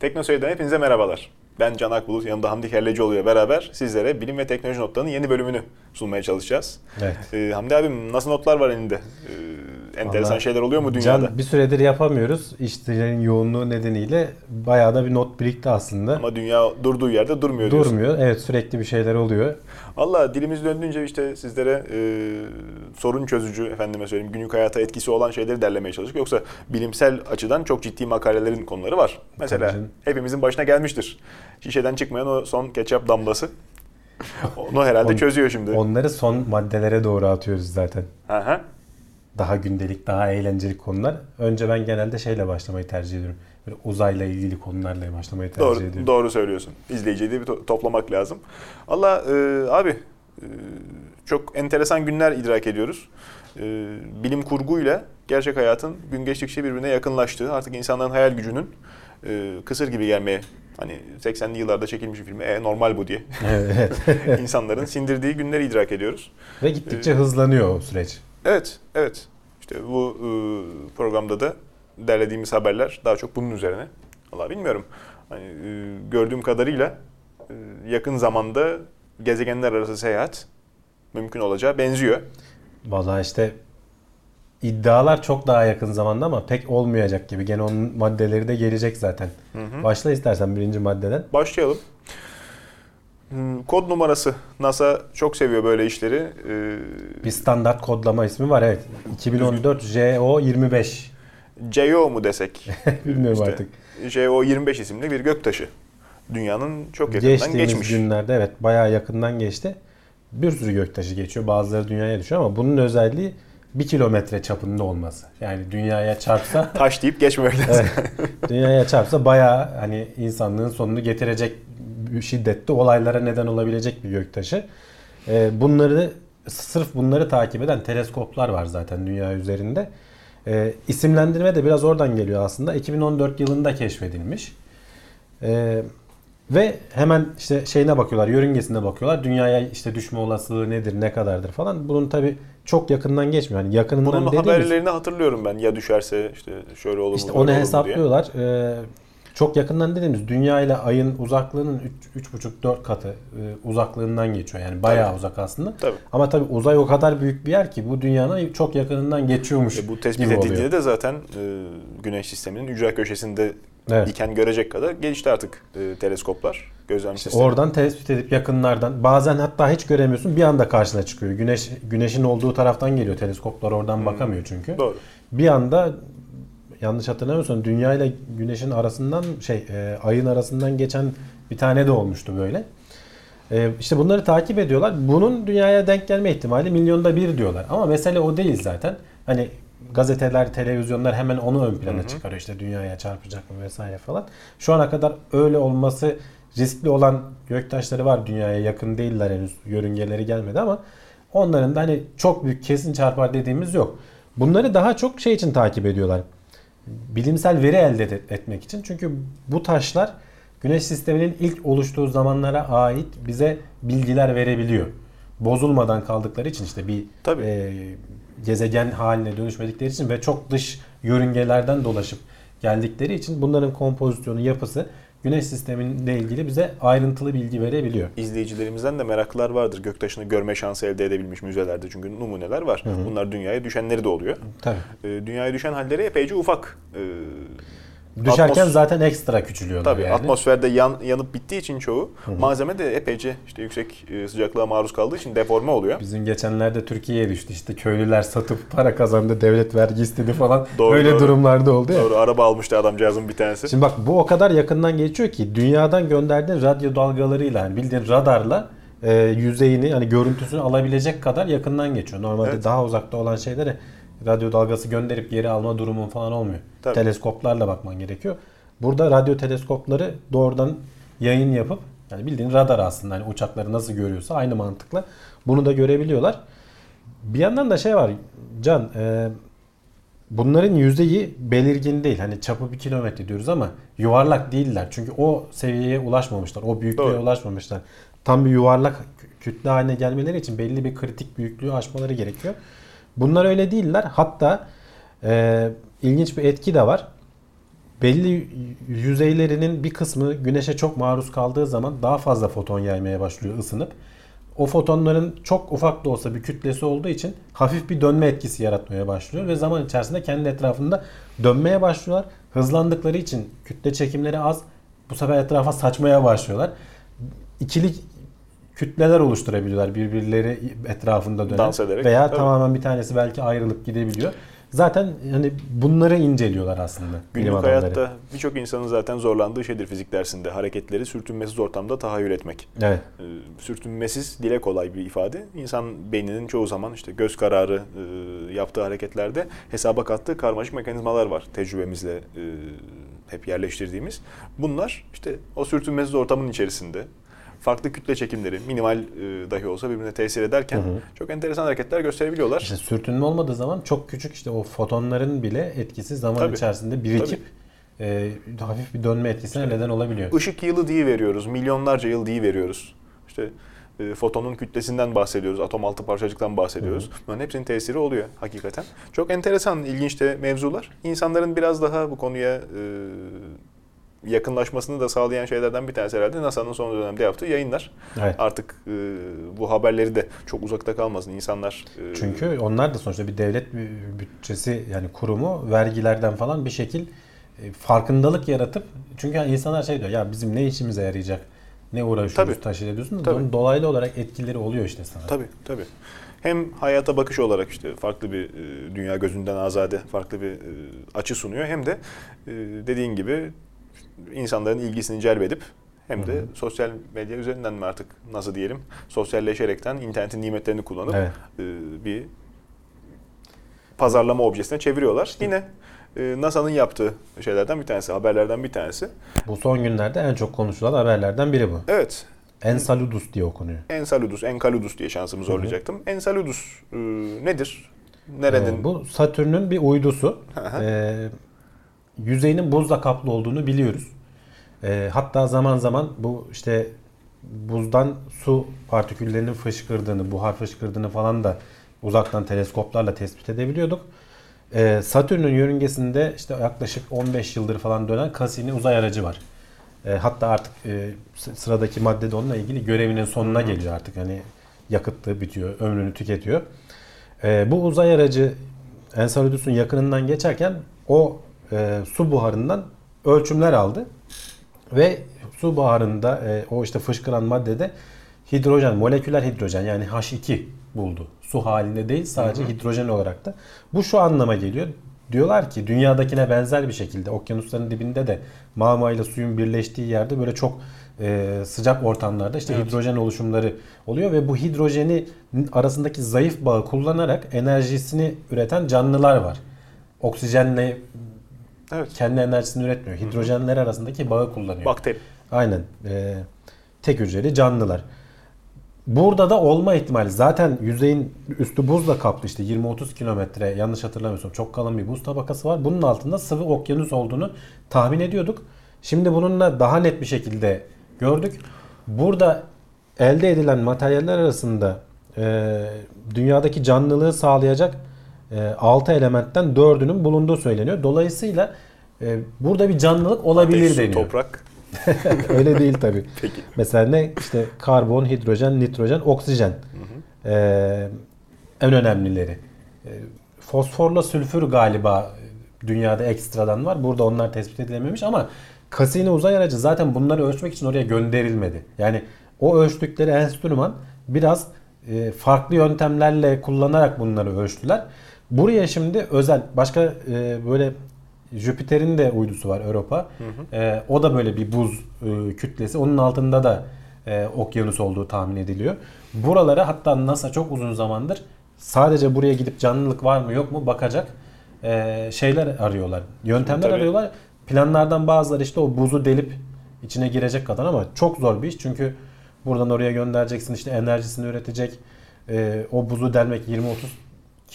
Teknoseyir'den hepinize merhabalar. Ben Can Akbulut, yanımda Hamdi Kellecioğlu ile beraber sizlere bilim ve teknoloji notlarının yeni bölümünü sunmaya çalışacağız. Evet. Ee, Hamdi abim nasıl notlar var elinde? Ee, enteresan Vallahi şeyler oluyor mu dünyada? Can bir süredir yapamıyoruz. İşlerin yoğunluğu nedeniyle bayağı da bir not birikti aslında. Ama dünya durduğu yerde durmuyor diyorsun. Durmuyor. Evet sürekli bir şeyler oluyor. Valla dilimiz döndüğünce işte sizlere e, sorun çözücü, efendime söyleyeyim günlük hayata etkisi olan şeyleri derlemeye çalıştık. Yoksa bilimsel açıdan çok ciddi makalelerin konuları var. Mesela hepimizin başına gelmiştir. Şişeden çıkmayan o son ketçap damlası. Onu herhalde On- çözüyor şimdi. Onları son maddelere doğru atıyoruz zaten. Aha. Daha gündelik, daha eğlenceli konular. Önce ben genelde şeyle başlamayı tercih ediyorum. Böyle uzayla ilgili konularla başlamayı tercih Doğru, ediyorum. doğru söylüyorsun. İzleyiciyi de bir to- toplamak lazım. Allah e, abi e, çok enteresan günler idrak ediyoruz. E, bilim kurguyla gerçek hayatın gün geçtikçe birbirine yakınlaştığı, artık insanların hayal gücünün e, kısır gibi gelmeye hani 80'li yıllarda çekilmiş bir film e, normal bu diye evet. insanların sindirdiği günleri idrak ediyoruz. Ve gittikçe hızlanıyor o süreç. Evet, evet. İşte bu e, programda da derlediğimiz haberler daha çok bunun üzerine. Allah bilmiyorum. Hani e, gördüğüm kadarıyla e, yakın zamanda gezegenler arası seyahat mümkün olacağı benziyor. Vallahi işte iddialar çok daha yakın zamanda ama pek olmayacak gibi. Gene onun maddeleri de gelecek zaten. Başla istersen birinci maddeden. Başlayalım. Hmm, Kod numarası. NASA çok seviyor böyle işleri. E, Bir standart kodlama ismi var evet. 2014 JO25. JO mu desek? Bilmiyorum İşte, artık. JO25 isimli bir göktaşı. Dünyanın çok yakından Geçtiğimiz geçmiş. günlerde evet bayağı yakından geçti. Bir sürü göktaşı geçiyor. Bazıları dünyaya düşüyor ama bunun özelliği bir kilometre çapında olması. Yani dünyaya çarpsa Taş deyip geçmemek lazım. dünyaya çarpsa bayağı hani insanlığın sonunu getirecek şiddette olaylara neden olabilecek bir göktaşı. Ee, bunları sırf bunları takip eden teleskoplar var zaten dünya üzerinde. Ee, isimlendirme de biraz oradan geliyor aslında. 2014 yılında keşfedilmiş. Ee, ve hemen işte şeyine bakıyorlar, yörüngesine bakıyorlar. Dünyaya işte düşme olasılığı nedir, ne kadardır falan. Bunun tabi çok yakından geçmiyor. Yani yakınından Bunun haberlerini hatırlıyorum ben. Ya düşerse işte şöyle olur mu işte onu mu diye. hesaplıyorlar. Çok yakından dediğimiz dünya ile ayın uzaklığının 3,5-4 katı e, uzaklığından geçiyor. Yani bayağı Tabii. uzak aslında. Tabii. Ama tabi uzay o kadar büyük bir yer ki bu dünyanın çok yakınından geçiyormuş E bu tespit edildiğinde de zaten e, Güneş sisteminin ücra köşesinde Evet. iken görecek kadar gelişti artık e, teleskoplar, gözlem İşte sistemi. oradan tespit edip yakınlardan bazen hatta hiç göremiyorsun bir anda karşına çıkıyor. Güneş güneşin olduğu taraftan geliyor teleskoplar oradan bakamıyor çünkü. Doğru. Bir anda yanlış hatırlamıyorsam dünya ile güneşin arasından şey e, ayın arasından geçen bir tane de olmuştu böyle. E, işte bunları takip ediyorlar. Bunun dünyaya denk gelme ihtimali milyonda bir diyorlar. Ama mesele o değil zaten. Hani gazeteler, televizyonlar hemen onu ön plana çıkarıyor. İşte dünyaya çarpacak mı vesaire falan. Şu ana kadar öyle olması riskli olan göktaşları var. Dünyaya yakın değiller henüz. Yörüngeleri gelmedi ama onların da hani çok büyük kesin çarpar dediğimiz yok. Bunları daha çok şey için takip ediyorlar. Bilimsel veri elde et- etmek için. Çünkü bu taşlar Güneş sisteminin ilk oluştuğu zamanlara ait bize bilgiler verebiliyor. Bozulmadan kaldıkları için işte bir Tabii. e, gezegen haline dönüşmedikleri için ve çok dış yörüngelerden dolaşıp geldikleri için bunların kompozisyonu, yapısı Güneş sistemiyle ilgili bize ayrıntılı bilgi verebiliyor. İzleyicilerimizden de meraklılar vardır. Göktaşını görme şansı elde edebilmiş müzelerde çünkü numuneler var. Bunlar dünyaya düşenleri de oluyor. Tabii. E, dünyaya düşen halleri epeyce ufak. E, Düşerken Atmos- zaten ekstra küçülüyorlar Tabii yani. atmosferde yan, yanıp bittiği için çoğu malzeme de epeyce işte yüksek e, sıcaklığa maruz kaldığı için deforme oluyor. Bizim geçenlerde Türkiye'ye düştü işte köylüler satıp para kazandı, devlet vergi istedi falan. Doğru, Öyle doğru. durumlarda oldu ya. Doğru araba almıştı adamcağızın bir tanesi. Şimdi bak bu o kadar yakından geçiyor ki dünyadan gönderdiğin radyo dalgalarıyla yani bildiğin radarla e, yüzeyini hani görüntüsünü alabilecek kadar yakından geçiyor. Normalde Evet. daha uzakta olan şeylere radyo dalgası gönderip geri alma durumun falan olmuyor. Tabii. Teleskoplarla bakman gerekiyor. Burada radyo teleskopları doğrudan yayın yapıp yani bildiğin radar aslında hani uçakları nasıl görüyorsa aynı mantıkla bunu da görebiliyorlar. Bir yandan da şey var Can e, bunların yüzeyi belirgin değil. Hani çapı bir kilometre diyoruz ama yuvarlak değiller. Çünkü o seviyeye ulaşmamışlar. O büyüklüğe Doğru. ulaşmamışlar. Tam bir yuvarlak kü- kütle haline gelmeleri için belli bir kritik büyüklüğü aşmaları gerekiyor. Bunlar öyle değiller. Hatta e, ilginç bir etki de var. belli yüzeylerinin bir kısmı güneşe çok maruz kaldığı zaman daha fazla foton yaymaya başlıyor ısınıp. O fotonların çok ufak da olsa bir kütlesi olduğu için hafif bir dönme etkisi yaratmaya başlıyor ve zaman içerisinde kendi etrafında dönmeye başlıyorlar. Hızlandıkları için kütle çekimleri az. Bu sefer etrafa saçmaya başlıyorlar. İkili kütleler oluşturabiliyorlar birbirleri etrafında dönen. Dans ederek, Veya tabii. tamamen bir tanesi belki ayrılıp gidebiliyor. Zaten hani bunları inceliyorlar aslında. Günlük hayatta birçok insanın zaten zorlandığı şeydir fizik dersinde. Hareketleri sürtünmesiz ortamda tahayyül etmek. Evet. Ee, sürtünmesiz dile kolay bir ifade. İnsan beyninin çoğu zaman işte göz kararı e, yaptığı hareketlerde hesaba kattığı karmaşık mekanizmalar var tecrübemizle e, hep yerleştirdiğimiz. Bunlar işte o sürtünmesiz ortamın içerisinde farklı kütle çekimleri minimal e, dahi olsa birbirine tesir ederken çok enteresan hareketler gösterebiliyorlar. İşte sürtünme olmadığı zaman çok küçük işte o fotonların bile etkisi zaman Tabii. içerisinde birikip e, hafif bir dönme etkisine neden olabiliyor. Işık yılı diye veriyoruz, milyonlarca yıl diye veriyoruz. İşte e, fotonun kütlesinden bahsediyoruz, atom altı parçacıktan bahsediyoruz. Bunların hepsinin tesiri oluyor hakikaten. Çok enteresan, ilginç de mevzular. İnsanların biraz daha bu konuya e, yakınlaşmasını da sağlayan şeylerden bir tanesi herhalde NASA'nın son dönemde yaptığı yayınlar. Evet. Artık e, bu haberleri de çok uzakta kalmasın insanlar. e, Çünkü onlar da sonuçta bir devlet bütçesi yani kurumu vergilerden falan bir şekil e, farkındalık yaratıp çünkü insanlar şey diyor ya bizim ne işimize yarayacak ne uğraşıyoruz Tabii. taşıyla diyorsun Tabii. dolaylı olarak etkileri oluyor işte sana. Tabii tabii. Hem hayata bakış olarak işte farklı bir e, dünya gözünden azade farklı bir e, açı sunuyor hem de dediğin gibi insanların ilgisini celbedip hem de sosyal medya üzerinden mi artık nasıl diyelim sosyalleşerekten internetin nimetlerini kullanıp Evet. e, bir pazarlama objesine çeviriyorlar. Yine e, NASA'nın yaptığı şeylerden bir tanesi, haberlerden bir tanesi. Bu son günlerde en çok konuşulan haberlerden biri bu. Evet, Enceladus diye okunuyor. Enceladus, Enceladus diye şansımı zorlayacaktım. Enceladus e, nedir? Nerenin? Ee, bu Satürn'ün bir uydusu. Hı hı. Ee, yüzeyinin buzla kaplı olduğunu biliyoruz. Ee, hatta zaman zaman bu işte buzdan su partiküllerinin fışkırdığını, buhar fışkırdığını falan da uzaktan teleskoplarla tespit edebiliyorduk. Ee, Satürn'ün yörüngesinde işte yaklaşık 15 yıldır falan dönen Cassini uzay aracı var. Ee, hatta artık e, sıradaki madde de onunla ilgili görevinin sonuna geliyor artık. Hani yakıtı bitiyor, ömrünü tüketiyor. Ee, bu uzay aracı Enceladus'un yakınından geçerken o e, su buharından ölçümler aldı. Ve su buharında e, o işte fışkıran maddede hidrojen, moleküler hidrojen yani H2 buldu. Su halinde değil sadece hidrojen olarak da. Bu şu anlama geliyor. Diyorlar ki dünyadakine benzer bir şekilde okyanusların dibinde de magma ile suyun birleştiği yerde böyle çok e, sıcak ortamlarda işte Evet. hidrojen oluşumları oluyor ve bu hidrojeni arasındaki zayıf bağı kullanarak enerjisini üreten canlılar var. Oksijenle Evet. kendi enerjisini üretmiyor. Hidrojenler arasındaki bağı kullanıyor. Bakteri. Aynen. Ee, tek hücreli canlılar. Burada da olma ihtimali zaten yüzeyin üstü buzla kaplı işte 20-30 kilometre yanlış hatırlamıyorsam çok kalın bir buz tabakası var. Bunun altında sıvı okyanus olduğunu tahmin ediyorduk. Şimdi bununla daha net bir şekilde gördük. Burada elde edilen materyaller arasında e, dünyadaki canlılığı sağlayacak 6 elementten 4'ünün bulunduğu söyleniyor. Dolayısıyla e, burada bir canlılık olabilir Ateş, deniyor. toprak. Öyle değil. Peki. Mesela ne? İşte karbon, hidrojen, nitrojen, oksijen. Ee, en önemlileri. Ee, fosforla sülfür galiba dünyada ekstradan var. Burada onlar tespit edilememiş ama Cassini uzay aracı zaten bunları ölçmek için oraya gönderilmedi. Yani o ölçtükleri enstrüman biraz e, farklı yöntemlerle kullanarak bunları ölçtüler. Buraya şimdi özel başka e, böyle Jüpiter'in de uydusu var Europa. E, o da böyle bir buz e, kütlesi. Onun altında da e, okyanus olduğu tahmin ediliyor. Buralara hatta NASA çok uzun zamandır sadece buraya gidip canlılık var mı yok mu bakacak e, şeyler arıyorlar. Yöntemler Tabii. arıyorlar. Planlardan bazıları işte o buzu delip içine girecek kadar ama çok zor bir iş. Çünkü buradan oraya göndereceksin işte enerjisini üretecek. E, o buzu delmek 20-30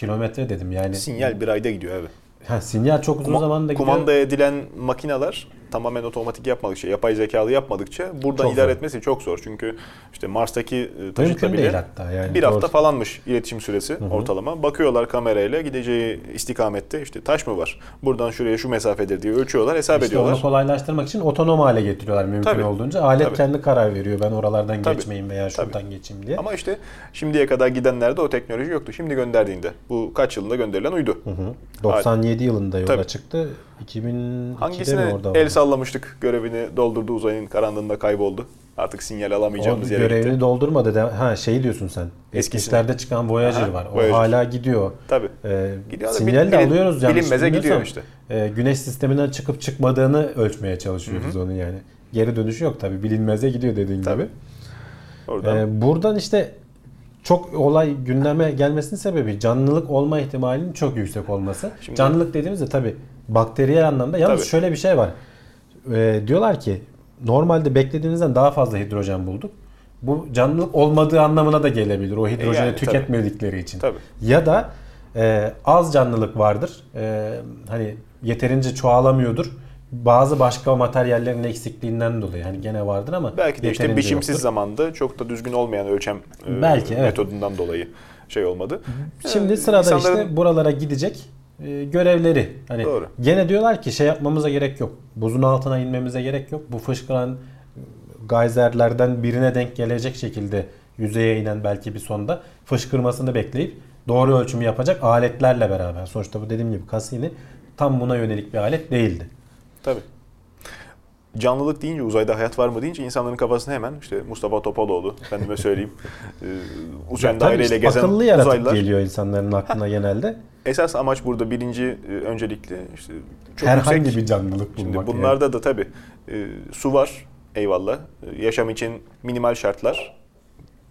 kilometre dedim yani. Sinyal bir ayda gidiyor abi. Ha, sinyal çok uzun Kuma- zamanda gidiyor. kumanda edilen makineler tamamen otomatik yapmadıkça, yapay zekalı yapmadıkça buradan Çok idare zor. etmesi çok zor. Çünkü işte Mars'taki e, taşıtla bile hatta yani. bir hafta Doğru. falanmış iletişim süresi ortalama. Bakıyorlar kamerayla gideceği istikamette işte taş mı var? Buradan şuraya şu mesafedir diye ölçüyorlar, hesap İşte ediyorlar. onu kolaylaştırmak için otonom hale getiriyorlar mümkün Tabii. olduğunca. Alet Tabii. kendi karar veriyor ben oralardan Tabii. geçmeyeyim veya Tabii. şuradan geçeyim diye. Ama işte şimdiye kadar gidenlerde o teknoloji yoktu. Şimdi gönderdiğinde bu kaç yılında gönderilen uydu. Hı hı. 97 yılında yola Tabii. çıktı. 2002'de mi Hangisine orada? el? Sallamıştık görevini doldurdu uzayın karanlığında kayboldu. Artık sinyal O alamayacağımız yere görevini gitti. doldurmadı. De, ha şey diyorsun sen. Eskisine. Eskilerde çıkan Voyager Aha, var. O Voyager. hala gidiyor. Tabii. Ee, Gidiyor sinyal bil- de alıyoruz yanlış bilinmeze gidiyor işte. Ee, güneş sisteminden çıkıp çıkmadığını ölçmeye çalışıyoruz onu yani. Geri dönüşü yok tabii. Bilinmeze gidiyor dediğin Tabii. gibi. Oradan Ee, buradan işte çok olay gündeme gelmesinin sebebi canlılık olma ihtimalinin çok yüksek olması. Şimdi- canlılık dediğimizde tabii bakteriyel anlamda. Yalnız Tabii. şöyle bir şey var. Ee, diyorlar ki normalde beklediğimizden daha fazla hidrojen bulduk. Bu canlılık olmadığı anlamına da gelebilir o hidrojeni E yani, tabii. tüketmedikleri için. Tabii. Ya da e, az canlılık vardır. E, hani yeterince çoğalamıyordur. Bazı başka materyallerin eksikliğinden dolayı. Hani gene vardır ama belki de işte biçimsiz yoktur. zamanda çok da düzgün olmayan ölçem e, Belki, evet. metodundan dolayı şey olmadı. Şimdi Ee, sırada insanların- işte buralara gidecek e, görevleri. Hani Doğru. gene diyorlar ki şey yapmamıza gerek yok. Buzun altına inmemize gerek yok. Bu fışkıran gayzerlerden birine denk gelecek şekilde yüzeye inen belki bir sonda fışkırmasını bekleyip doğru ölçümü yapacak aletlerle beraber. Sonuçta bu dediğim gibi Cassini tam buna yönelik bir alet değildi. Tabii. Canlılık deyince uzayda hayat var mı deyince insanların kafasına hemen işte Mustafa Topaloğlu efendime söyleyeyim. e, uçan Tabii daireyle işte gezen akıllı yaratık uzaylılar. geliyor insanların aklına genelde. Esas amaç burada birinci e, öncelikli işte çok Herhangi yüksek. bir canlılık bulmak. Şimdi yani. bunlarda da tabii e, su var eyvallah. E, yaşam için minimal şartlar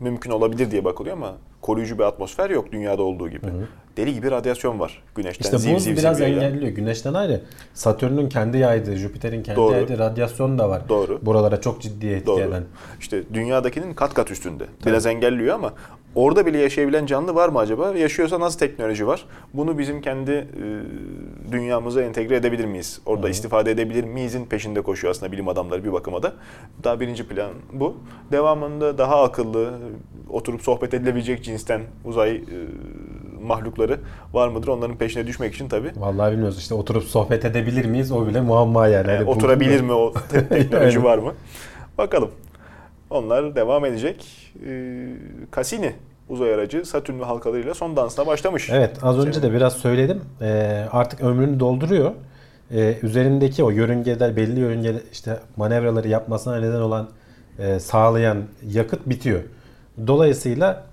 mümkün olabilir diye bakılıyor ama koruyucu bir atmosfer yok dünyada olduğu gibi. Deli gibi radyasyon var güneşten. İşte ziv buz ziv biraz ziv engelliyor. Güneşten ayrı. Satürn'ün kendi yaydığı, Jüpiter'in kendi Doğru. yaydığı radyasyon da var. Doğru. Buralara çok ciddi etki Doğru. eden. İşte dünyadakinin kat kat üstünde. Biraz engelliyor ama orada bile yaşayabilen canlı var mı acaba? Yaşıyorsa nasıl teknoloji var? Bunu bizim kendi e, dünyamıza entegre edebilir miyiz? Orada istifade edebilir miyizin peşinde koşuyor aslında bilim adamları bir bakıma da. Daha birinci plan bu. Devamında daha akıllı, oturup sohbet edilebilecek cinsten uzay e, mahlukları var mıdır? Onların peşine düşmek için tabii. Vallahi bilmiyoruz işte oturup sohbet edebilir miyiz o bile muamma yani. Yani oturabilir mi o te- teknoloji Yani. var mı? Bakalım. Onlar devam edecek. Ee, Cassini uzay aracı Satürn ve halkalarıyla son dansına başlamış. Evet az önce Senin- de biraz söyledim. Ee, artık ömrünü dolduruyor. Ee, üzerindeki o yörüngeler belli yörünge işte manevraları yapmasına neden olan e, sağlayan yakıt bitiyor. Dolayısıyla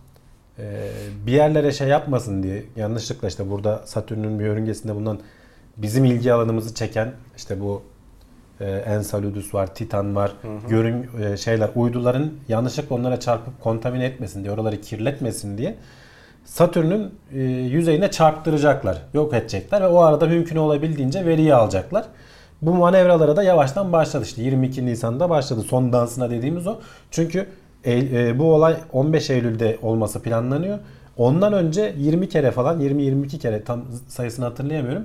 bir yerlere şey yapmasın diye yanlışlıkla işte burada Satürn'ün bir yörüngesinde bulunan bizim ilgi alanımızı çeken işte bu e, Enceladus var, Titan var. Görün e, şeyler uyduların yanlışlıkla onlara çarpıp kontamine etmesin diye, oraları kirletmesin diye Satürn'ün e, yüzeyine çarptıracaklar, yok edecekler ve o arada mümkün olabildiğince veriyi alacaklar. Bu manevralara da yavaştan başladı. İşte 22 Nisan'da başladı. Son dansına dediğimiz o. Çünkü e, bu olay 15 Eylül'de olması planlanıyor. Ondan önce 20 kere falan, 20-22 kere tam sayısını hatırlayamıyorum.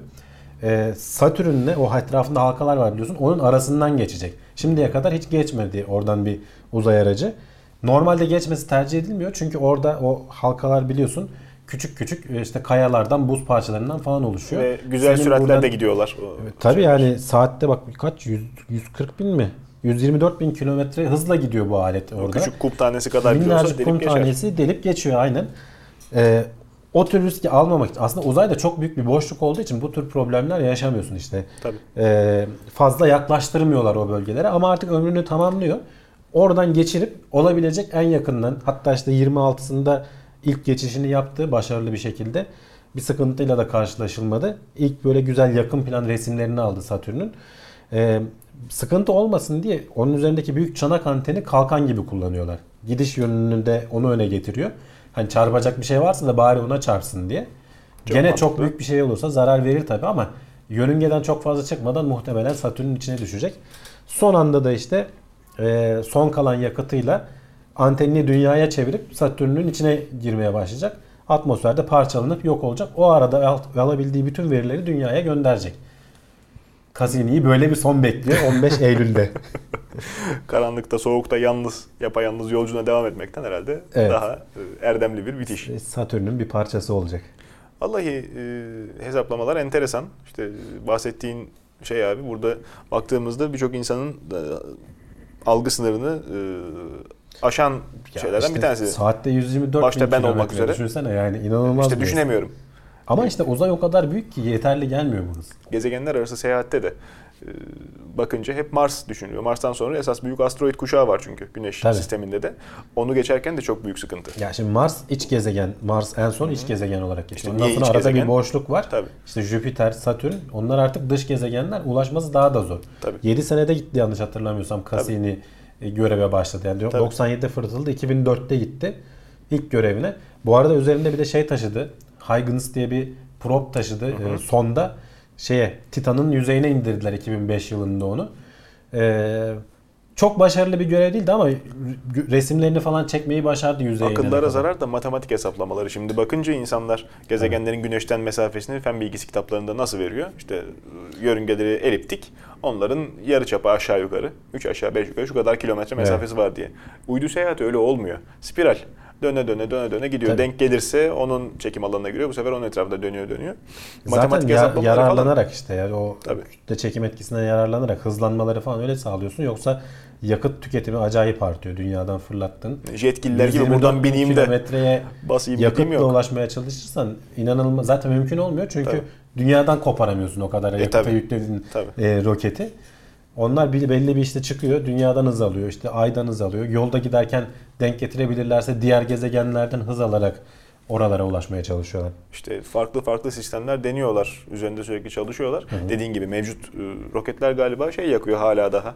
E, Satürn'le o etrafında halkalar var biliyorsun. Onun arasından geçecek. Şimdiye kadar hiç geçmedi oradan bir uzay aracı. Normalde geçmesi tercih edilmiyor. Çünkü orada o halkalar biliyorsun küçük küçük e, işte kayalardan, buz parçalarından falan oluşuyor. Ve güzel Senin süratlerde buradan- gidiyorlar. o Tabii yani saatte bak kaç 100, 140 bin mi? 124 bin kilometre hızla gidiyor bu alet orada. küçük kum tanesi kadar Minnacık delip kum geçer. tanesi delip geçiyor aynen. Ee, o tür riski almamak için aslında uzayda çok büyük bir boşluk olduğu için bu tür problemler yaşamıyorsun işte. Tabii. Ee, fazla yaklaştırmıyorlar o bölgelere ama artık ömrünü tamamlıyor. Oradan geçirip olabilecek en yakından hatta işte 26'sında ilk geçişini yaptı başarılı bir şekilde. Bir sıkıntıyla da karşılaşılmadı. İlk böyle güzel yakın plan resimlerini aldı Satürn'ün. Ee, sıkıntı olmasın diye onun üzerindeki büyük çanak anteni kalkan gibi kullanıyorlar. Gidiş yönünde onu öne getiriyor. Hani çarpacak bir şey varsa da bari ona çarpsın diye. Çok Gene mantıklı. çok büyük bir şey olursa zarar verir tabi ama yörüngeden çok fazla çıkmadan muhtemelen Satürn'ün içine düşecek. Son anda da işte e, son kalan yakıtıyla antenini dünyaya çevirip Satürn'ün içine girmeye başlayacak. Atmosferde parçalanıp yok olacak. O arada al- alabildiği bütün verileri dünyaya gönderecek. Cassini'yi böyle bir son bekliyor 15 Eylül'de. Karanlıkta, soğukta yalnız, yapayalnız yolculuğuna devam etmekten herhalde Evet. daha e, erdemli bir bitiş. Satürn'ün bir parçası olacak. Vallahi e, hesaplamalar enteresan. İşte bahsettiğin şey abi burada baktığımızda birçok insanın e, algı sınırını e, aşan Ya şeylerden işte bir tanesi. Saatte 124 Başta bin ben olmak üzere. Düşünsene yani inanılmaz İşte bir hız. Ama işte uzay o kadar büyük ki yeterli gelmiyor bu hız. Gezegenler arası seyahatte de e, bakınca hep Mars düşünülüyor. Mars'tan sonra esas büyük asteroid kuşağı var çünkü Güneş Tabii. sisteminde de. Onu geçerken de çok büyük sıkıntı. Ya şimdi Mars iç gezegen, Mars en son iç gezegen olarak geçiyor. İşte Ondan sonra arada gezegen? bir boşluk var. Tabii. İşte Jüpiter, Satürn onlar artık dış gezegenler. Ulaşması daha da zor. Tabii. 7 senede gitti yanlış hatırlamıyorsam Cassini e, göreve başladı. Yani Tabii. 97'de fırlatıldı, 2004'te gitti ilk görevine. Bu arada üzerinde bir de şey taşıdı. Huygens diye bir prop taşıdı e, sonda. Şeye Titan'ın yüzeyine indirdiler 2005 yılında onu. E, çok başarılı bir görev değildi ama resimlerini falan çekmeyi başardı yüzeyine. Akıllara zarar da matematik hesaplamaları. Şimdi bakınca insanlar gezegenlerin güneşten mesafesini fen bilgisi kitaplarında nasıl veriyor? İşte e, yörüngeleri eliptik. Onların yarı çapı aşağı yukarı. 3 aşağı 5 yukarı şu kadar kilometre mesafesi var diye. Uydu seyahati öyle olmuyor. Spiral. Döne döne döne döne gidiyor. Tabii. Denk gelirse onun çekim alanına giriyor. Bu sefer onun etrafında dönüyor dönüyor. Zaten ya- hesaplamaları falan- yararlanarak işte yani o Tabii. kütle çekim etkisinden yararlanarak hızlanmaları falan öyle sağlıyorsun. Yoksa yakıt tüketimi acayip artıyor dünyadan fırlattın. Jetgiller gibi 124 buradan bin bineyim de kilometreye basayım yakıtla yok. ulaşmaya çalışırsan inanılmaz zaten mümkün olmuyor çünkü Tabii. dünyadan koparamıyorsun o kadar yakıta tabii. yüklediğin Tabii. e, roketi. Onlar bir, belli bir işte çıkıyor. Dünyadan hız alıyor. işte aydan hız alıyor. Yolda giderken denk getirebilirlerse diğer gezegenlerden hız alarak oralara ulaşmaya çalışıyorlar. İşte farklı farklı sistemler deniyorlar. Üzerinde sürekli çalışıyorlar. Dediğin gibi mevcut e, roketler galiba şey yakıyor hala daha.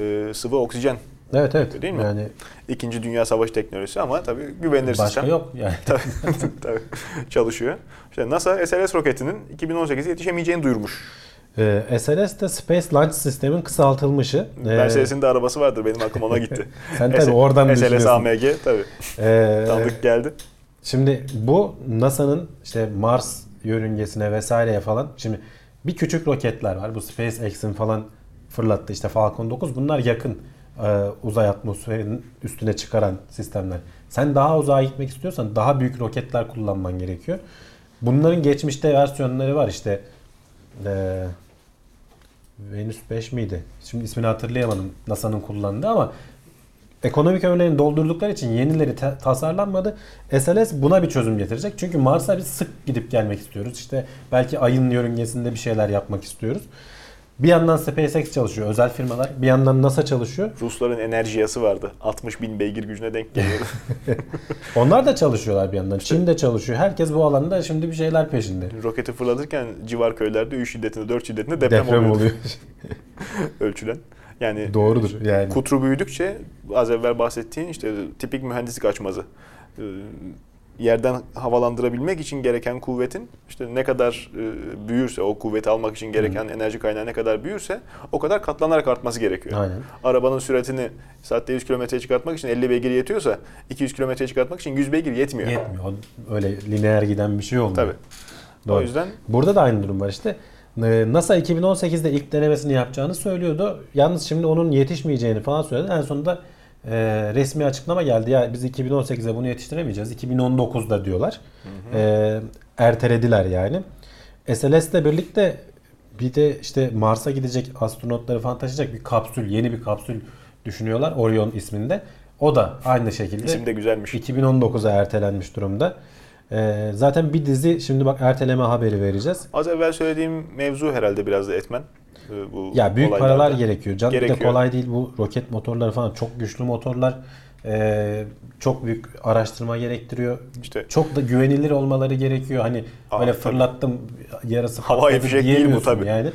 E, sıvı oksijen. Evet evet. Değil mi? Yani İkinci Dünya Savaşı teknolojisi ama tabii güvenilir başka sistem. yok yani. tabii, tabii çalışıyor. İşte NASA SLS roketinin 2018'e yetişemeyeceğini duyurmuş. Ee, SLS de Space Launch System'in kısaltılmışı. Ee, Mercedes'in de arabası vardır benim aklıma ona gitti. Sen tabii oradan SLS düşünüyorsun. AMG tabii. ee, Tanıdık geldi. Şimdi bu NASA'nın işte Mars yörüngesine vesaireye falan şimdi bir küçük roketler var. Bu SpaceX'in falan fırlattığı işte Falcon 9 bunlar yakın e, uzay atmosferinin üstüne çıkaran sistemler. Sen daha uzağa gitmek istiyorsan daha büyük roketler kullanman gerekiyor. Bunların geçmişte versiyonları var işte e, Venüs 5 miydi? Şimdi ismini hatırlayamadım NASA'nın kullandığı ama ekonomik öğelerini doldurdukları için yenileri ta- tasarlanmadı. SLS buna bir çözüm getirecek. Çünkü Mars'a biz sık gidip gelmek istiyoruz. İşte belki ayın yörüngesinde bir şeyler yapmak istiyoruz. Bir yandan SpaceX çalışıyor, özel firmalar. Bir yandan NASA çalışıyor. Rusların enerji yası vardı. 60 bin beygir gücüne denk geliyordu. Onlar da çalışıyorlar bir yandan. Çin de çalışıyor. Herkes bu alanda şimdi bir şeyler peşinde. Roketi fırlatırken civar köylerde 3 şiddetinde 4 şiddetinde deprem, Deprem, oluyordu oluyor. ölçülen. Yani Doğrudur yani. kutru büyüdükçe az evvel bahsettiğin işte tipik mühendislik açmazı. Yerden havalandırabilmek için gereken kuvvetin işte ne kadar e, büyürse o kuvveti almak için gereken enerji kaynağı ne kadar büyürse o kadar katlanarak artması gerekiyor. Aynen. Arabanın süratini saatte 100 kilometreye çıkartmak için 50 beygir yetiyorsa 200 kilometreye çıkartmak için 100 beygir yetmiyor. Yetmiyor. Öyle lineer giden bir şey olmuyor. Tabii. Doğru. O yüzden Burada da aynı durum var işte. NASA 2018'de ilk denemesini yapacağını söylüyordu. Yalnız şimdi onun yetişmeyeceğini falan söyledi. En sonunda e, resmi açıklama geldi. Ya biz 2018'de bunu yetiştiremeyeceğiz. 2019'da diyorlar. E, ertelediler yani. SLS ile birlikte bir de işte Mars'a gidecek astronotları falan taşıyacak bir kapsül, yeni bir kapsül düşünüyorlar. Orion isminde. O da aynı şekilde isim de güzelmiş. 2019'a ertelenmiş durumda. Ee, zaten bir dizi şimdi bak erteleme haberi vereceğiz. Az evvel söylediğim mevzu herhalde biraz da etmen. Ee, Bu Ya büyük olaylarda. paralar gerekiyor. Can bir de Gerekiyor. kolay değil bu roket motorları falan çok güçlü motorlar. Ee, çok büyük araştırma gerektiriyor. İşte Çok da güvenilir olmaları gerekiyor. Hani Aa, böyle tabii. fırlattım yarısı Havai patladı fişek değil bu tabii. Yani.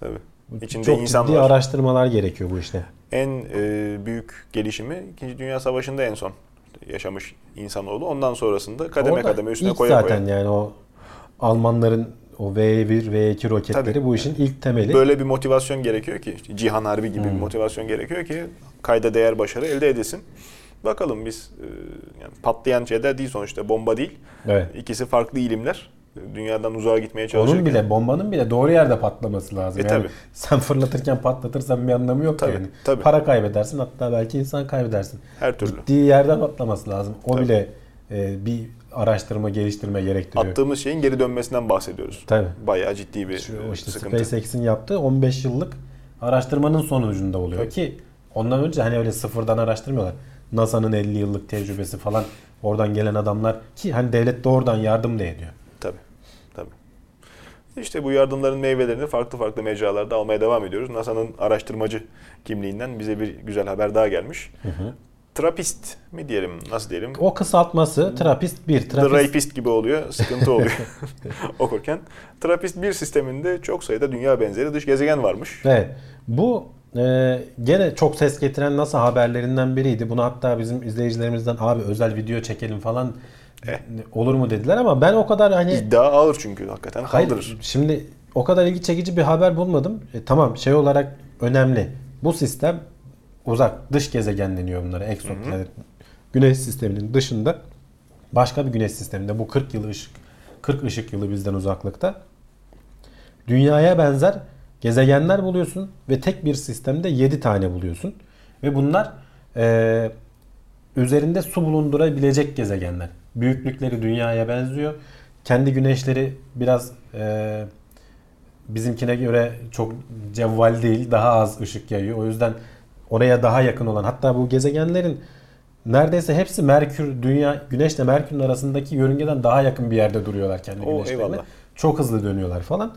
tabii. İçinde çok insan ciddi var. araştırmalar gerekiyor bu işte. En e, büyük gelişimi 2. Dünya Savaşı'nda en son yaşamış insanoğlu. Ondan sonrasında kademe Orada kademe üstüne koya zaten koya. yani o Almanların o V1, V2 roketleri Tabii. bu işin ilk temeli. Böyle bir motivasyon gerekiyor ki, işte Cihan Harbi gibi Hmm. bir motivasyon gerekiyor ki kayda değer başarı elde edilsin. Bakalım biz e, yani patlayan şeyler değil sonuçta bomba değil. Evet. İkisi farklı ilimler. Dünyadan uzağa gitmeye çalışırken. Onun bile bombanın bile doğru yerde patlaması lazım. E, yani tabii. sen fırlatırken patlatırsan bir anlamı yok Tabii, yani. tabii. Para kaybedersin hatta belki insan kaybedersin. her türlü. Gittiği yerde patlaması lazım. O Tabii. bile e, bir araştırma, geliştirme gerektiriyor. Attığımız şeyin geri dönmesinden bahsediyoruz. Tabii. Bayağı ciddi bir Şu, e, işte sıkıntı. SpaceX'in yaptığı 15 yıllık araştırmanın sonucunda oluyor ki ondan önce hani öyle sıfırdan araştırmıyorlar. NASA'nın 50 yıllık tecrübesi falan oradan gelen adamlar ki hani devlet de oradan yardım da ediyor. İşte bu yardımların meyvelerini farklı farklı mecralarda almaya devam ediyoruz. NASA'nın araştırmacı kimliğinden bize bir güzel haber daha gelmiş. Trapist mi diyelim, nasıl diyelim? O kısaltması Trapist 1. The Trapist Rapist gibi oluyor, sıkıntı oluyor okurken. Trapist 1 sisteminde çok sayıda dünya benzeri dış gezegen varmış. Evet. Bu e, gene çok ses getiren NASA haberlerinden biriydi. Bunu hatta bizim izleyicilerimizden abi özel video çekelim falan. Olur mu dediler ama ben o kadar hani İddia ağır çünkü hakikaten Hayır, kaldırır. şimdi o kadar ilgi çekici bir haber bulmadım. E, tamam şey olarak önemli. Bu sistem uzak dış gezegen deniyor bunlara. Yani güneş sisteminin dışında başka bir güneş sisteminde bu 40 yıl ışık 40 ışık yılı bizden uzaklıkta dünyaya benzer gezegenler buluyorsun ve tek bir sistemde 7 tane buluyorsun. Ve bunlar e, üzerinde su bulundurabilecek gezegenler. Büyüklükleri dünyaya benziyor. Kendi güneşleri biraz e, bizimkine göre çok cevval değil, daha az ışık yayıyor. O yüzden oraya daha yakın olan hatta bu gezegenlerin neredeyse hepsi Merkür, Dünya, Güneşle Merkür'ün arasındaki yörüngeden daha yakın bir yerde duruyorlar kendi Oo, güneşlerine. eyvallah. Çok hızlı dönüyorlar falan.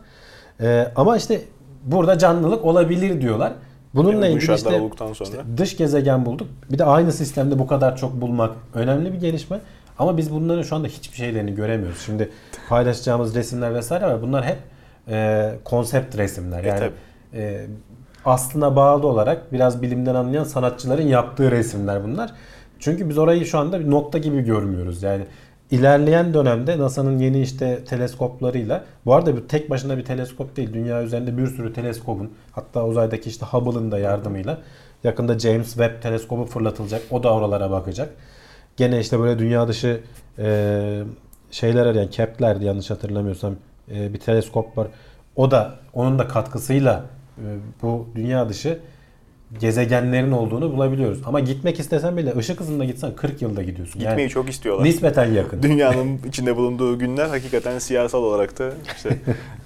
E, ama işte burada canlılık olabilir diyorlar. Bununla Yani ilgili işte sonra. işte dış gezegen bulduk. Bir de aynı sistemde bu kadar çok bulmak önemli bir gelişme. Ama biz bunların şu anda hiçbir şeylerini göremiyoruz. Şimdi paylaşacağımız resimler vesaire var. Bunlar hep e, konsept resimler. E, Yani tabii. e, aslına bağlı olarak biraz bilimden anlayan sanatçıların yaptığı resimler bunlar. Çünkü biz orayı şu anda bir nokta gibi görmüyoruz. Yani ilerleyen dönemde NASA'nın yeni işte teleskoplarıyla bu arada bu tek başına bir teleskop değil. Dünya üzerinde bir sürü teleskopun hatta uzaydaki işte Hubble'ın da yardımıyla yakında James Webb teleskobu fırlatılacak. O da oralara bakacak. Gene işte böyle dünya dışı e, şeyler arayan Kepler yanlış hatırlamıyorsam e, bir teleskop var. O da onun da katkısıyla e, bu dünya dışı gezegenlerin olduğunu bulabiliyoruz. Ama gitmek istesen bile ışık hızında gitsen 40 yılda gidiyorsun. Gitmeyi Yani çok istiyorlar. nispeten yakın. Dünyanın içinde bulunduğu günler hakikaten siyasal olarak da işte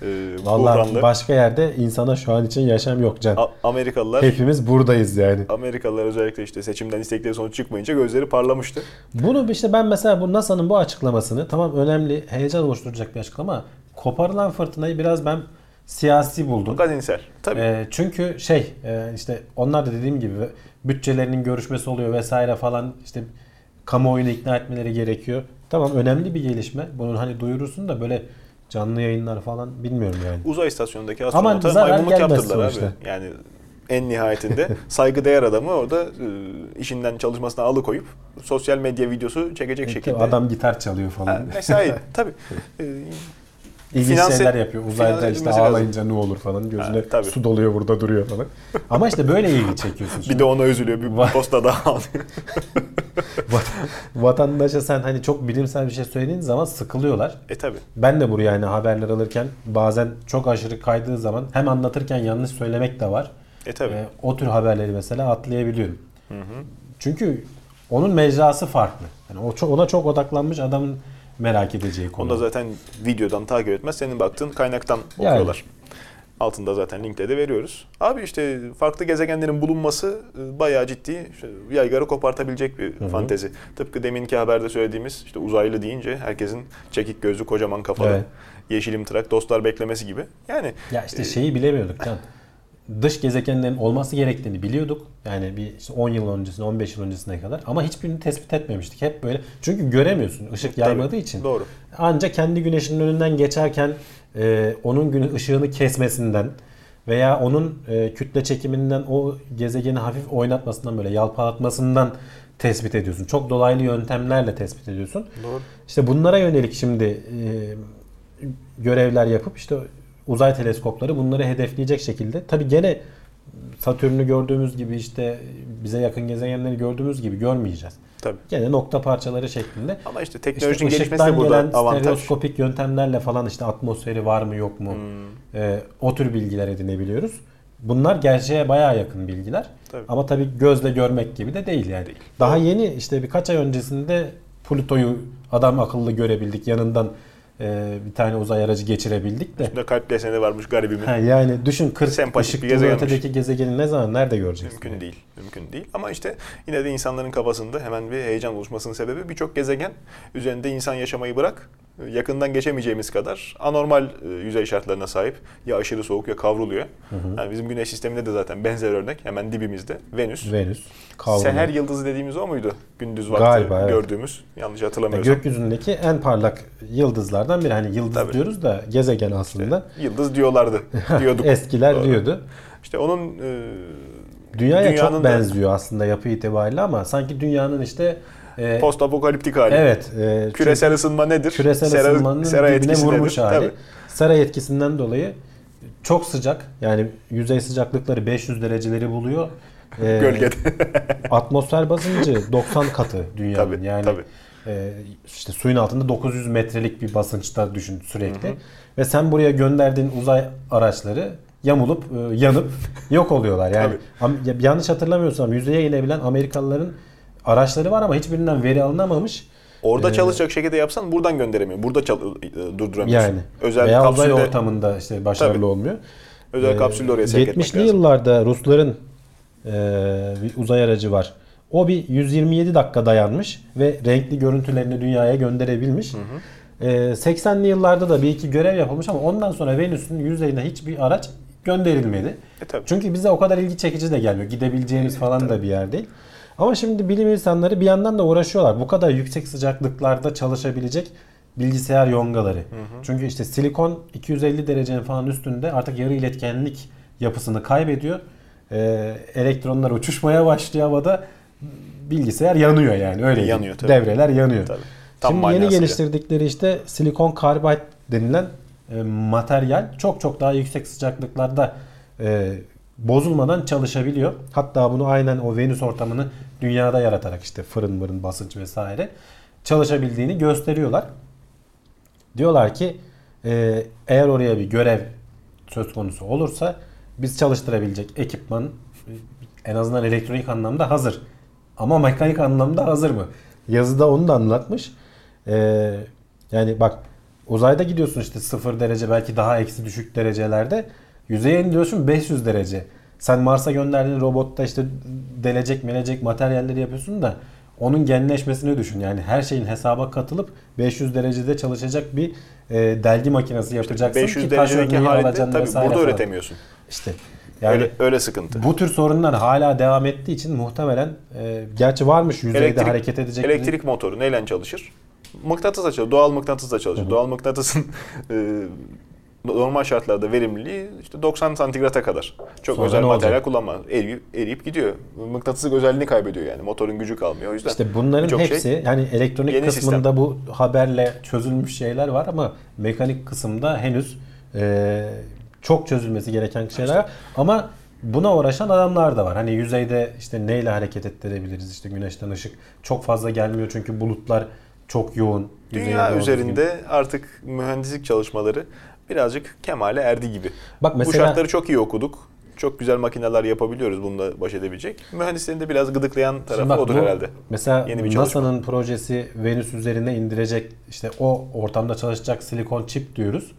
e, Vallahi başka yerde insana şu an için yaşam yok Can. A- Amerikalılar Hepimiz buradayız yani. Amerikalılar özellikle işte seçimden istekleri sonuç çıkmayınca gözleri parlamıştı. Bunu işte ben mesela bu NASA'nın bu açıklamasını tamam önemli, heyecan oluşturacak bir açıklama ama koparılan fırtınayı biraz ben siyasi buldum. Gazinsel. Tabii. Ee, çünkü şey e, işte onlar da dediğim gibi bütçelerinin görüşmesi oluyor vesaire falan işte kamuoyunu ikna etmeleri gerekiyor. Tamam önemli bir gelişme. Bunun hani duyurursun da böyle canlı yayınlar falan bilmiyorum yani. Uzay istasyonundaki astronota maymunluk yaptırdılar abi. Yani en nihayetinde saygıdeğer adamı orada e, işinden çalışmasına alıkoyup sosyal medya videosu çekecek şekilde. Adam gitar çalıyor Ha, falan. mesai tabii. E, İlginç Finanse- şeyler yapıyor. Uzayda işte edilmesi lazım. ağlayınca ne olur falan. Gözüne Ha, tabii. su doluyor burada duruyor falan. Ama işte böyle ilgi çekiyorsun. bir de ona üzülüyor. Bir posta daha alıyor. Va- vatandaşa sen hani çok bilimsel bir şey söylediğin zaman sıkılıyorlar. e tabii. Ben de buraya hani haberler alırken bazen çok aşırı kaydığı zaman hem anlatırken yanlış söylemek de var. E tabii. Ee, o tür haberleri mesela atlayabiliyorum. Hı hı. Çünkü onun mecrası farklı. Yani o çok, ona çok odaklanmış adamın merak edeceği konu. Onu da zaten videodan takip etmez. Senin baktığın kaynaktan Yani. okuyorlar. Altında zaten linkte de veriyoruz. Abi işte farklı gezegenlerin bulunması e, bayağı ciddi işte yaygarı kopartabilecek bir hı. fantezi. Tıpkı deminki haberde söylediğimiz işte uzaylı deyince herkesin çekik gözlü kocaman kafalı Evet. yeşilim trak dostlar beklemesi gibi. Yani Ya işte e, şeyi bilemiyorduk Can. Dış gezegenlerin olması gerektiğini biliyorduk. Yani bir işte 10 yıl öncesine, 15 yıl öncesine kadar. Ama hiçbirini tespit etmemiştik. Hep böyle. Çünkü göremiyorsun ışık Tabii, yaymadığı için. Doğru. Ancak kendi güneşinin önünden geçerken e, onun gün ışığını kesmesinden veya onun e, kütle çekiminden o gezegeni hafif oynatmasından böyle yalpalatmasından tespit ediyorsun. Çok dolaylı yöntemlerle tespit ediyorsun. Doğru. İşte bunlara yönelik şimdi e, görevler yapıp işte uzay teleskopları bunları hedefleyecek şekilde. Tabi gene Satürn'ü gördüğümüz gibi işte bize yakın gezegenleri gördüğümüz gibi görmeyeceğiz. Tabii. Gene nokta parçaları şeklinde. Ama işte İşte teknolojinin gelişmesi de burada gelen avantaj. stereoskopik yöntemlerle falan işte atmosferi var mı yok mu Hmm. e, o tür bilgiler edinebiliyoruz. Bunlar gerçeğe bayağı yakın bilgiler. Tabii. Ama tabii gözle görmek gibi de değil yani. Değil. Daha yeni işte birkaç ay öncesinde Plüto'yu adam akıllı görebildik. Yanından e, bir tane uzay aracı geçirebildik de. Üstünde kalp deseni varmış garibimin. Ha, yani düşün 40 Sempatik ışık bir ötedeki gezegeni ne zaman nerede göreceksin? Mümkün yani? değil. Mümkün değil. Ama işte yine de insanların kafasında hemen bir heyecan oluşmasının sebebi birçok gezegen üzerinde insan yaşamayı bırak yakından geçemeyeceğimiz kadar anormal e, yüzey şartlarına sahip. Ya aşırı soğuk ya kavruluyor. Yani bizim güneş sisteminde de zaten benzer örnek hemen dibimizde Venüs. Venüs. Kavrulu. Seher yıldızı dediğimiz o muydu? Gündüz vakti Galiba, evet. gördüğümüz. Yanlış Ya hatırlamıyorsam. gökyüzündeki en parlak yıldızlardan biri. Hani yıldız Tabii. diyoruz da gezegen aslında. Yıldız diyorlardı. Diyorduk. Eskiler Doğru. diyordu. İşte onun e, Dünyaya Dünyanın çok da- benziyor aslında yapı itibariyle ama sanki dünyanın işte e, post apokaliptik hali. evet e, Küresel ısınma nedir? küresel Sera- ısınmanın sera dibine vurmuş nedir? hali. Tabii. Sera etkisinden dolayı çok sıcak yani yüzey sıcaklıkları 500 dereceleri buluyor. E, Gölgede. atmosfer basıncı 90 katı dünyanın. Tabii, yani tabii. e, işte suyun altında 900 metrelik bir basınçta düşün sürekli. Ve sen buraya gönderdiğin uzay araçları yamulup e, yanıp yok oluyorlar. Yani am- ya- yanlış hatırlamıyorsam yüzeye inebilen Amerikalıların araçları var ama hiçbirinden veri alınamamış. Orada Ee, çalışacak şekilde yapsan buradan gönderemiyor. Burada çal- e, durduramıyorsun. Yani özel veya uzay kapsülde ortamında işte başarılı Tabii. olmuyor. özel Ee, kapsülde oraya sevk etmek 70'li lazım. yıllarda Rusların e, bir uzay aracı var. O bir 127 dakika dayanmış ve renkli görüntülerini dünyaya gönderebilmiş. E, 80'li yıllarda da bir iki görev yapılmış ama ondan sonra Venüs'ün yüzeyine hiçbir araç gönderilmedi. E, tabii. Çünkü bize o kadar ilgi çekici de gelmiyor. Gidebileceğimiz falan da bir yer değil. Ama şimdi bilim insanları bir yandan da uğraşıyorlar. Bu kadar yüksek sıcaklıklarda çalışabilecek bilgisayar yongaları. Çünkü işte silikon 250 derecenin falan üstünde artık yarı iletkenlik yapısını kaybediyor. Ee, elektronlar uçuşmaya başlıyor havada bilgisayar yanıyor yani öyle. Yanıyor tabii. Devreler yanıyor. Tabii. Tam Şimdi yeni geliştirdikleri işte silikon karbide denilen e, materyal çok çok daha yüksek sıcaklıklarda e, bozulmadan çalışabiliyor. Hatta bunu aynen o Venüs ortamını dünyada yaratarak işte fırın mırın basınç vesaire çalışabildiğini gösteriyorlar. Diyorlar ki e, eğer oraya bir görev söz konusu olursa biz çalıştırabilecek ekipman en azından elektronik anlamda hazır. Ama mekanik anlamda hazır mı? Yazıda onu da anlatmış. E, yani bak uzayda gidiyorsun işte 0 derece belki daha eksi düşük derecelerde. Yüzeye indiriyorsun 500 derece. Sen Mars'a gönderdiğin robotta işte delecek melecek materyalleri yapıyorsun da onun genleşmesini düşün. Yani her şeyin hesaba katılıp 500 derecede çalışacak bir e, delgi makinesi yapacaksın 500 ki taş örneği alacaksın tabii vesaire burada falan. üretemiyorsun. İşte yani öyle, öyle sıkıntı. bu tür sorunlar hala devam ettiği için muhtemelen e, gerçi varmış yüzeyde Elektrik- hareket edecek Elektrik motoru neyle çalışır? Mıknatısla çalışır. Doğal mıknatısla çalışır. Doğal mıknatısın e, normal şartlarda verimliliği işte 90 santigrata kadar. Çok Sonra özel materyal olacak? kullanma. Eriyip, eriyip gidiyor. Mıknatıslık özelliğini kaybediyor yani. Motorun gücü kalmıyor. O yüzden İşte bunların birçok hepsi şey yani elektronik kısmında bu haberle çözülmüş şeyler var ama mekanik kısımda henüz e, çok çözülmesi gereken şeyler var. Ama buna uğraşan adamlar da var. Hani yüzeyde işte neyle hareket ettirebiliriz? İşte güneşten ışık çok fazla gelmiyor çünkü bulutlar çok yoğun. Dünya üzerinde artık mühendislik çalışmaları birazcık kemale erdi gibi. Bak Bu mesela şartları çok iyi okuduk. Çok güzel makineler yapabiliyoruz bununla baş edebilecek. Mühendislerin de biraz gıdıklayan tarafı bak odur bu herhalde. Mesela. NASA'nın projesi Venüs üzerine indirecek işte o ortamda çalışacak silikon çip diyoruz.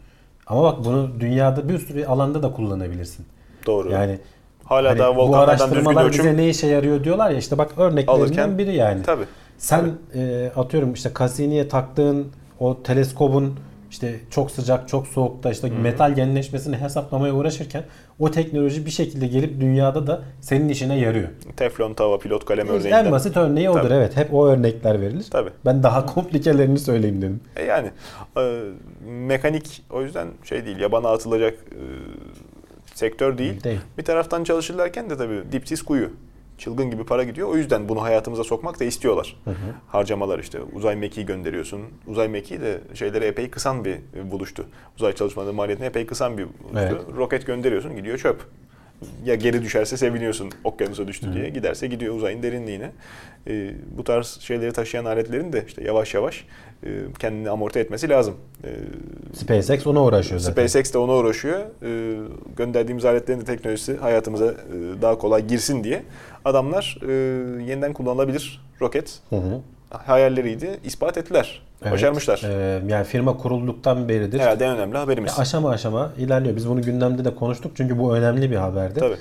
Ama bak bunu dünyada bir sürü alanda da kullanabilirsin. Doğru. Yani Hala hani daha bu araştırmalar ölçüm bize ne işe yarıyor diyorlar ya işte bak örneklerinden alırken biri yani. Tabii. Sen e, atıyorum işte Cassini'ye taktığın o teleskobun işte çok sıcak, çok soğukta işte metal genleşmesini hesaplamaya uğraşırken o teknoloji bir şekilde gelip dünyada da senin işine yarıyor. Teflon tava, pilot kalem örneğinden. En basit örneği odur Tabii. evet. Hep o örnekler verilir. Tabii. Ben daha komplikelerini söyleyeyim dedim. E yani e, mekanik o yüzden şey değil, yabana atılacak e, sektör değil. Değil. Bir taraftan çalışırlarken de tabii dipsiz kuyu. Çılgın gibi para gidiyor. O yüzden bunu hayatımıza sokmak da istiyorlar. Harcamalar işte. Uzay mekiği gönderiyorsun. Uzay mekiği de şeyleri epey kısan bir buluştu. Uzay çalışmaları maliyetini epey kısan bir buluştu. Evet. Roket gönderiyorsun gidiyor çöp. Ya geri düşerse seviniyorsun okyanusa düştü diye. Giderse gidiyor uzayın derinliğine. E, bu tarz şeyleri taşıyan aletlerin de işte yavaş yavaş e, kendini amorti etmesi lazım. E, SpaceX ona uğraşıyor zaten. SpaceX de ona uğraşıyor. E, gönderdiğimiz aletlerin de teknolojisi hayatımıza e, daha kolay girsin diye adamlar e, yeniden kullanılabilir roket Hı hı. hayalleriydi. ispat ettiler. Evet. Başarmışlar. Ee, yani firma kurulduktan beridir. Herhalde en önemli haberimiz. Ya aşama aşama ilerliyor. Biz bunu gündemde de konuştuk çünkü bu önemli bir haberdi. Tabii.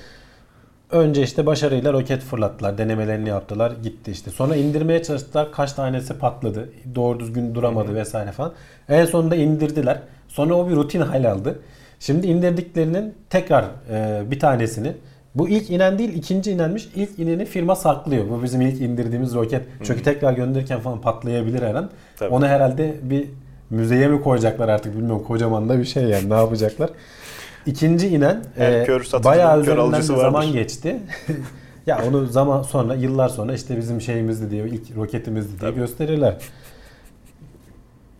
Önce işte başarıyla roket fırlattılar, denemelerini yaptılar, gitti işte. Sonra indirmeye çalıştılar, kaç tanesi patladı, doğru düzgün duramadı vesaire falan. En sonunda indirdiler. Sonra o bir rutin hal aldı. Şimdi indirdiklerinin tekrar e, bir tanesini bu ilk inen değil ikinci inenmiş. İlk ineni firma saklıyor. Bu bizim ilk indirdiğimiz roket. Çünkü tekrar gönderirken falan patlayabilir her an. Tabii. Onu herhalde bir müzeye mi koyacaklar artık bilmiyorum. Kocaman da bir şey yani ne yapacaklar. İkinci inen e, kör bayağı kör üzerinden bir zaman vardır. geçti. ya onu zaman sonra yıllar sonra işte bizim şeyimizdi diye ilk roketimizdi diye Tabii. gösterirler.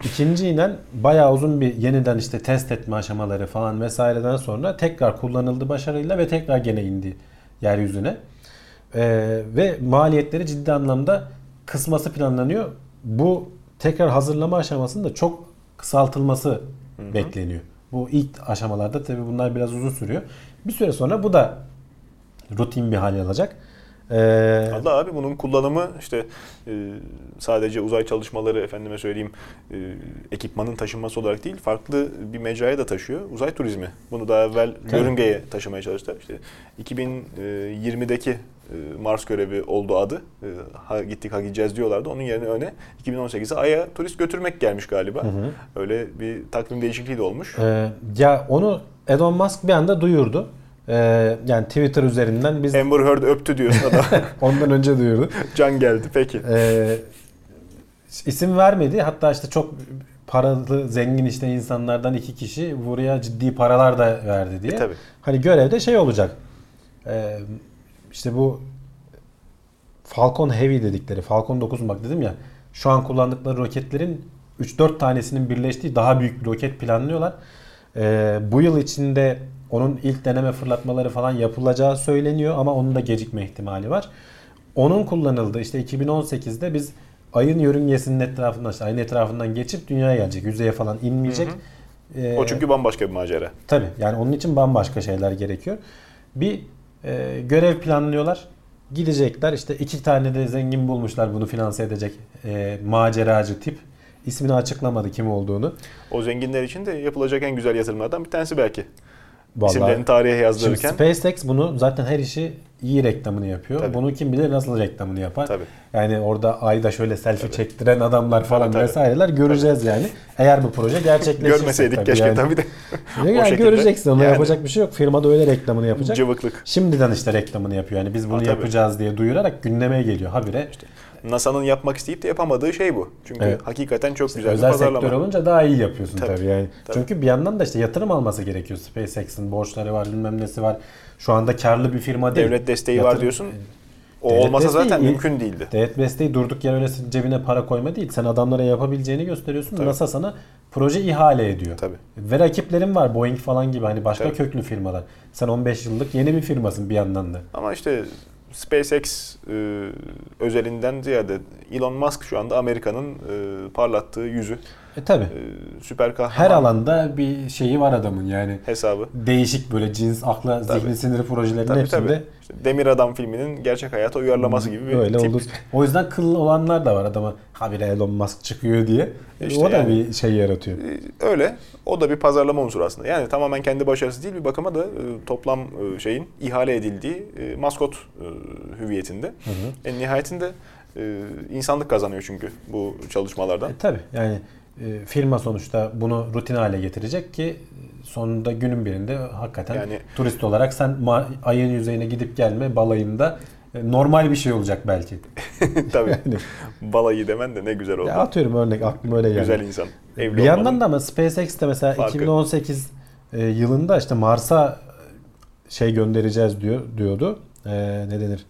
İkinci inen bayağı uzun bir yeniden işte test etme aşamaları falan vesaireden sonra tekrar kullanıldı başarıyla ve tekrar gene indi yeryüzüne. Ee, ve maliyetleri ciddi anlamda kısması planlanıyor. Bu tekrar hazırlama aşamasında çok kısaltılması bekleniyor. Bu ilk aşamalarda tabii bunlar biraz uzun sürüyor. Bir süre sonra bu da rutin bir hal alacak. Ee, Allah abi bunun kullanımı işte e, sadece uzay çalışmaları efendime söyleyeyim e, ekipmanın taşınması olarak değil farklı bir mecraya da taşıyor. Uzay turizmi. Bunu daha evvel Tabii. yörüngeye taşımaya çalıştılar. İşte 2020'deki e, Mars görevi oldu adı. E, ha, gittik ha gideceğiz diyorlardı. Onun yerine öne 2018'e Ay'a turist götürmek gelmiş galiba. hı. Öyle bir takvim değişikliği de olmuş. e, ya onu Elon Musk bir anda duyurdu. Ee, yani Twitter üzerinden biz Amber Heard öptü diyorsun adam. ondan önce duyurdu. Can geldi peki. Ee, isim vermedi. Hatta işte çok paralı, zengin işte insanlardan iki kişi buraya ciddi paralar da verdi diye. E, tabii. Hani görevde şey olacak. Ee, işte bu Falcon Heavy dedikleri, Falcon 9 bak dedim ya. Şu an kullandıkları roketlerin 3-4 tanesinin birleştiği daha büyük bir roket planlıyorlar. Ee, bu yıl içinde onun ilk deneme fırlatmaları falan yapılacağı söyleniyor ama onun da gecikme ihtimali var. Onun kullanıldığı işte 2018'de biz ayın yörüngesinin etrafından işte ayın etrafından geçip dünyaya gelecek. Yüzeye falan inmeyecek. Ee, O çünkü bambaşka bir macera. Tabii yani onun için bambaşka şeyler gerekiyor. Bir e, görev planlıyorlar. Gidecekler işte iki tane de zengin bulmuşlar bunu finanse edecek e, maceracı tip. İsmini açıklamadı kim olduğunu. O zenginler için de yapılacak en güzel yatırımlardan bir tanesi belki. Vallahi İsimlerini tarihe Şimdi yazdırırken. SpaceX bunu zaten her işi iyi reklamını yapıyor. Tabii. Bunu kim bilir nasıl reklamını yapar. Tabii. Yani orada ayda şöyle selfie çektiren adamlar falan tabii. vesaireler göreceğiz yani. Eğer bu proje gerçekleşirse. Görmeseydik tabii keşke yani. tabii de. Yani şekilde. göreceksin ona Yani. yapacak bir şey yok. Firma da öyle reklamını yapacak. Cıvıklık. Şimdiden işte reklamını yapıyor. Yani biz bunu Ha, tabii. yapacağız diye duyurarak gündeme geliyor habire. NASA'nın yapmak isteyip de yapamadığı şey bu. Çünkü Evet. hakikaten çok güzel bir Özel pazarlama. sektör olunca daha iyi yapıyorsun tabii, Tabii, yani. tabii. Çünkü bir yandan da işte yatırım alması gerekiyor. SpaceX'in borçları var, bilmem nesi var. Şu anda karlı bir firma değil. Devlet desteği var Yatırım- diyorsun. O Devlet olmasa desteği zaten mümkün değildi. Devlet desteği durduk yere öyle cebine para koyma değil. Sen adamlara yapabileceğini gösteriyorsun. Tabii. NASA sana proje ihale ediyor. Tabii. Ve rakiplerin var Boeing falan gibi hani başka Tabii. köklü firmalar. Sen 15 yıllık yeni bir firmasın bir yandan da. Ama işte SpaceX e, özelinden ziyade Elon Musk şu anda Amerika'nın e, parlattığı yüzü. E tabi. E, süper kahraman Her alanda bir şeyi var adamın yani. hesabı. Değişik böyle cins, akla, Tabii. zihni, siniri projelerinin Tabii hepsinde tabii. İşte Demir Adam filminin gerçek hayata uyarlaması gibi bir öyle tip. olur. O yüzden kıllı olanlar da var adama habire Elon Musk çıkıyor diye. İşte o da yani. bir şey yaratıyor. E, Öyle. O da bir pazarlama unsuru aslında. Yani tamamen kendi başarısı değil bir bakıma da e, toplam e, şeyin ihale edildiği e, maskot e, hüviyetinde. En nihayetinde e, insanlık kazanıyor çünkü bu çalışmalardan. E, tabii yani e, firma sonuçta bunu rutin hale getirecek ki sonunda günün birinde hakikaten Yani- turist olarak sen ayın yüzeyine gidip gelme balayında e, normal bir şey olacak belki. Tabii. Yani, Balayı demen de ne güzel oldu. ya atıyorum örnek aklıma öyle geldi. Güzel insan. Evli bir yandan da ama SpaceX de mesela Farkı. 2018 e, yılında işte Mars'a şey göndereceğiz diyor diyordu. E, ne denir?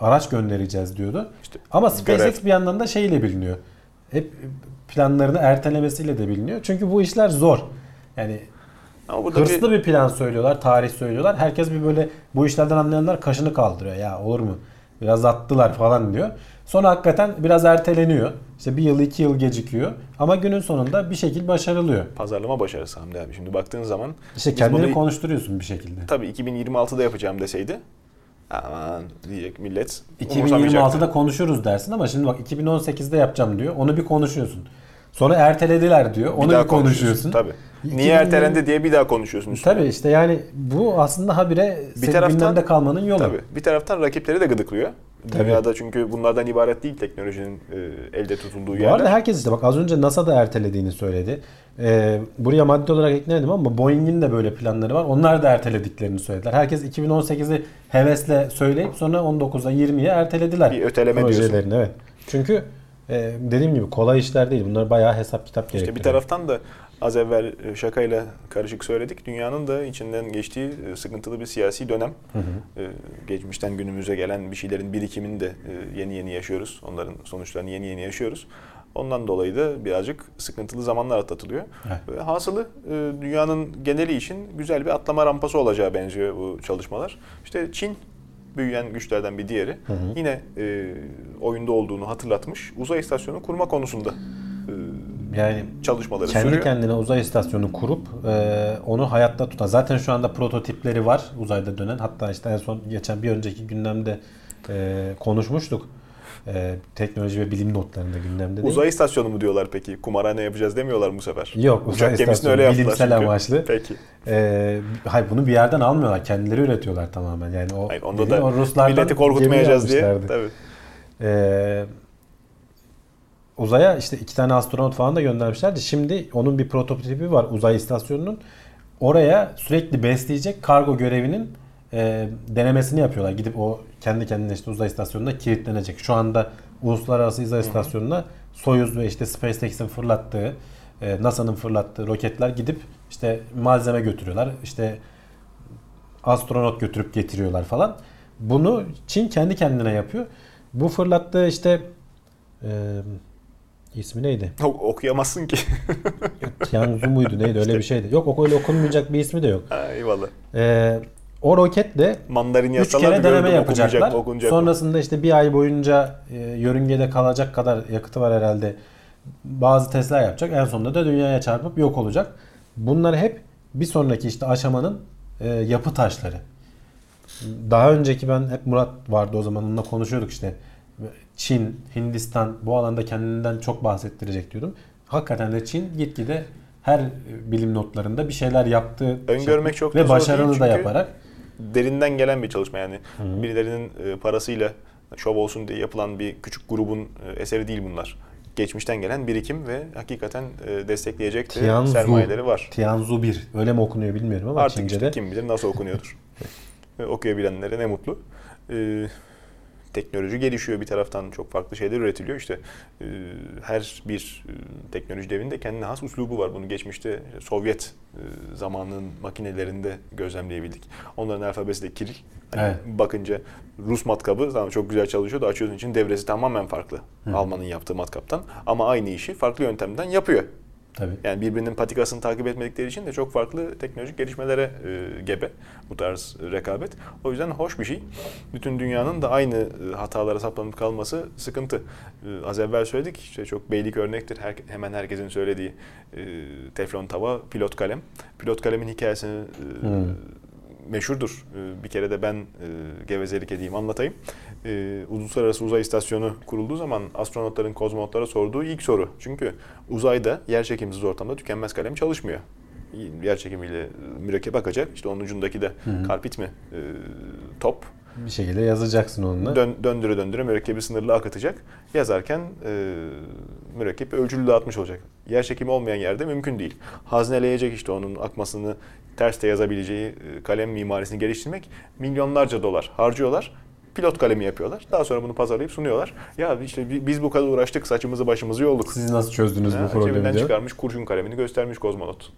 Araç göndereceğiz diyordu. İşte Ama SpaceX görev. bir yandan da şeyle biliniyor. Hep planlarını ertelemesiyle de biliniyor. Çünkü bu işler zor. Yani Ama Hırslı bir plan söylüyorlar, tarih söylüyorlar. Herkes bir böyle bu işlerden anlayanlar kaşını kaldırıyor. Ya olur mu? Biraz attılar falan diyor. Sonra hakikaten biraz erteleniyor. İşte bir yıl iki yıl gecikiyor. Ama günün sonunda bir şekilde başarılıyor. pazarlama başarısı Hamdi abi. Şimdi baktığın zaman İşte kendini bunu- konuşturuyorsun bir şekilde. tabii 2026'da yapacağım deseydi aman diyecek millet. umursamayacaktı. 2026'da konuşuruz dersin ama şimdi bak 2018'de yapacağım diyor. Onu bir konuşuyorsun. Sonra ertelediler diyor. Onu bir, daha konuşuyorsun. Tabii. 2020 Niye ertelendi diye bir daha konuşuyorsun üstüne. Tabii işte yani bu aslında habire senin taraftan- gündemde kalmanın yolu. Tabii. Bir taraftan rakipleri de gıdıklıyor. Tabii. Dünyada çünkü bunlardan ibaret değil teknolojinin e, elde tutulduğu Bu yerler. arada herkes işte bak az önce NASA da ertelediğini söyledi. Ee, buraya maddi olarak eklemedim ama Boeing'in de böyle planları var. Onlar da ertelediklerini söylediler. Herkes 2018'i hevesle söyleyip sonra 19'a 20'ye ertelediler. Bir öteleme diyorsun. Evet. Çünkü e, dediğim gibi kolay işler değil. Bunlar bayağı hesap kitap gerektiriyor. İşte bir taraftan da az evvel e, şakayla karışık söyledik. Dünyanın da içinden geçtiği e, sıkıntılı bir siyasi dönem. E, Geçmişten günümüze gelen bir şeylerin birikimini de yeni yeni yaşıyoruz. Onların sonuçlarını yeni yeni yaşıyoruz. Ondan dolayı da birazcık sıkıntılı zamanlar atlatılıyor. Evet. Ve hasılı dünyanın geneli için güzel bir atlama rampası olacağı benziyor bu çalışmalar. İşte Çin büyüyen güçlerden bir diğeri yine e, oyunda olduğunu hatırlatmış. Uzay istasyonu kurma konusunda e, Yani çalışmaları kendi sürüyor. kendine uzay istasyonu kurup e, onu hayatta tutan. Zaten şu anda prototipleri var uzayda dönen. Hatta işte en son geçen bir önceki gündemde e, konuşmuştuk. E, teknoloji ve bilim notlarında gündemde değil. Uzay istasyonu mu diyorlar peki? Kumarhane yapacağız demiyorlar bu sefer. Yok uzay Uçak istasyonu öyle bilimsel çünkü. amaçlı. Peki. E, hayır bunu bir yerden almıyorlar. Kendileri üretiyorlar tamamen. Yani o, Hayır, onda da o Ruslardan milleti korkutmayacağız diye. Tabii. Ee, uzaya işte iki tane astronot falan da göndermişlerdi. Şimdi onun bir prototipi var uzay istasyonunun. Oraya sürekli besleyecek kargo görevinin e, denemesini yapıyorlar. Gidip o kendi kendine işte uzay istasyonuna kilitlenecek. Şu anda uluslararası uzay istasyonuna Soyuz ve işte SpaceX'in fırlattığı, e, NASA'nın fırlattığı roketler gidip işte malzeme götürüyorlar. İşte astronot götürüp getiriyorlar falan. Bunu Çin kendi kendine yapıyor. Bu fırlattığı işte e, ismi neydi? Ok- okuyamazsın ki. Tianzu muydu neydi öyle bir şeydi. Yok o öyle okunmayacak bir ismi de yok. ha, eyvallah. E, o roketle Mandarin 3 yasalar kere deneme yapacaklar. mı, okunacak mı? Sonrasında işte bir ay boyunca e, yörüngede kalacak kadar yakıtı var herhalde. Bazı testler yapacak. En sonunda da dünyaya çarpıp yok olacak. Bunlar hep bir sonraki işte aşamanın e, yapı taşları. Daha önceki ben hep Murat vardı o zaman onunla konuşuyorduk işte. Çin, Hindistan bu alanda kendinden çok bahsettirecek diyordum. Hakikaten de Çin gitgide her bilim notlarında bir şeyler yaptığı Öngörmek çok da ve başarılı da yaparak Derinden gelen bir çalışma yani. Birilerinin e, parasıyla şov olsun diye yapılan bir küçük grubun e, eseri değil bunlar. Geçmişten gelen birikim ve hakikaten e, destekleyecek de Tianzu. sermayeleri var. Tianzu 1 öyle mi okunuyor bilmiyorum ama Artık Çince'de. işte kim bilir nasıl okunuyordur. Okuyabilenlere ne mutlu. Ee, teknoloji gelişiyor bir taraftan çok farklı şeyler üretiliyor. İşte e, her bir e, teknoloji devinde kendine has uslubu var. Bunu geçmişte Sovyet e, zamanının makinelerinde gözlemleyebildik. Onların alfabesi de Kiril. Hani Evet. Bakınca Rus matkabı tamam çok güzel çalışıyordu. Açıyorsun için devresi tamamen farklı. Alman'ın yaptığı matkaptan. Ama aynı işi farklı yöntemden yapıyor. Tabii. Yani birbirinin patikasını takip etmedikleri için de çok farklı teknolojik gelişmelere e, gebe bu tarz rekabet. O yüzden hoş bir şey. Bütün dünyanın da aynı e, hatalara saplanıp kalması sıkıntı. E, az evvel söyledik işte çok beylik örnektir. Her, hemen herkesin söylediği e, teflon tava, pilot kalem. Pilot kalemin hikayesini e, Hmm. meşhurdur. E, bir kere de ben e, gevezelik edeyim anlatayım. E, Uluslararası Uzay İstasyonu kurulduğu zaman astronotların kozmonotlara sorduğu ilk soru. Çünkü uzayda yerçekimsiz ortamda tükenmez kalem çalışmıyor. Yer çekimiyle mürekkep akacak. İşte onun ucundaki de karpit mi e, top. Bir şekilde yazacaksın onunla. Dön, döndüre döndüre mürekkebi sınırlı akıtacak. Yazarken e, mürekkep ölçülü dağıtmış olacak. Yer çekimi olmayan yerde mümkün değil. Hazneleyecek işte onun akmasını terste yazabileceği e, kalem mimarisini geliştirmek milyonlarca dolar harcıyorlar. Pilot kalemi yapıyorlar. Daha sonra bunu pazarlayıp sunuyorlar. Ya işte biz bu kadar uğraştık saçımızı başımızı yolduk. Siz nasıl çözdünüz Ha, bu problemi cebinden diyor. çıkarmış kurşun kalemini göstermiş kozmonot.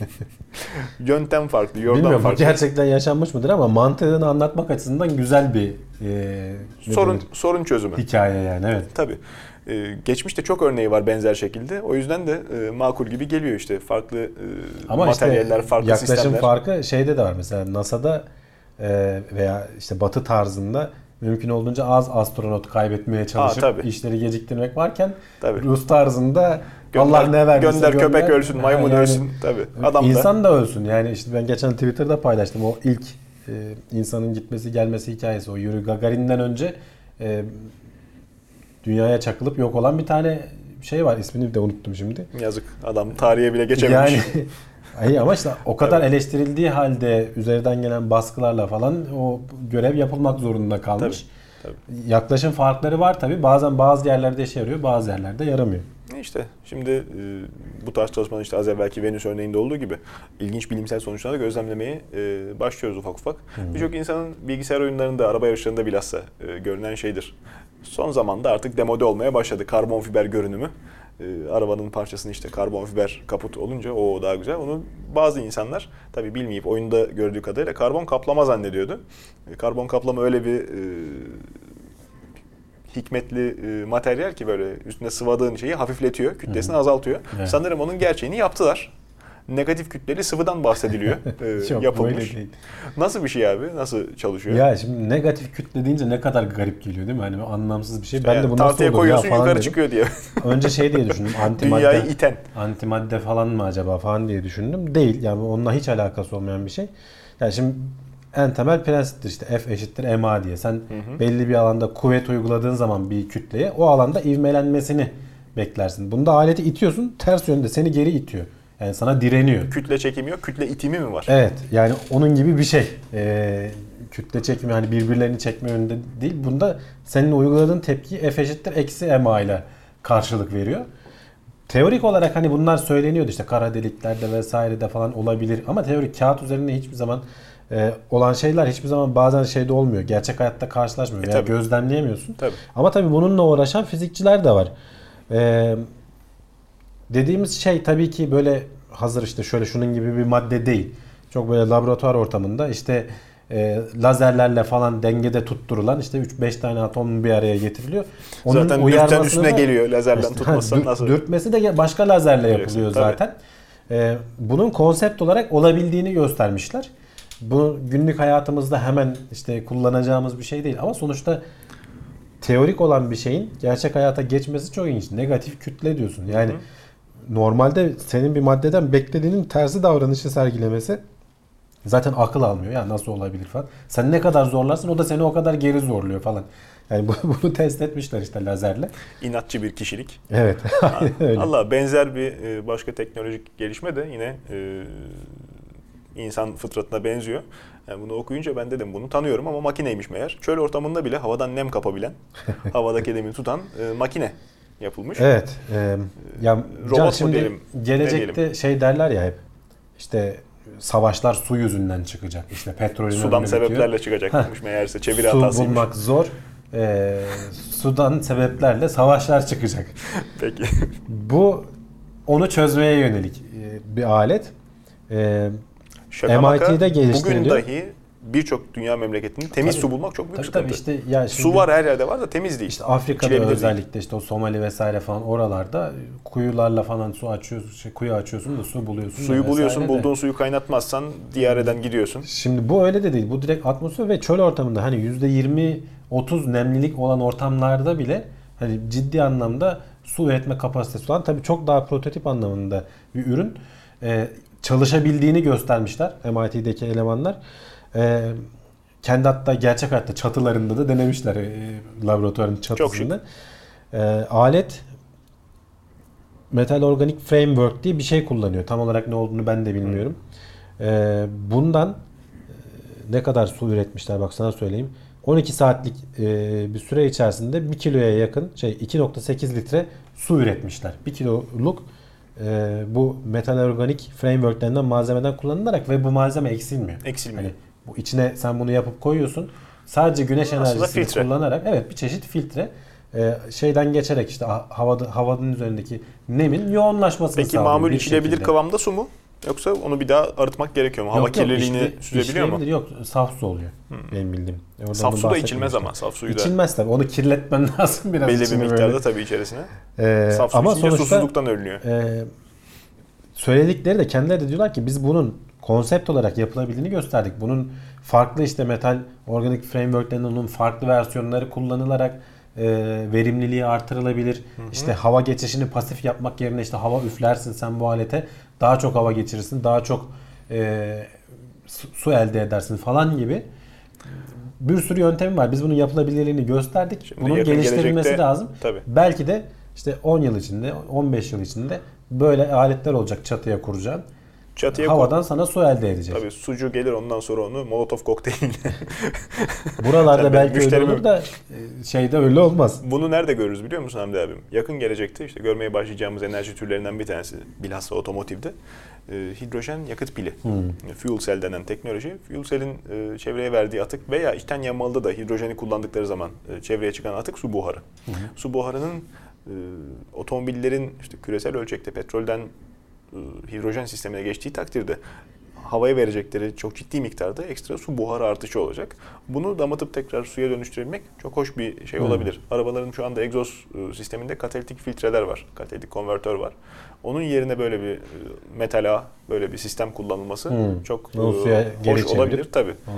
Yöntem farklı, yordam Bilmiyorum farklı. gerçekten yaşanmış mıdır ama mantığını anlatmak açısından güzel bir e, sorun denir? sorun çözümü. hikaye yani evet. Tabii. Ee, geçmişte çok örneği var benzer şekilde. O yüzden de e, makul gibi geliyor işte. Farklı e, Ama materyaller, işte farklı yaklaşım sistemler. farkı şeyde de var mesela NASA'da e, veya işte Batı tarzında mümkün olduğunca az astronot kaybetmeye çalışıp tabii. işleri geciktirmek varken Tabii. Rus tarzında Gönder, Allah ne verdiyse gönder, köpek ölsün, maymun yani ölsün. Tabii. Adam da İnsan da ölsün. Yani işte ben geçen Twitter'da paylaştım o ilk e, insanın gitmesi gelmesi hikayesi. O Yuri Gagarin'den önce e, dünyaya çakılıp yok olan bir tane şey var. İsmini de unuttum şimdi. yazık. Adam tarihe bile geçememiş. Yani Ay ama işte o kadar eleştirildiği halde üzerinden gelen baskılarla falan o görev yapılmak zorunda kalmış. Tabii, Yaklaşım farkları var tabi. Bazen bazı yerlerde işe yarıyor, bazı yerlerde yaramıyor. İşte şimdi e, bu tarz çalışmalar işte az evvelki Venüs örneğinde olduğu gibi ilginç bilimsel sonuçları da gözlemlemeye e, başlıyoruz ufak ufak. Birçok insanın bilgisayar oyunlarında, araba yarışlarında bilhassa e, görünen şeydir. Son zamanda artık demode olmaya başladı. Karbon fiber görünümü. E, arabanın parçasını işte karbon fiber kaput olunca o daha güzel. Onu bazı insanlar tabi bilmeyip oyunda gördüğü kadarıyla karbon kaplama zannediyordu. E, karbon kaplama öyle bir e, hikmetli e, materyal ki böyle üstüne sıvadığın şeyi hafifletiyor, kütlesini azaltıyor. Evet. Sanırım onun gerçeğini yaptılar. Negatif kütleli sıvıdan bahsediliyor. e, Yok yapılmış. böyle değil. Nasıl bir şey abi? Nasıl çalışıyor? Ya şimdi negatif kütle deyince ne kadar garip geliyor değil mi? Hani anlamsız bir şey. İşte ben yani de bu nasıl olur ya falan yukarı dedim. çıkıyor diye. Önce şey diye düşündüm. Dünyayı Antimadde, iten. antimadde falan mı acaba falan diye düşündüm. Değil. Yani onunla hiç alakası olmayan bir şey. Yani şimdi en temel prensiptir işte F eşittir ma diye. Sen belli bir alanda kuvvet uyguladığın zaman bir kütleye o alanda ivmelenmesini beklersin. Bunda aleti itiyorsun ters yönde seni geri itiyor. Yani sana direniyor. Kütle çekimi yok, kütle itimi mi var? Evet yani onun gibi bir şey. Ee, kütle çekimi hani birbirlerini çekme yönünde değil. Bunda senin uyguladığın tepki F eşittir eksi ma ile karşılık veriyor. Teorik olarak hani bunlar söyleniyordu işte kara deliklerde vesairede falan olabilir ama teorik kağıt üzerinde hiçbir zaman e, olan şeyler hiçbir zaman bazen şeyde olmuyor. Gerçek hayatta karşılaşmıyor E, veya tabii. gözlemleyemiyorsun. Tabii. Ama tabii bununla uğraşan fizikçiler de var. Ee, dediğimiz şey tabii ki böyle hazır işte şöyle şunun gibi bir madde değil. Çok böyle laboratuvar ortamında işte e, lazerlerle falan dengede tutturulan işte 3-5 tane atom bir araya getiriliyor. Zaten dürten üstüne da- geliyor lazerden İşte, tutmazsan ha, dür- nasıl? Dürtmesi de başka lazerle yapılıyor tabii. zaten. Ee, bunun konsept olarak olabildiğini göstermişler. Bu günlük hayatımızda hemen işte kullanacağımız bir şey değil ama sonuçta teorik olan bir şeyin gerçek hayata geçmesi çok ilginç. Negatif kütle diyorsun. Yani normalde senin bir maddeden beklediğinin tersi davranışı sergilemesi zaten akıl almıyor. Ya nasıl olabilir falan. Sen ne kadar zorlarsın o da seni o kadar geri zorluyor falan. Yani bu- bunu test etmişler işte lazerle. İnatçı bir kişilik. Evet. öyle. Allah benzer bir e, başka teknolojik gelişme de yine e, insan fıtratına benziyor. Yani bunu okuyunca ben dedim bunu tanıyorum ama makineymiş meğer. Çöl ortamında bile havadan nem kapabilen, havadaki nemi tutan e, makine yapılmış. Evet. e, ya Robot Can şimdi diyelim, gelecekte şey derler ya hep işte savaşlar su yüzünden çıkacak. İşte petrolün Sudan bitiyor. sebeplerle çıkacakmış meğerse çeviri Su hatasıymış. bulmak zor. E, sudan sebeplerle savaşlar çıkacak. Peki. Bu onu çözmeye yönelik e, bir alet. E, Şaka MIT'de maka, Bugün geliştiriliyor. dahi birçok dünya memleketinde temiz Tabii. su bulmak çok büyük tabii sıkıntı. tabii işte ya şimdi Su var her yerde var da temiz değil. İşte Afrika'da İçilebilir değil. özellikle işte o Somali vesaire falan oralarda kuyularla falan su açıyorsun, şey, kuyu açıyorsun da su buluyorsun. Suyu buluyorsun, de. bulduğun suyu kaynatmazsan diyareden gidiyorsun. Şimdi bu öyle de değil. Bu direkt atmosfer ve çöl ortamında hani %20-30 nemlilik olan ortamlarda bile hani ciddi anlamda su üretme kapasitesi olan tabii çok daha prototip anlamında bir ürün. Ee, çalışabildiğini göstermişler MIT'deki elemanlar. Ee, kendi hatta gerçek hayatta çatılarında da denemişler e, laboratuvarın çatısında. Ee, alet Metal Organic Framework diye bir şey kullanıyor. Tam olarak ne olduğunu ben de bilmiyorum. Ee, bundan e, ne kadar su üretmişler bak sana söyleyeyim. 12 saatlik e, bir süre içerisinde 1 kiloya yakın şey 2.8 litre su üretmişler. 1 kiloluk e, bu Metal Organic Framework denilen malzemeden kullanılarak ve bu malzeme eksilmiyor. Eksilmiyor. Hani bu içine sen bunu yapıp koyuyorsun. sadece güneş enerjisini kullanarak evet bir çeşit filtre e, şeyden geçerek işte ha- havada havanın üzerindeki nemin yoğunlaşmasını Peki sağlıyor mamul bir içilebilir kıvamda su mu? Yoksa onu bir daha arıtmak gerekiyor mu? Hava Yok, yok, kirliliğini içli- süzebiliyor mu? Yok saf su oluyor benim bildiğim. Oradan Saf onu su da içilmez ama saf suyu da İçilmez tabii. Onu kirletmen lazım biraz. belli bir miktarda böyle. tabii içerisine. Ee, Saf su ama sonuçta susuzluktan ölünüyor. e, söyledikleri de kendileri de diyorlar ki biz bunun konsept olarak yapılabildiğini gösterdik. Bunun farklı işte metal organik framework'lerinin onun farklı versiyonları kullanılarak e, verimliliği artırılabilir. İşte hava geçişini pasif yapmak yerine işte hava üflersin sen bu alete daha çok hava geçirirsin, daha çok e, su- elde edersin falan gibi bir sürü yöntemi var. Biz bunun yapılabilirliğini gösterdik. Şimdi bunun geliştirilmesi lazım. Tabii. Belki de işte 10 yıl içinde, 15 yıl içinde böyle aletler olacak çatıya kuracağın. Çatıya Havadan sana su elde edecek. Tabii sucu gelir ondan sonra onu Molotov kokteyliyle. Buralarda Sen belki öyle olur da e, şeyde öyle olmaz. Bunu nerede görürüz biliyor musun Hamdi abim? Yakın gelecekte işte görmeye başlayacağımız enerji türlerinden bir tanesi bilhassa otomotivde e, hidrojen yakıt pili. Fuel cell denen teknoloji. Fuel cell'in e, çevreye verdiği atık veya içten yanmalıda da hidrojeni kullandıkları zaman e, çevreye çıkan atık su buharı. Su buharının e, otomobillerin işte küresel ölçekte petrolden hidrojen sistemine geçtiği takdirde havaya verecekleri çok ciddi miktarda ekstra su buharı artışı olacak. Bunu damatıp tekrar suya dönüştürebilmek çok hoş bir şey olabilir. Arabaların şu anda egzoz e, sisteminde katalitik filtreler var. Katalitik konvertör var. Onun yerine böyle bir e, metal ağ, böyle bir sistem kullanılması Hmm. çok O e, geri hoş olabilir.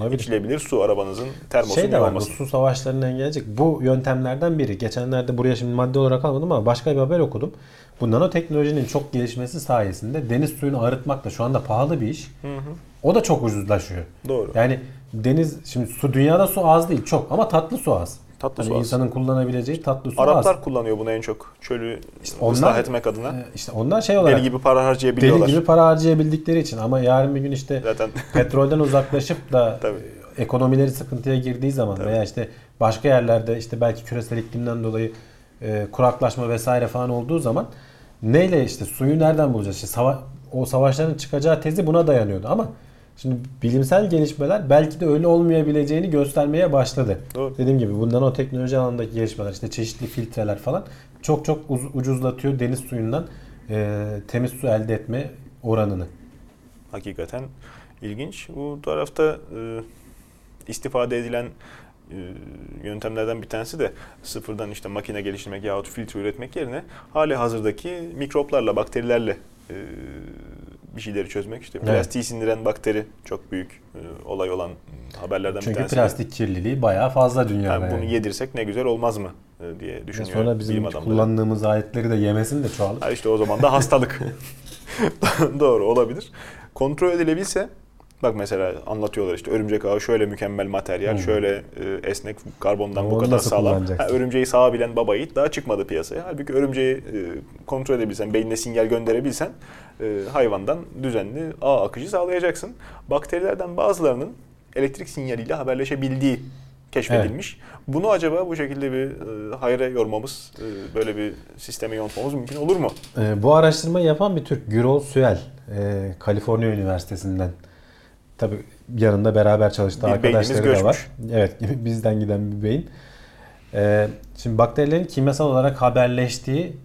Olabilir. İçilebilir su arabanızın termosunun Şey de var olması. su savaşlarını engelleyecek. Bu yöntemlerden biri. Geçenlerde buraya şimdi madde olarak almadım ama başka bir haber okudum. Bu nanoteknolojinin çok gelişmesi sayesinde deniz suyunu arıtmak da şu anda pahalı bir iş. O da çok ucuzlaşıyor. Doğru. Yani deniz şimdi su dünyada su az değil çok ama tatlı su az. Tatlı Hani su insanın kullanabileceği tatlı su Araplar az. kullanıyor bunu en çok. Çölü onlar- ıslah etmek adına. Ee, İşte onlar şey olarak Deli gibi para deli harcayabiliyorlar. gibi para harcayabildikleri için ama yarın bir gün işte Zaten petrolden uzaklaşıp da Tabii. e, ekonomileri sıkıntıya girdiği zaman Tabii. veya işte başka yerlerde işte belki küresel iklimden dolayı e, kuraklaşma vesaire falan olduğu zaman neyle işte suyu nereden bulacağız? İşte sava- o savaşların çıkacağı tezi buna dayanıyordu ama şimdi bilimsel gelişmeler belki de öyle olmayabileceğini göstermeye başladı. Doğru. Dediğim gibi bu nanoteknoloji alanındaki gelişmeler işte çeşitli filtreler falan çok çok uz- ucuzlatıyor deniz suyundan e, temiz su elde etme oranını. hakikaten ilginç. Bu tarafta e, istifade edilen e, yöntemlerden bir tanesi de sıfırdan işte makine geliştirmek yahut filtre üretmek yerine hali hazırdaki mikroplarla, bakterilerle e, bir şeyleri çözmek. İşte Evet. plastiği sindiren bakteri çok büyük e, olay olan haberlerden bir Çünkü tanesi. plastik kirliliği bayağı fazla dünyada. Yani bunu yani. yedirsek ne güzel olmaz mı e, diye düşünüyor sonra bizim kullandığımız aletleri de yemesin de çoğalır. Ha işte o zaman da hastalık. Doğru olabilir. Kontrol edilebilse bak mesela anlatıyorlar işte örümcek ağı şöyle mükemmel materyal, Hmm. şöyle e, esnek karbondan Ama bu kadar sağlam. Ha, örümceği sağabilen baba yiğit daha çıkmadı piyasaya. Halbuki örümceği e, kontrol edebilsen, beynine sinyal gönderebilsen e, hayvandan düzenli ağ akıcı sağlayacaksın. Bakterilerden bazılarının elektrik sinyaliyle haberleşebildiği keşfedilmiş. Bunu acaba bu şekilde bir e, hayra yormamız, e, böyle bir sisteme yontmamız mümkün olur mu? Ee, bu araştırmayı yapan bir Türk Gürol Süel, e, Kaliforniya Üniversitesi'nden. Tabi yanında beraber çalıştığı Bir arkadaşları da var. Evet, bizden giden bir beyin. Ee, şimdi bakterilerin kimyasal olarak haberleştiği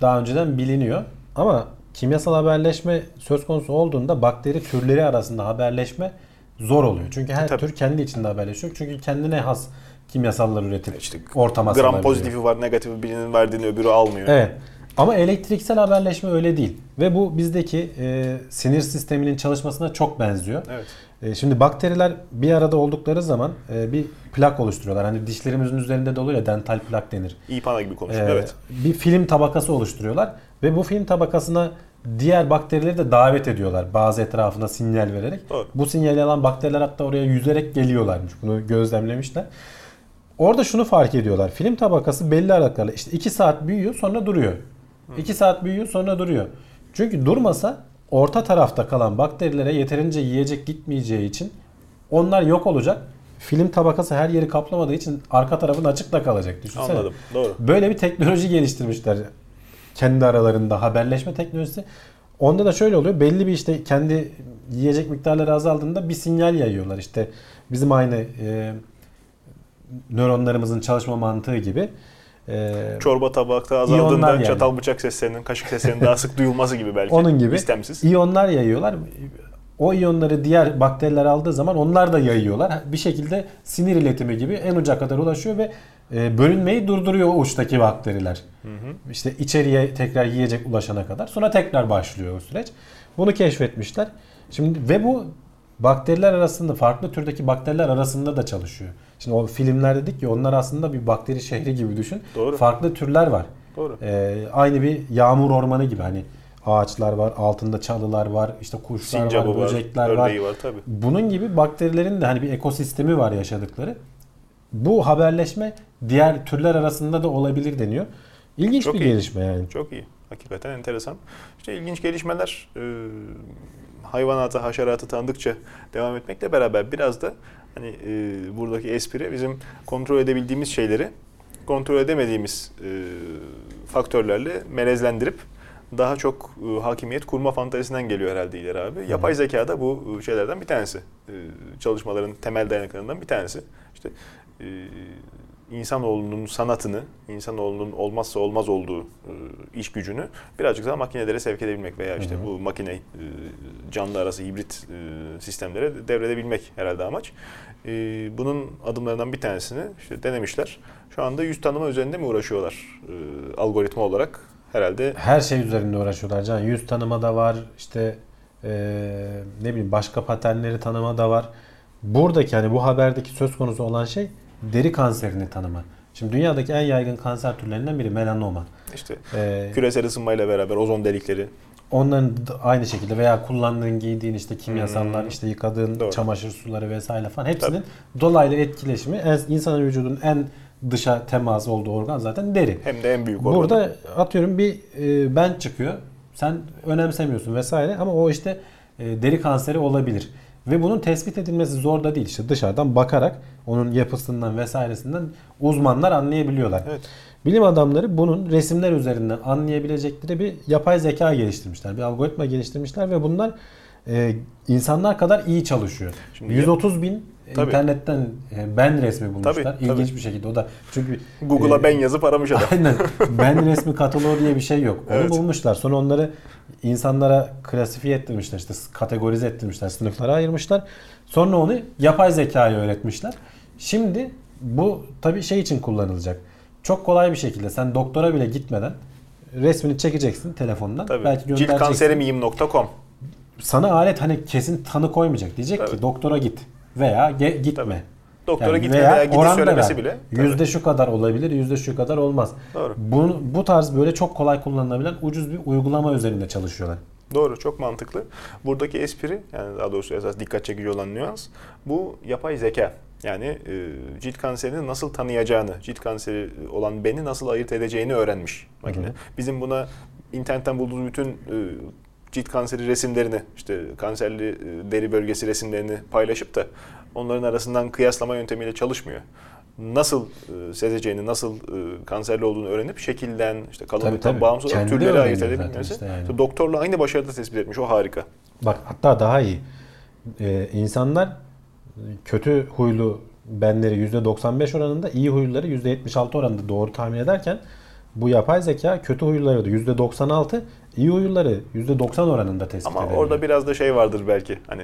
daha önceden biliniyor. Ama kimyasal haberleşme söz konusu olduğunda bakteri türleri arasında haberleşme zor oluyor. Çünkü her Tabii. tür kendi içinde haberleşiyor. Çünkü kendine has kimyasallar üretip İşte ortama gram salabiliyor. pozitifi var, negatifi birinin verdiğini öbürü almıyor. Evet. Ama elektriksel haberleşme öyle değil. Ve bu bizdeki e, sinir sisteminin çalışmasına çok benziyor. Evet. E, şimdi bakteriler bir arada oldukları zaman e, bir plak oluşturuyorlar. Hani dişlerimizin üzerinde de oluyor ya dental plak denir. İpana gibi konuşuyor. E, evet. Bir film tabakası oluşturuyorlar. Ve bu film tabakasına diğer bakterileri de davet ediyorlar. Bazı etrafına sinyal vererek. Doğru. Bu sinyali alan bakteriler hatta oraya yüzerek geliyorlarmış. Bunu gözlemlemişler. Orada şunu fark ediyorlar. Film tabakası belli aralıklarla işte 2 saat büyüyor sonra duruyor. 2 saat büyüyor sonra duruyor. Çünkü durmasa orta tarafta kalan bakterilere yeterince yiyecek gitmeyeceği için onlar yok olacak. Film tabakası her yeri kaplamadığı için arka tarafın açıkta kalacak. Düşünsene. Anladım. Doğru. Böyle bir teknoloji geliştirmişler. Kendi aralarında haberleşme teknolojisi. Onda da şöyle oluyor. Belli bir işte kendi yiyecek miktarları azaldığında bir sinyal yayıyorlar. İşte bizim aynı e, nöronlarımızın çalışma mantığı gibi e, Çorba tabakta azaldığında yani. çatal bıçak seslerinin, kaşık seslerinin daha sık duyulması gibi belki. Onun gibi. İstemsiz. iyonlar yayıyorlar. O iyonları diğer bakteriler aldığı zaman onlar da yayıyorlar. Bir şekilde sinir iletimi gibi en uca kadar ulaşıyor ve e, bölünmeyi durduruyor o uçtaki bakteriler. İşte içeriye tekrar yiyecek ulaşana kadar. Sonra tekrar başlıyor o süreç. Bunu keşfetmişler. Şimdi ve bu bakteriler arasında farklı türdeki bakteriler arasında da çalışıyor. Şimdi o filmler dedik ki onlar aslında bir bakteri şehri gibi düşün. Doğru. Farklı türler var. Doğru. Ee, aynı bir yağmur ormanı gibi hani ağaçlar var, altında çalılar var, işte kuşlar Sincabı var, var, böcekler var. var tabii. Bunun gibi bakterilerin de hani bir ekosistemi var yaşadıkları. Bu haberleşme diğer türler arasında da olabilir deniyor. İlginç Çok bir iyi. gelişme yani. Çok iyi. Hakikaten enteresan. İşte ilginç gelişmeler e, hayvanatı, haşeratı tanıdıkça devam etmekle beraber biraz da hani e, buradaki espri bizim kontrol edebildiğimiz şeyleri kontrol edemediğimiz e, faktörlerle melezlendirip daha çok e, hakimiyet kurma fantezisinden geliyor herhalde ileri abi. Yapay zeka da bu e, şeylerden bir tanesi. E, çalışmaların temel dayanaklarından bir tanesi. İşte e, insanoğlunun sanatını, insanoğlunun olmazsa olmaz olduğu e, iş gücünü birazcık daha makinelere sevk edebilmek veya işte Hı hı. bu makine e, canlı arası hibrit e, sistemlere devredebilmek herhalde amaç. E, bunun adımlarından bir tanesini işte denemişler. Şu anda yüz tanıma üzerinde mi uğraşıyorlar e, algoritma olarak? Herhalde Her şey üzerinde uğraşıyorlar. Can yüz tanıma da var. işte eee, ne bileyim başka paternleri tanıma da var. Buradaki hani bu haberdeki söz konusu olan şey deri kanserini tanıma. Şimdi dünyadaki en yaygın kanser türlerinden biri melanoma. işte Eee, küresel ısınmayla beraber ozon delikleri Onların aynı şekilde veya kullandığın giydiğin işte kimyasallar, Hmm. işte yıkadığın Doğru. çamaşır suları vesaire falan hepsinin dolaylı etkileşimi insanın vücudunun en dışa temas olduğu organ zaten deri. hem de en büyük organ. Burada atıyorum bir e, ben çıkıyor. Sen önemsemiyorsun vesaire ama o işte e, deri kanseri olabilir. Ve bunun tespit edilmesi zor da değil. İşte dışarıdan bakarak onun yapısından vesairesinden uzmanlar anlayabiliyorlar. Evet. Bilim adamları bunun resimler üzerinden anlayabilecekleri bir yapay zeka geliştirmişler. Bir algoritma geliştirmişler ve bunlar e, insanlar kadar iyi çalışıyor. Şimdi 130 bin Tabii. internetten e, ben resmi bulmuşlar. Tabii, İlginç tabii. bir şekilde o da çünkü Google'a e, ben yazıp aramış adam. Aynen. Ben resmi kataloğu diye bir şey yok. Onu Evet. bulmuşlar. Sonra onları insanlara klasifiye ettirmişler. işte kategorize ettirmişler. Sınıflara ayırmışlar. Sonra onu yapay zekaya öğretmişler. Şimdi bu tabii şey için kullanılacak. Çok kolay bir şekilde sen doktora bile gitmeden resmini çekeceksin telefondan. Tabii. Belki göndereceksin. Ciltkanserimiyim.com Sana alet hani kesin tanı koymayacak. Diyecek Tabii. ki doktora git veya ge- gitme. Tabii. Doktora Yani gitme veya gidi oran da söylemesi ver. bile. Tabii. Yüzde şu kadar olabilir, yüzde şu kadar olmaz. Doğru. Bunu, bu tarz böyle çok kolay kullanılabilen ucuz bir uygulama üzerinde çalışıyorlar. Doğru, çok mantıklı. Buradaki espri, yani daha doğrusu esas dikkat çekici olan nüans, bu yapay zeka. Yani e, cilt kanserini nasıl tanıyacağını, cilt kanseri olan beni nasıl ayırt edeceğini öğrenmiş makine. Hı hı. Bizim buna internetten bulduğumuz bütün e, cilt kanseri resimlerini, işte kanserli e, deri bölgesi resimlerini paylaşıp da onların arasından kıyaslama yöntemiyle çalışmıyor. Nasıl e, sezeceğini, nasıl e, kanserli olduğunu öğrenip şekilden, işte kalınlıktan bağımsız olarak türleri ayırt edebilmesi. işte yani. İşte doktorla aynı başarıda tespit etmiş. O harika. Bak hatta daha iyi. Ee, insanlar kötü huylu benleri %95 oranında, iyi huyluları %76 oranında doğru tahmin ederken bu yapay zeka kötü huyluları da %96, iyi huyluları %90 oranında tespit Ama edebiliyor. orada biraz da şey vardır belki. Hani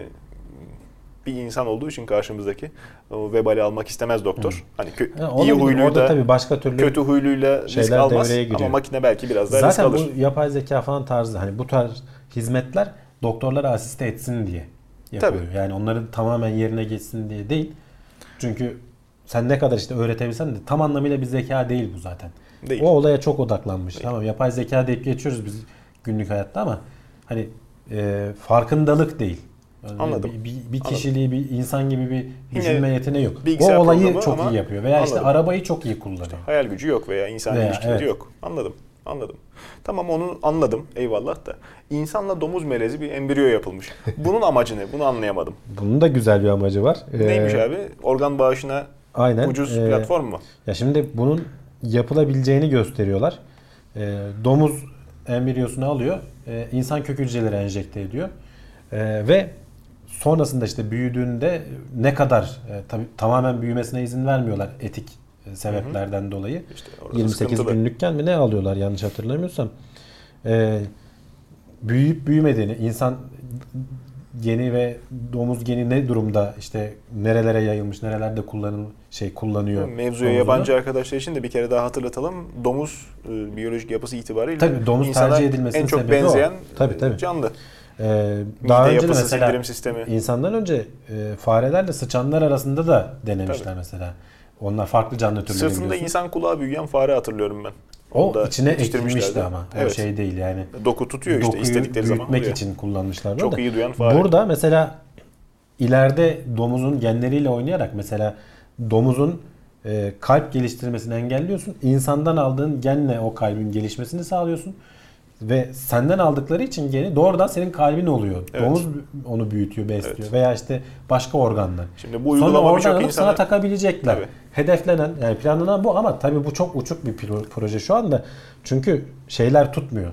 bir insan olduğu için karşımızdaki o vebali almak istemez doktor. Hani kö- Ha, iyi huyluyla Orada tabii başka türlü kötü huyluyla risk almaz ama makine belki biraz daha risk Zaten alır. bu yapay zeka falan tarzı hani bu tarz hizmetler doktorlara asiste etsin diye yapılıyor. Tabii. Yani onların tamamen yerine geçsin diye değil. Çünkü sen ne kadar işte öğretebilsen de tam anlamıyla bir zeka değil bu zaten. Değil. O olaya çok odaklanmış. Tamam yapay zeka deyip geçiyoruz biz günlük hayatta ama hani e, farkındalık değil. Yani Anladım. Bir, bir, bir kişiliği, bir insan gibi bir düşünme yeteneği yok. O olayı çok iyi yapıyor. Veya işte anladım. arabayı çok iyi kullanıyor. Hayal gücü yok veya insan Veya, ilişkileri evet. yok. Anladım. Anladım. Tamam onu anladım. Eyvallah da. İnsanla domuz melezi bir embriyo yapılmış. Bunun amacı ne? Bunu anlayamadım. Bunun da güzel bir amacı var. Neymiş Ee, abi? Organ bağışına Aynen. ucuz Ee, platform mu? Ya şimdi bunun yapılabileceğini gösteriyorlar. Ee, domuz embriyosunu alıyor, e, insan kök hücreleri enjekte ediyor Ee, ve sonrasında işte büyüdüğünde ne kadar e, tabii tamamen büyümesine izin vermiyorlar etik e, sebeplerden dolayı. İşte orası 28 sıkıntılı. günlükken mi ne alıyorlar yanlış hatırlamıyorsam. E, büyüyüp büyümediğini, insan geni ve domuz geni ne durumda işte nerelere yayılmış, nerelerde kullanıl şey kullanıyor. Mevzuya domuzunu. yabancı arkadaşlar için de bir kere daha hatırlatalım. Domuz e, biyolojik yapısı itibariyle Tabii, domuz tercih edilmesinin en çok sebebi o. benzeyen Tabii, tabii. canlı. Ee, daha Mide önce yapısı, mesela sindirim sistemi. insandan önce e, farelerle sıçanlar arasında da denemişler Tabii. mesela. Onlar farklı canlı türleri Sırtında biliyorsun. insan kulağı büyüyen fare hatırlıyorum ben. O Onu da içine ekilmişti ama. Evet. O şey değil yani. Doku tutuyor işte Dokuyu istedikleri zaman büyütmek oluyor. için kullanmışlar. Çok da. iyi duyan fare. Burada mesela ileride domuzun genleriyle oynayarak mesela domuzun e, kalp geliştirmesini engelliyorsun. İnsandan aldığın genle o kalbin gelişmesini sağlıyorsun. Ve senden aldıkları için geni doğrudan senin kalbin oluyor. Evet. Domuz onu büyütüyor, besliyor. Evet. Veya işte başka organlar. Şimdi bu Sonra oradan alıp insana sana takabilecekler. Tabii. Hedeflenen yani planlanan bu ama tabii bu çok uçuk bir pro- proje şu anda. Çünkü şeyler tutmuyor.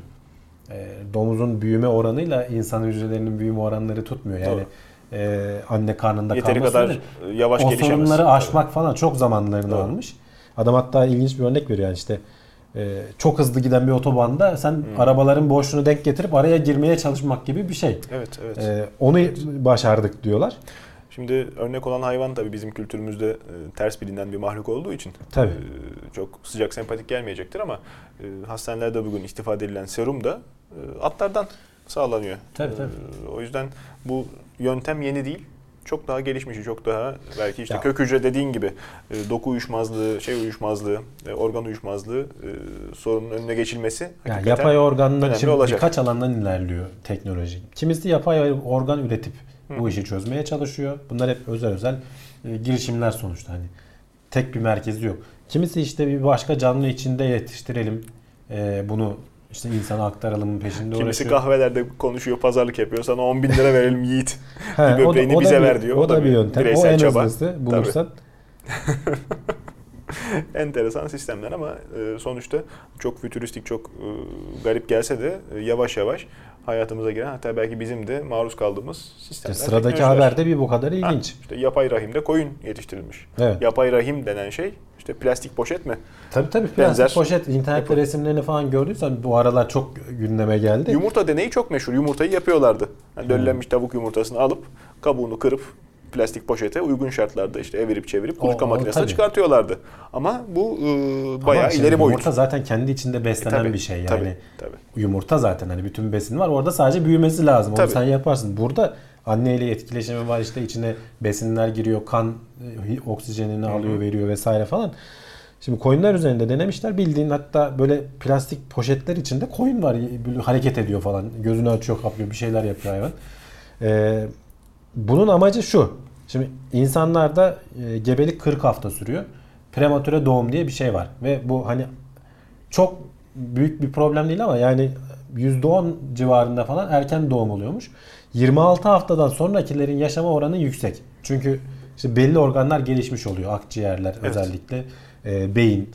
E, domuzun büyüme oranıyla insan hücrelerinin büyüme oranları tutmuyor. Yani e, anne karnında yeteri kalması kadar e, yavaş o gelişemez. sorunları Tabii. aşmak falan çok zamanlarını Doğru. almış. Adam hatta ilginç bir örnek veriyor yani işte e, çok hızlı giden bir otobanda sen arabaların boşluğunu denk getirip araya girmeye çalışmak gibi bir şey. Evet, evet. E, onu başardık diyorlar. Şimdi örnek olan hayvan tabii bizim kültürümüzde e, ters bilinen bir mahluk olduğu için Tabii. e, çok sıcak sempatik gelmeyecektir ama e, hastanelerde bugün istifade edilen serum da e, atlardan sağlanıyor. Tabii, E, tabii. o yüzden bu yöntem yeni değil. Çok daha gelişmiş, çok daha belki işte Ya. kök hücre dediğin gibi e, doku uyuşmazlığı, şey uyuşmazlığı, e, organ uyuşmazlığı e, sorunun önüne geçilmesi Yani yapay organlar şimdi olacak. birkaç alandan ilerliyor teknoloji. Kimisi yapay organ üretip bu işi çözmeye çalışıyor. Bunlar hep özel özel e, girişimler sonuçta hani tek bir merkezi yok. Kimisi işte bir başka canlı içinde yetiştirelim. e, bunu işte insana aktaralım peşinde Kimisi uğraşıyor. kahvelerde konuşuyor, pazarlık yapıyor. Sana 10 bin lira verelim yiğit. He, bir o da- böbreğini o da bize bir- ver diyor. O, da bir yöntem. O en çaba. hızlısı bulursan. Enteresan sistemler ama e, sonuçta çok fütüristik, çok e, garip gelse de e, yavaş yavaş hayatımıza giren hatta belki bizim de maruz kaldığımız İşte sistemler. sıradaki teknolojiler. haberde bir bu kadar Ha, ilginç. işte yapay rahimde koyun yetiştirilmiş. Evet. Yapay rahim denen şey işte plastik poşet mi? Tabii tabii plastik Benzer poşet internette yapı. resimlerini falan gördüysen bu aralar çok gündeme geldi. Yumurta deneyi çok meşhur. Yumurtayı yapıyorlardı. Yani döllenmiş tavuk yumurtasını alıp kabuğunu kırıp plastik poşete uygun şartlarda işte evirip çevirip kuluçka makinesine çıkartıyorlardı. Ama bu e, Ama bayağı şimdi ileri boyut. Yumurta zaten kendi içinde beslenen Tabii, bir şey yani. Tabii, tabii. Yumurta zaten hani bütün besin var. Orada sadece büyümesi lazım. Onu Tabii. sen yaparsın. Burada anneyle etkileşimi var. işte içine besinler giriyor. Kan e, oksijenini alıyor, veriyor vesaire falan. Şimdi koyunlar üzerinde denemişler. Bildiğin hatta böyle plastik poşetler içinde koyun var. Böyle hareket ediyor falan. Gözünü açıyor, kaplıyor. Bir şeyler yapıyor hayvan. Ee, bunun amacı şu. Şimdi insanlarda e, gebelik 40 hafta sürüyor. Prematüre doğum diye bir şey var. Ve bu hani çok büyük bir problem değil ama yani %10 civarında falan erken doğum oluyormuş. 26 haftadan sonrakilerin yaşama oranı yüksek. Çünkü işte belli organlar gelişmiş oluyor. Akciğerler Evet. özellikle, e, beyin.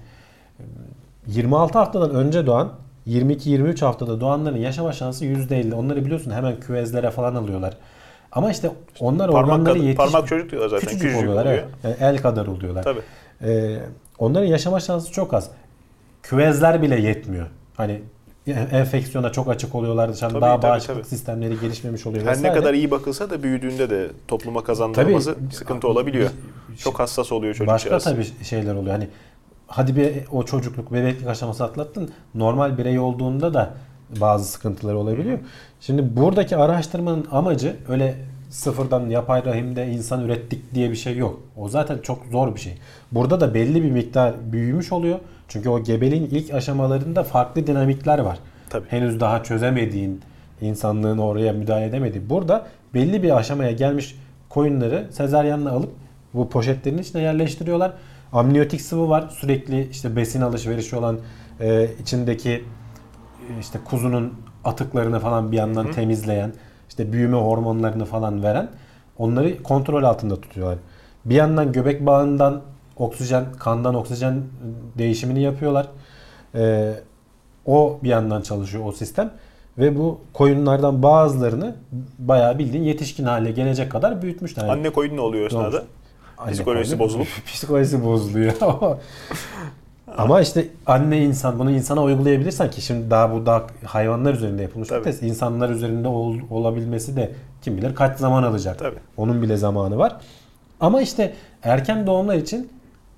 26 haftadan önce doğan 22-23 haftada doğanların yaşama şansı %50. Onları biliyorsun hemen küvezlere falan alıyorlar. Ama işte onlar Parmak, organları yetiş... parmak çocuk diyorlar zaten. Küçücük, Küçücük oluyorlar. oluyor. Evet. Yani el kadar oluyorlar. Tabii. Ee, onların yaşama şansı çok az. Küvezler bile yetmiyor. Hani enfeksiyona çok açık oluyorlar. Dışarıda Tabii, daha tabii, bağışıklık tabii. sistemleri gelişmemiş oluyor Her ne vesaire. kadar iyi bakılsa da büyüdüğünde de topluma kazandırması Tabii. sıkıntı olabiliyor. Çok hassas oluyor Başka çocukcağız. tabii şeyler oluyor. Hani hadi bir o çocukluk, bebeklik aşaması atlattın. Normal birey olduğunda da bazı sıkıntılar olabiliyor. Şimdi buradaki araştırmanın amacı öyle sıfırdan yapay rahimde insan ürettik diye bir şey yok. O zaten çok zor bir şey. Burada da belli bir miktar büyümüş oluyor. Çünkü o gebeliğin ilk aşamalarında farklı dinamikler var. Tabii. Henüz daha çözemediğin, insanlığın oraya müdahale edemediği. Burada belli bir aşamaya gelmiş koyunları sezaryenle alıp bu poşetlerin içine yerleştiriyorlar. Amniyotik sıvı var. Sürekli işte besin alışverişi olan e, içindeki e, işte kuzunun atıklarını falan bir yandan temizleyen, işte büyüme hormonlarını falan veren onları kontrol altında tutuyorlar. Bir yandan göbek bağından oksijen, kandan oksijen değişimini yapıyorlar. E, o bir yandan çalışıyor o sistem. Ve bu koyunlardan bazılarını bayağı bildiğin yetişkin hale gelecek kadar büyütmüşler. Anne koyun ne oluyor esnada? Psikolojisi bozulup. Psikolojisi bozuluyor. Ama işte anne insan bunu insana uygulayabilirsen ki şimdi daha bu daha hayvanlar üzerinde yapılmış bir Tabii. test. İnsanlar üzerinde ol- olabilmesi de kim bilir kaç zaman alacak. Tabii. Onun bile zamanı var. Ama işte erken doğumlar için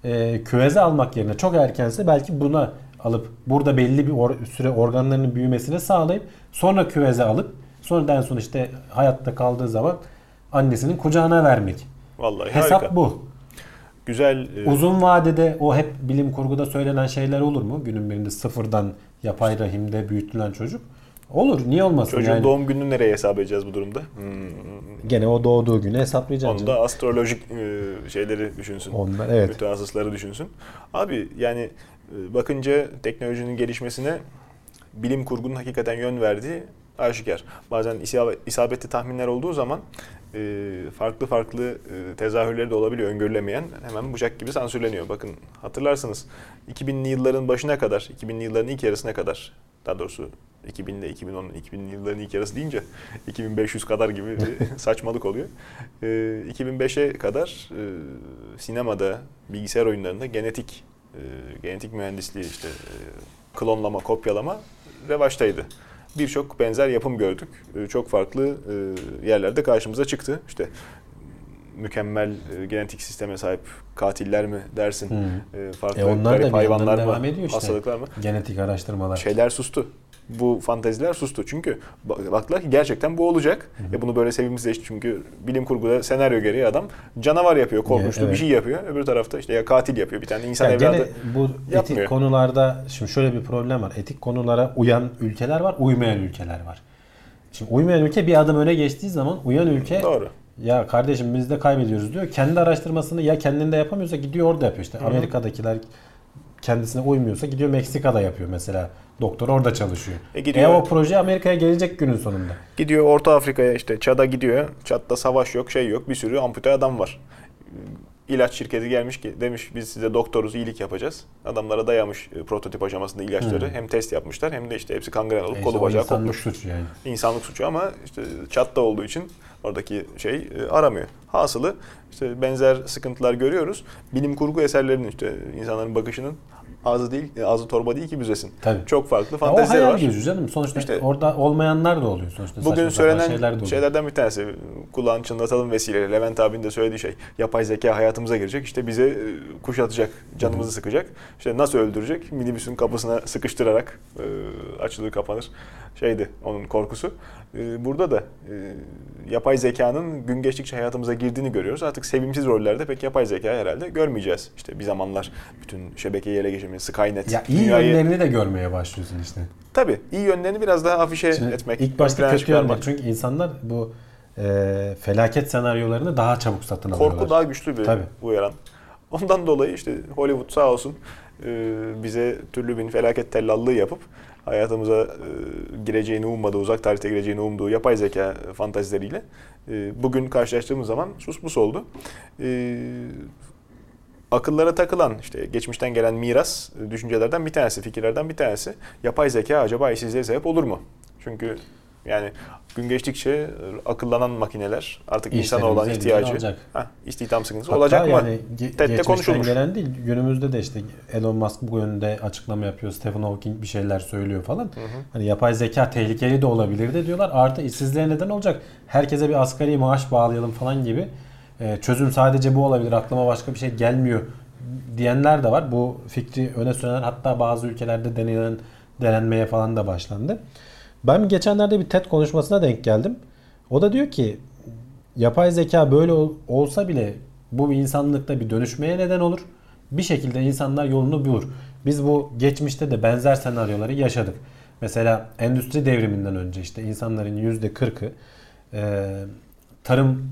e, küveze almak yerine çok erkense belki buna alıp burada belli bir or- süre organlarının büyümesini sağlayıp sonra küveze alıp sonra en son işte hayatta kaldığı zaman annesinin kucağına vermek. Vallahi Hesap harika. bu. Güzel. e, Uzun vadede o hep bilim kurguda söylenen şeyler olur mu? Günün birinde sıfırdan yapay rahimde büyütülen çocuk. Olur. Niye olmasın Çocuğun yani? doğum gününü nereye hesap edeceğiz bu durumda? Hmm. Gene o doğduğu günü hesaplayacaksın. Onu canım. astrolojik e, şeyleri düşünsün. Onlar evet. Mütehassısları düşünsün. Abi yani e, bakınca teknolojinin gelişmesine bilim kurgunun hakikaten yön verdiği aşikar. Bazen isabet- isabetli tahminler olduğu zaman farklı farklı e, tezahürleri de olabiliyor öngörülemeyen. Hemen bıçak gibi sansürleniyor. Bakın hatırlarsınız 2000'li yılların başına kadar, 2000'li yılların ilk yarısına kadar daha doğrusu 2000 ile 2010'un 2000'li yılların ilk yarısı deyince 2500 kadar gibi bir saçmalık oluyor. E, 2005'e kadar e, sinemada, bilgisayar oyunlarında genetik e, genetik mühendisliği işte klonlama, kopyalama revaçtaydı. Birçok benzer yapım gördük. E, çok farklı e, yerlerde karşımıza çıktı. İşte mükemmel e, genetik sisteme sahip katiller mi dersin? E, farklı E onlar da garip yandan hayvanlar devam mı? ediyor işte. Hastalıklar mı? Genetik araştırmalar. Şeyler sustu. Bu fanteziler sustu. Çünkü bak- baktılar ki gerçekten bu olacak. E bunu böyle sevimsizleşti. Çünkü bilim kurguda senaryo gereği adam canavar yapıyor, korkunçlu Evet. bir şey yapıyor. Öbür tarafta işte ya katil yapıyor. Bir tane insan Ya evladı. bu yapmıyor. etik konularda şimdi şöyle bir problem var. Etik konulara uyan ülkeler var, uymayan ülkeler var. Şimdi uymayan ülke bir adım öne geçtiği zaman uyan ülke Doğru. ya kardeşim biz de kaybediyoruz diyor. Kendi araştırmasını ya kendinde yapamıyorsa gidiyor orada yapıyor işte. Amerika'dakiler kendisine uymuyorsa gidiyor Meksika'da yapıyor mesela. Doktor orada çalışıyor. E E, gidiyor. o proje Amerika'ya gelecek günün sonunda. Gidiyor Orta Afrika'ya işte Çad'a gidiyor. Çad'da savaş yok, şey yok. Bir sürü ampute adam var. İlaç şirketi gelmiş ki demiş biz size doktoruz, iyilik yapacağız. Adamlara dayamış e, prototip aşamasında ilaçları. Hem test yapmışlar hem de işte hepsi kangren olup E kolu bacağı kopmuş. suçu yani. İnsanlık suçu ama işte Çat'ta olduğu için oradaki şey e, aramıyor. Hasılı işte benzer sıkıntılar görüyoruz. Bilim kurgu eserlerinin işte insanların bakışının ağzı değil, e, ağzı torba değil ki büzesin. Tabii. Çok farklı Ya o fanteziler hayal var. gücü canım. Sonuçta İşte- orada olmayanlar da oluyor sonuçta. Bugün söylenen şeyler de oluyor. şeylerden bir tanesi kulağın çınlatalım vesileyle Levent abinin de söylediği şey yapay zeka hayatımıza girecek işte bize e, kuşatacak canımızı sıkacak işte nasıl öldürecek minibüsün kapısına sıkıştırarak e, açılır kapanır şeydi onun korkusu burada da e, yapay zekanın gün geçtikçe hayatımıza girdiğini görüyoruz artık sevimsiz rollerde pek yapay zeka herhalde görmeyeceğiz işte bir zamanlar bütün şebekeyi ele geçirmeyi Skynet Ya iyi dünyayı- yönlerini de görmeye başlıyorsun işte. tabii iyi yönlerini biraz daha afişe Şimdi etmek ilk başta kötü yönler. Çünkü insanlar bu e, felaket senaryolarını daha çabuk satın alıyorlar. Korku daha güçlü bir Tabii. uyaran. Ondan dolayı işte Hollywood sağ olsun e, bize türlü bin felaket tellallığı yapıp hayatımıza e, gireceğini ummadığı, uzak tarihte gireceğini umduğu yapay zeka fantazileriyle e, bugün karşılaştığımız zaman sus pus oldu. E, akıllara takılan işte geçmişten gelen miras e, düşüncelerden bir tanesi, fikirlerden bir tanesi. Yapay zeka acaba işsizliğe sebep olur mu? Çünkü yani gün geçtikçe e, akıllanan makineler artık insana olan ihtiyacı, alacak. ha, istihdam sıkıntısı Hatta olacak mı? yani ge- TED'de konuşulmuş. gelen değil. Günümüzde de işte Elon Musk bu yönde açıklama yapıyor. Stephen Hawking bir şeyler söylüyor falan. Hani yapay zeka tehlikeli de olabilir de diyorlar. Artı işsizliğe neden olacak. Herkese bir asgari maaş bağlayalım falan gibi. Ee, çözüm sadece bu olabilir. Aklıma başka bir şey gelmiyor diyenler de var. Bu fikri öne sürenler hatta bazı ülkelerde denenen denenmeye falan da başlandı. Ben geçenlerde bir TED konuşmasına denk geldim. O da diyor ki yapay zeka böyle ol- olsa bile bu insanlıkta bir dönüşmeye neden olur. Bir şekilde insanlar yolunu bulur. Biz bu geçmişte de benzer senaryoları yaşadık. Mesela endüstri devriminden önce işte insanların %40'ı e, tarım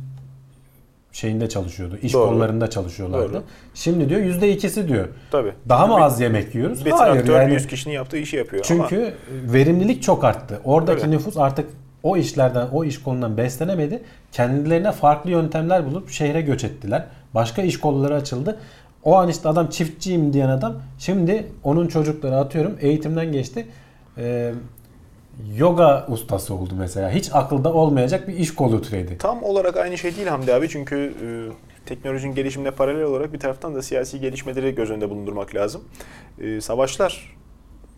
şeyinde çalışıyordu. İş Doğru. kollarında çalışıyorlardı. Doğru. Şimdi diyor %2'si diyor. Tabii. Daha mı az yemek yiyoruz? Bir Hayır traktör yani. 100 kişinin yaptığı işi yapıyor ama Çünkü verimlilik çok arttı. Oradaki Öyle. nüfus artık o işlerden, o iş kolundan beslenemedi. Kendilerine farklı yöntemler bulup şehre göç ettiler. Başka iş kolları açıldı. O an işte adam çiftçiyim diyen adam şimdi onun çocukları atıyorum eğitimden geçti. Ee, yoga ustası oldu mesela. Hiç akılda olmayacak bir iş kolu türedi. Tam olarak aynı şey değil Hamdi abi çünkü e, teknolojinin gelişimine paralel olarak bir taraftan da siyasi gelişmeleri göz önünde bulundurmak lazım. E, savaşlar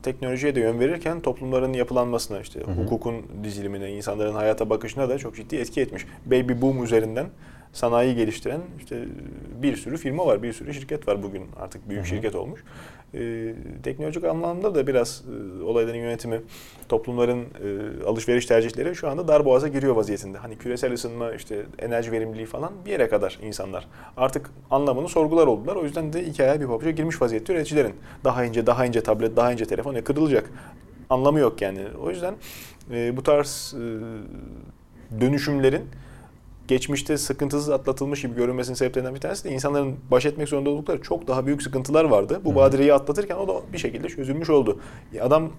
teknolojiye de yön verirken toplumların yapılanmasına işte hukukun dizilimine, insanların hayata bakışına da çok ciddi etki etmiş. Baby boom üzerinden sanayi geliştiren işte bir sürü firma var, bir sürü şirket var bugün artık büyük şirket olmuş. Ee, teknolojik anlamda da biraz e, olayların yönetimi, toplumların e, alışveriş tercihleri şu anda darboğaza giriyor vaziyetinde. Hani küresel ısınma, işte enerji verimliliği falan bir yere kadar insanlar artık anlamını sorgular oldular. O yüzden de hikaye bir pabuca girmiş vaziyette üreticilerin. Daha ince, daha ince tablet, daha ince telefon e, kırılacak. Anlamı yok yani. O yüzden e, bu tarz e, dönüşümlerin geçmişte sıkıntısız atlatılmış gibi görünmesinin sebeplerinden bir tanesi de insanların baş etmek zorunda oldukları çok daha büyük sıkıntılar vardı. Bu badireyi atlatırken o da bir şekilde çözülmüş oldu. Ya adam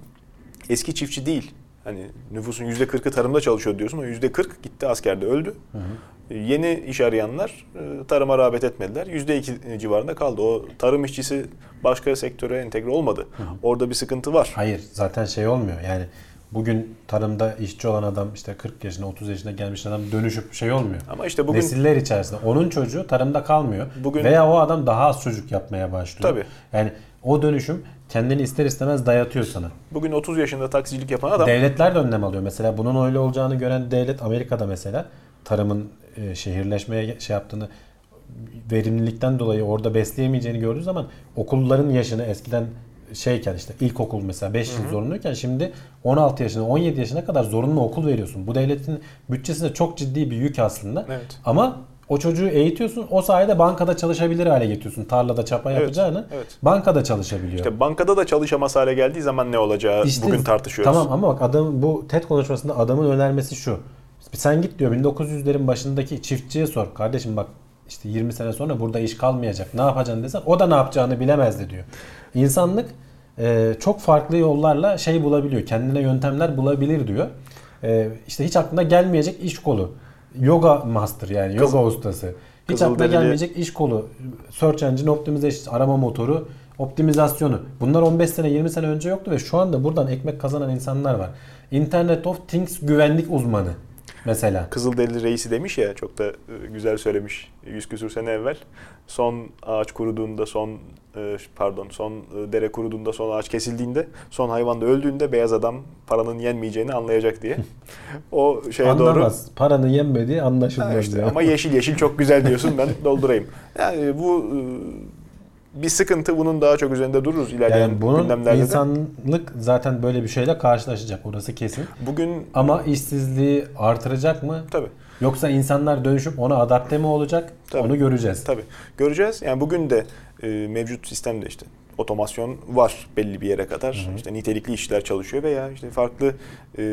eski çiftçi değil. Hani nüfusun yüzde 40'ı tarımda çalışıyor diyorsun. O yüzde 40 gitti askerde öldü. Hı hı. Yeni iş arayanlar e, tarıma rağbet etmediler. Yüzde 2 civarında kaldı. O tarım işçisi başka sektöre entegre olmadı. Hı hı. Orada bir sıkıntı var. Hayır zaten şey olmuyor. Yani Bugün tarımda işçi olan adam işte 40 yaşına 30 yaşına gelmiş adam dönüşüp şey olmuyor. Ama işte bugün nesiller içerisinde onun çocuğu tarımda kalmıyor. Bugün veya o adam daha az çocuk yapmaya başlıyor. Tabii. Yani o dönüşüm kendini ister istemez dayatıyor sana. Bugün 30 yaşında taksicilik yapan adam devletler de önlem alıyor. Mesela bunun öyle olacağını gören devlet Amerika'da mesela tarımın e, şehirleşmeye şey yaptığını verimlilikten dolayı orada besleyemeyeceğini gördüğü zaman okulların yaşını eskiden şeyken işte ilkokul mesela 5 yıl zorunluyken şimdi 16 yaşına 17 yaşına kadar zorunlu okul veriyorsun. Bu devletin bütçesinde çok ciddi bir yük aslında. Evet. Ama o çocuğu eğitiyorsun. O sayede bankada çalışabilir hale getiriyorsun. Tarlada çapa evet, yapacağını evet. bankada çalışabiliyor. İşte bankada da çalışamaz hale geldiği zaman ne olacağı işte, bugün tartışıyoruz. Tamam ama bak adam bu TED konuşmasında adamın önermesi şu. Sen git diyor 1900'lerin başındaki çiftçiye sor. Kardeşim bak işte 20 sene sonra burada iş kalmayacak. Ne yapacaksın desen o da ne yapacağını bilemezdi diyor. İnsanlık e, çok farklı yollarla şey bulabiliyor. Kendine yöntemler bulabilir diyor. E, işte hiç aklına gelmeyecek iş kolu. Yoga master yani yoga ustası. Hiç Kızıl aklına gelmeyecek iş kolu. Search engine optimization, arama motoru, optimizasyonu. Bunlar 15 sene 20 sene önce yoktu ve şu anda buradan ekmek kazanan insanlar var. Internet of Things güvenlik uzmanı mesela. Kızılderili reisi demiş ya çok da e, güzel söylemiş 100 küsür sene evvel. Son ağaç kuruduğunda, son e, pardon, son e, dere kuruduğunda, son ağaç kesildiğinde, son hayvan da öldüğünde beyaz adam paranın yenmeyeceğini anlayacak diye. O şeye Anlamaz. doğru. Paranın yenmediği anlaşılmaz. işte, ama yeşil yeşil çok güzel diyorsun ben doldurayım. Yani bu bir sıkıntı bunun daha çok üzerinde dururuz ilerleyen yani bunun gündemlerde insanlık zaten böyle bir şeyle karşılaşacak orası kesin. Bugün ama işsizliği artıracak mı? Tabii. Yoksa insanlar dönüşüp ona adapte mi olacak? Tabii. Onu göreceğiz. Tabii. Göreceğiz. Yani bugün de e, mevcut sistemde işte otomasyon var belli bir yere kadar. Hı hı. İşte nitelikli işler çalışıyor veya işte farklı e,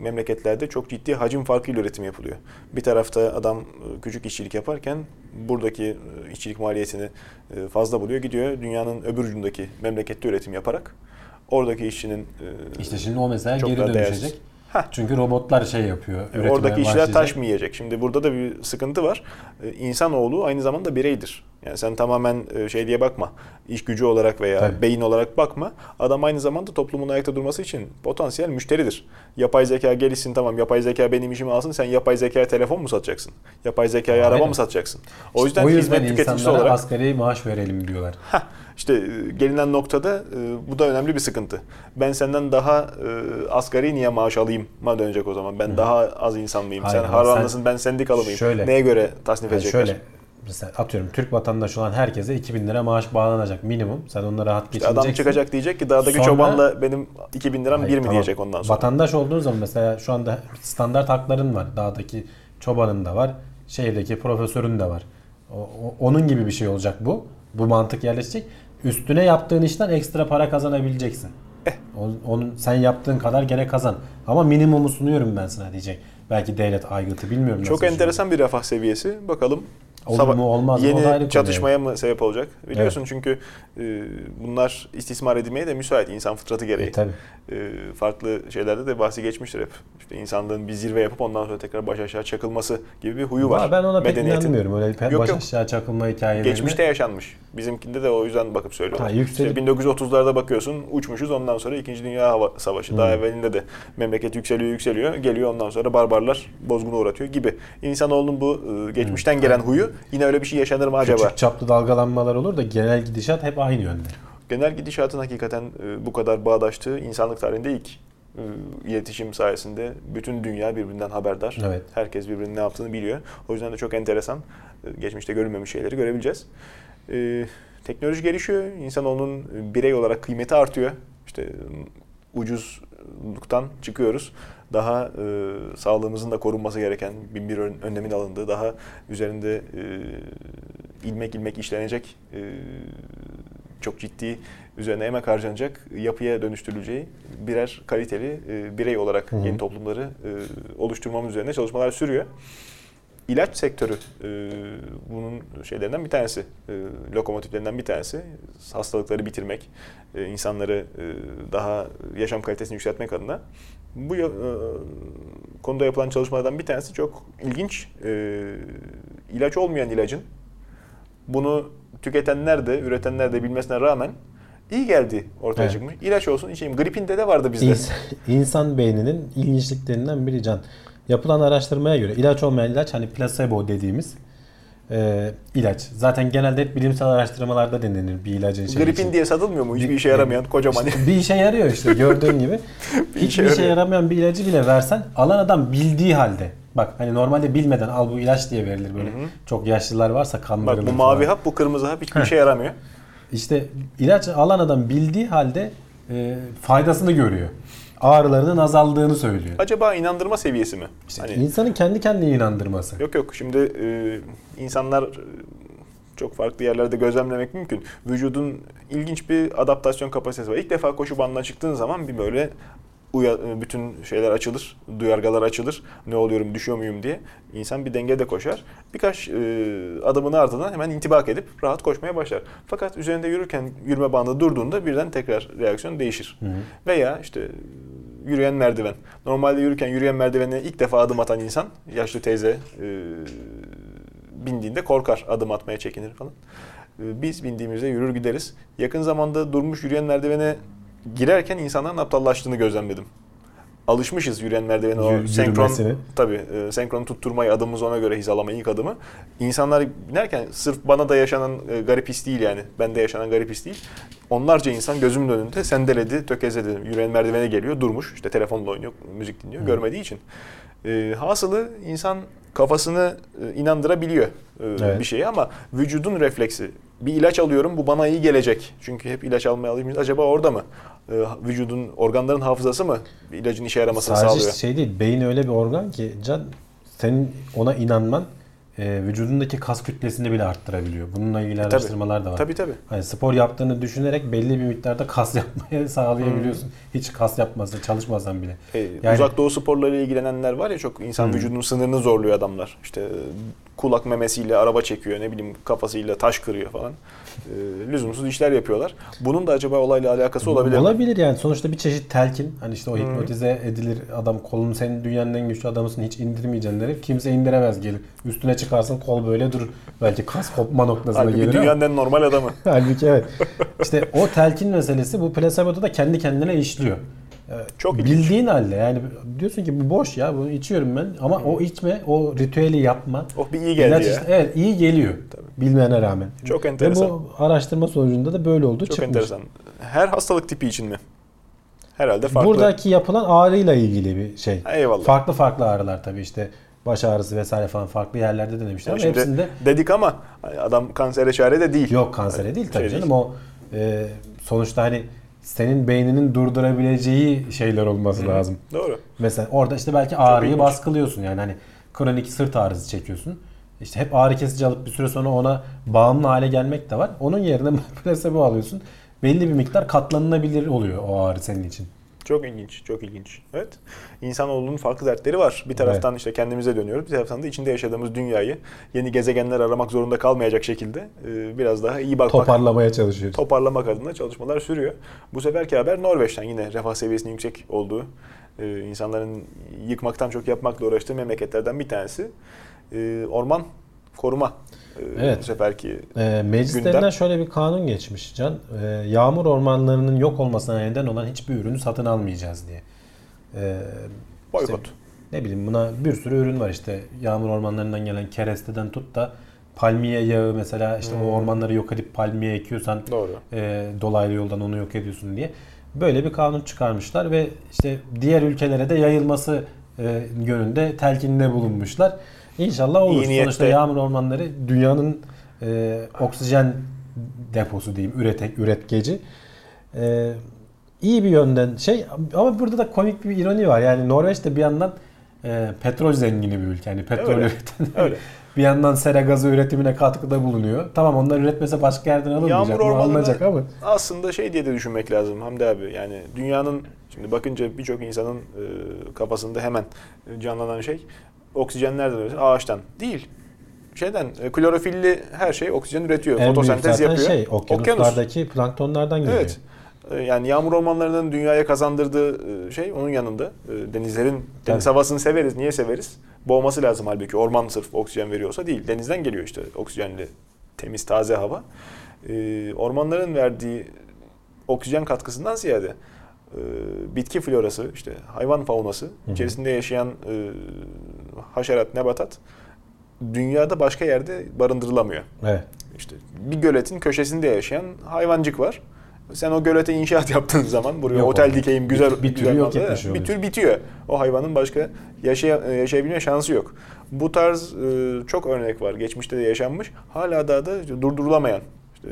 memleketlerde çok ciddi hacim farkıyla üretim yapılıyor. Bir tarafta adam e, küçük işçilik yaparken buradaki e, işçilik maliyetini e, fazla buluyor. Gidiyor dünyanın öbür ucundaki memlekette üretim yaparak oradaki işçinin e, işte şimdi o mesela geri dönüşecek. Değersiz. Heh. Çünkü robotlar şey yapıyor. Oradaki işler başlayacak. taş mı yiyecek? Şimdi burada da bir sıkıntı var. İnsanoğlu aynı zamanda bireydir. Yani sen tamamen e, şey diye bakma. İş gücü olarak veya Tabii. beyin olarak bakma. Adam aynı zamanda toplumun ayakta durması için potansiyel müşteridir. Yapay zeka gelişsin tamam. Yapay zeka benim işimi alsın. Sen yapay zekaya telefon mu satacaksın? Yapay zekaya araba mı satacaksın? O yüzden, işte o yüzden hizmet tüketicisi olarak asgari maaş verelim diyorlar. Heh. İşte e, gelinen noktada e, bu da önemli bir sıkıntı. Ben senden daha asgari niye maaş alayım ma dönecek o zaman. Ben Hı. daha az insan mıyım? Hayır, sen harvanlısın sen, ben sendikalı mıyım? Şöyle, Neye göre tasnif yani edecekler? Şöyle mesela atıyorum Türk vatandaşı olan herkese 2000 lira maaş bağlanacak minimum. Sen onunla rahat işte Adam çıkacak diyecek ki dağdaki sonra, çobanla benim 2000 liram hayır, bir mi tamam. diyecek ondan sonra. Vatandaş olduğun zaman mesela şu anda standart hakların var. Dağdaki çobanın da var. Şehirdeki profesörün de var. O, o, onun gibi bir şey olacak bu. Bu mantık yerleşecek üstüne yaptığın işten ekstra para kazanabileceksin. Eh. Onun sen yaptığın kadar gene kazan. Ama minimumu sunuyorum ben sana diyecek. Belki devlet aygıtı bilmiyorum. Çok enteresan bir refah seviyesi. Bakalım Olur sava- mu olmaz mı? Da ayrı yeni çatışmaya mı sebep olacak? Biliyorsun çünkü e, bunlar istismar edilmeye de müsait insan fıtratı gereği. E, tabii. E, farklı şeylerde de bahsi geçmiştir hep. İşte insanlığın bir zirve yapıp ondan sonra tekrar baş aşağı çakılması gibi bir huyu var. Ama ben ona pek inanmıyorum. Öyle Yok, baş aşağı çakılma hikayelerine. Geçmişte yaşanmış. Bizimkinde de o yüzden bakıp söylüyorlar. Ha, yükselip- İşte 1930'larda bakıyorsun uçmuşuz ondan sonra 2. Dünya Hava Savaşı. Daha Hmm. evvelinde de memleket yükseliyor yükseliyor. Geliyor ondan sonra barbarlar bozguna uğratıyor gibi. İnsanoğlunun bu e, geçmişten gelen huyu yine öyle bir şey yaşanır mı acaba? Küçük çaplı dalgalanmalar olur da genel gidişat hep aynı yönde. Genel gidişatın hakikaten e, bu kadar bağdaştığı insanlık tarihinde ilk e, iletişim sayesinde bütün dünya birbirinden haberdar. Evet. Herkes birbirinin ne yaptığını biliyor. O yüzden de çok enteresan. e, Geçmişte görülmemiş şeyleri görebileceğiz. Teknoloji gelişiyor. İnsanoğlunun birey olarak kıymeti artıyor. İşte ucuzluktan çıkıyoruz. Daha e, sağlığımızın da korunması gereken bin bir ön- önlemin alındığı, daha üzerinde e, ilmek ilmek işlenecek e, çok ciddi üzerine emek harcanacak yapıya dönüştürüleceği birer kaliteli e, birey olarak Hı hı. yeni toplumları e, oluşturmamız üzerine çalışmalar sürüyor. İlaç sektörü e, bunun şeylerinden bir tanesi, e, lokomotiflerinden bir tanesi. Hastalıkları bitirmek, e, insanları e, daha yaşam kalitesini yükseltmek adına. Bu e, konuda yapılan çalışmalardan bir tanesi çok ilginç. E, ilaç olmayan ilacın bunu tüketenler de, üretenler de bilmesine rağmen iyi geldi ortaya Evet. çıkmış. İlaç olsun içeyim. Gripinde de vardı bizde. İns- İnsan beyninin ilginçliklerinden biri can. Yapılan araştırmaya göre ilaç olmayan ilaç hani placebo dediğimiz e, ilaç. Zaten genelde hep bilimsel araştırmalarda denenir bir ilacın şeyi Gripin için. diye satılmıyor mu? Hiçbir Bir- işe yaramayan kocaman. İşte bir işe yarıyor işte gördüğün gibi. Bir Hiçbir işe yaramayan bir ilacı bile versen alan adam bildiği halde. Bak hani normalde bilmeden al bu ilaç diye verilir böyle. Hı hı. Çok yaşlılar varsa kandırılır. Bak bu falan. mavi hap, bu kırmızı hap hiçbir işe yaramıyor. İşte ilaç alan adam bildiği halde e, faydasını görüyor. Ağrılarının azaldığını söylüyor. Acaba inandırma seviyesi mi? Hani insanın kendi kendine inandırması. yok yok şimdi e, insanlar e, çok farklı yerlerde gözlemlemek mümkün. Vücudun ilginç bir adaptasyon kapasitesi var. İlk defa koşu bandına çıktığın zaman bir böyle uya, bütün şeyler açılır, duyargalar açılır. Ne oluyorum, düşüyor muyum diye. İnsan bir dengede koşar. Birkaç e, adımın ardından hemen intibak edip rahat koşmaya başlar. Fakat üzerinde yürürken yürüme bandı durduğunda birden tekrar reaksiyon değişir. Hı hı. Veya işte yürüyen merdiven. Normalde yürürken yürüyen merdivene ilk defa adım atan insan, yaşlı teyze e, bindiğinde korkar, adım atmaya çekinir falan. E, biz bindiğimizde yürür gideriz. Yakın zamanda durmuş yürüyen merdivene girerken insanların aptallaştığını gözlemledim. Alışmışız yürüyen merdivene o Yürü- senkron tabii e, senkron tutturmayı adımımızı ona göre hizalamayı ilk adımı. İnsanlar binerken sırf bana da yaşanan e, garip his değil yani. Bende yaşanan garip his değil. Onlarca insan gözümün önünde sendeledi, tökezledi. Yürüyen merdivene geliyor, durmuş. işte telefonla oynuyor, müzik dinliyor. Hı. Görmediği için. E, hasılı insan kafasını e, inandırabiliyor e, Evet. bir şeye ama vücudun refleksi. Bir ilaç alıyorum bu bana iyi gelecek. Çünkü hep ilaç almaya alışmışız. Acaba orada mı? E, vücudun, organların hafızası mı ilacın işe yaramasını Sadece sağlıyor? şey değil, beyin öyle bir organ ki can senin ona inanman e, vücudundaki kas kütlesini bile arttırabiliyor. Bununla ilgili tabii. araştırmalar da var. Tabii tabii. Hani spor yaptığını düşünerek belli bir miktarda kas yapmaya sağlayabiliyorsun. Hiç kas yapmasa, çalışmasan bile. E, Yani- Uzak doğu sporlarıyla ilgilenenler var ya çok insan Hmm. vücudunun sınırını zorluyor adamlar. İşte e, kulak memesiyle araba çekiyor ne bileyim kafasıyla taş kırıyor falan. E, lüzumsuz işler yapıyorlar. Bunun da acaba olayla alakası olabilir mi? Olabilir yani. Sonuçta bir çeşit telkin. Hani işte o hipnotize edilir adam kolunu senin dünyanın en güçlü adamısın hiç indirmeyeceksin der. Kimse indiremez gelir. Üstüne çıkarsın kol böyle durur. Belki kas kopma noktasına Halbuki gelir ama. dünyanın en normal adamı. Halbuki evet. İşte o telkin meselesi bu plaseboda da kendi kendine işliyor. Ee, Çok ilginç. Bildiğin halde yani diyorsun ki bu boş ya bunu içiyorum ben ama o içme o ritüeli yapma. Oh bir iyi geldi ya. işte- evet iyi geliyor. Bilmeyene rağmen. Çok Ve enteresan. bu araştırma sonucunda da böyle oldu Çok çıkmış. enteresan. Her hastalık tipi için mi? Herhalde farklı. Buradaki yapılan ağrıyla ilgili bir şey. Eyvallah. Farklı farklı ağrılar tabii işte baş ağrısı vesaire falan farklı yerlerde denemişler Yani ama hepsinde dedik ama adam kansere çare de değil. yok kansere değil tabii Şey canım değil. o e, sonuçta hani senin beyninin durdurabileceği şeyler olması lazım. Doğru. Mesela orada işte belki ağrıyı ilginç. baskılıyorsun yani hani kronik sırt ağrısı çekiyorsun. İşte hep ağrı kesici alıp bir süre sonra ona bağımlı hale gelmek de var. Onun yerine placebo alıyorsun. Belli bir miktar katlanılabilir oluyor o ağrı senin için. Çok ilginç, çok ilginç. Evet. İnsanoğlunun farklı dertleri var. Bir taraftan işte kendimize dönüyoruz. Bir taraftan da içinde yaşadığımız dünyayı yeni gezegenler aramak zorunda kalmayacak şekilde e, biraz daha iyi bakmak, Toparlamaya çalışıyoruz. toparlamak adına çalışmalar sürüyor. Bu seferki haber Norveç'ten yine refah seviyesinin yüksek olduğu, e, insanların yıkmaktan çok yapmakla uğraştığı memleketlerden bir tanesi. E, Orman koruma Evet. bu seferki E, meclislerinden Gündem. şöyle bir kanun geçmiş Can. E, yağmur ormanlarının yok olmasına neden olan hiçbir ürünü satın almayacağız diye. E, boykot. işte ne bileyim buna bir sürü ürün var işte. Yağmur ormanlarından gelen keresteden tut da palmiye yağı mesela işte Hmm. o ormanları yok edip palmiye ekiyorsan Doğru. e, dolaylı yoldan onu yok ediyorsun diye. Böyle bir kanun çıkarmışlar ve işte diğer ülkelere de yayılması e, yönünde telkinde bulunmuşlar. İnşallah olur. İyi niyetle- Sonuçta yağmur ormanları dünyanın e, oksijen deposu diyeyim, üretek, üretkeci. E, iyi bir yönden şey ama burada da komik bir ironi var. Yani Norveç de bir yandan e, petrol zengini bir ülke. Yani petrol Öyle. üreten Öyle. bir yandan sera gazı üretimine katkıda bulunuyor. Tamam onlar üretmese başka yerden alınmayacak. Yağmur alınacak ama. aslında şey diye de düşünmek lazım Hamdi abi. Yani dünyanın şimdi bakınca birçok insanın e, kafasında hemen canlanan şey oksijen nereden üretiyor? Ağaçtan. Değil. Şeyden e, klorofilli her şey oksijen üretiyor. En büyük Fotosentez zaten yapıyor. şey okyanuslardaki planktonlardan geliyor. Evet. E, Yani yağmur ormanlarının dünyaya kazandırdığı e, şey onun yanında. E, Denizlerin, deniz Tabii. havasını severiz. Niye severiz? Boğması lazım halbuki. Orman sırf oksijen veriyorsa değil. Denizden geliyor işte oksijenli, temiz, taze hava. E, Ormanların verdiği oksijen katkısından ziyade e, bitki florası, işte hayvan faunası, içerisinde yaşayan e, haşerat, nebatat dünyada başka yerde barındırılamıyor. Evet. İşte bir göletin köşesinde yaşayan hayvancık var. Sen o gölete inşaat yaptığın zaman buraya Yok otel oluyor. dikeyim güzel Bir- bir güzel türü yok manzara, etmiş bir tür bitiyor. O hayvanın başka yaşaya, yaşayabilme şansı yok. Bu tarz e, çok örnek var. Geçmişte de yaşanmış. Hala daha da durdurulamayan işte,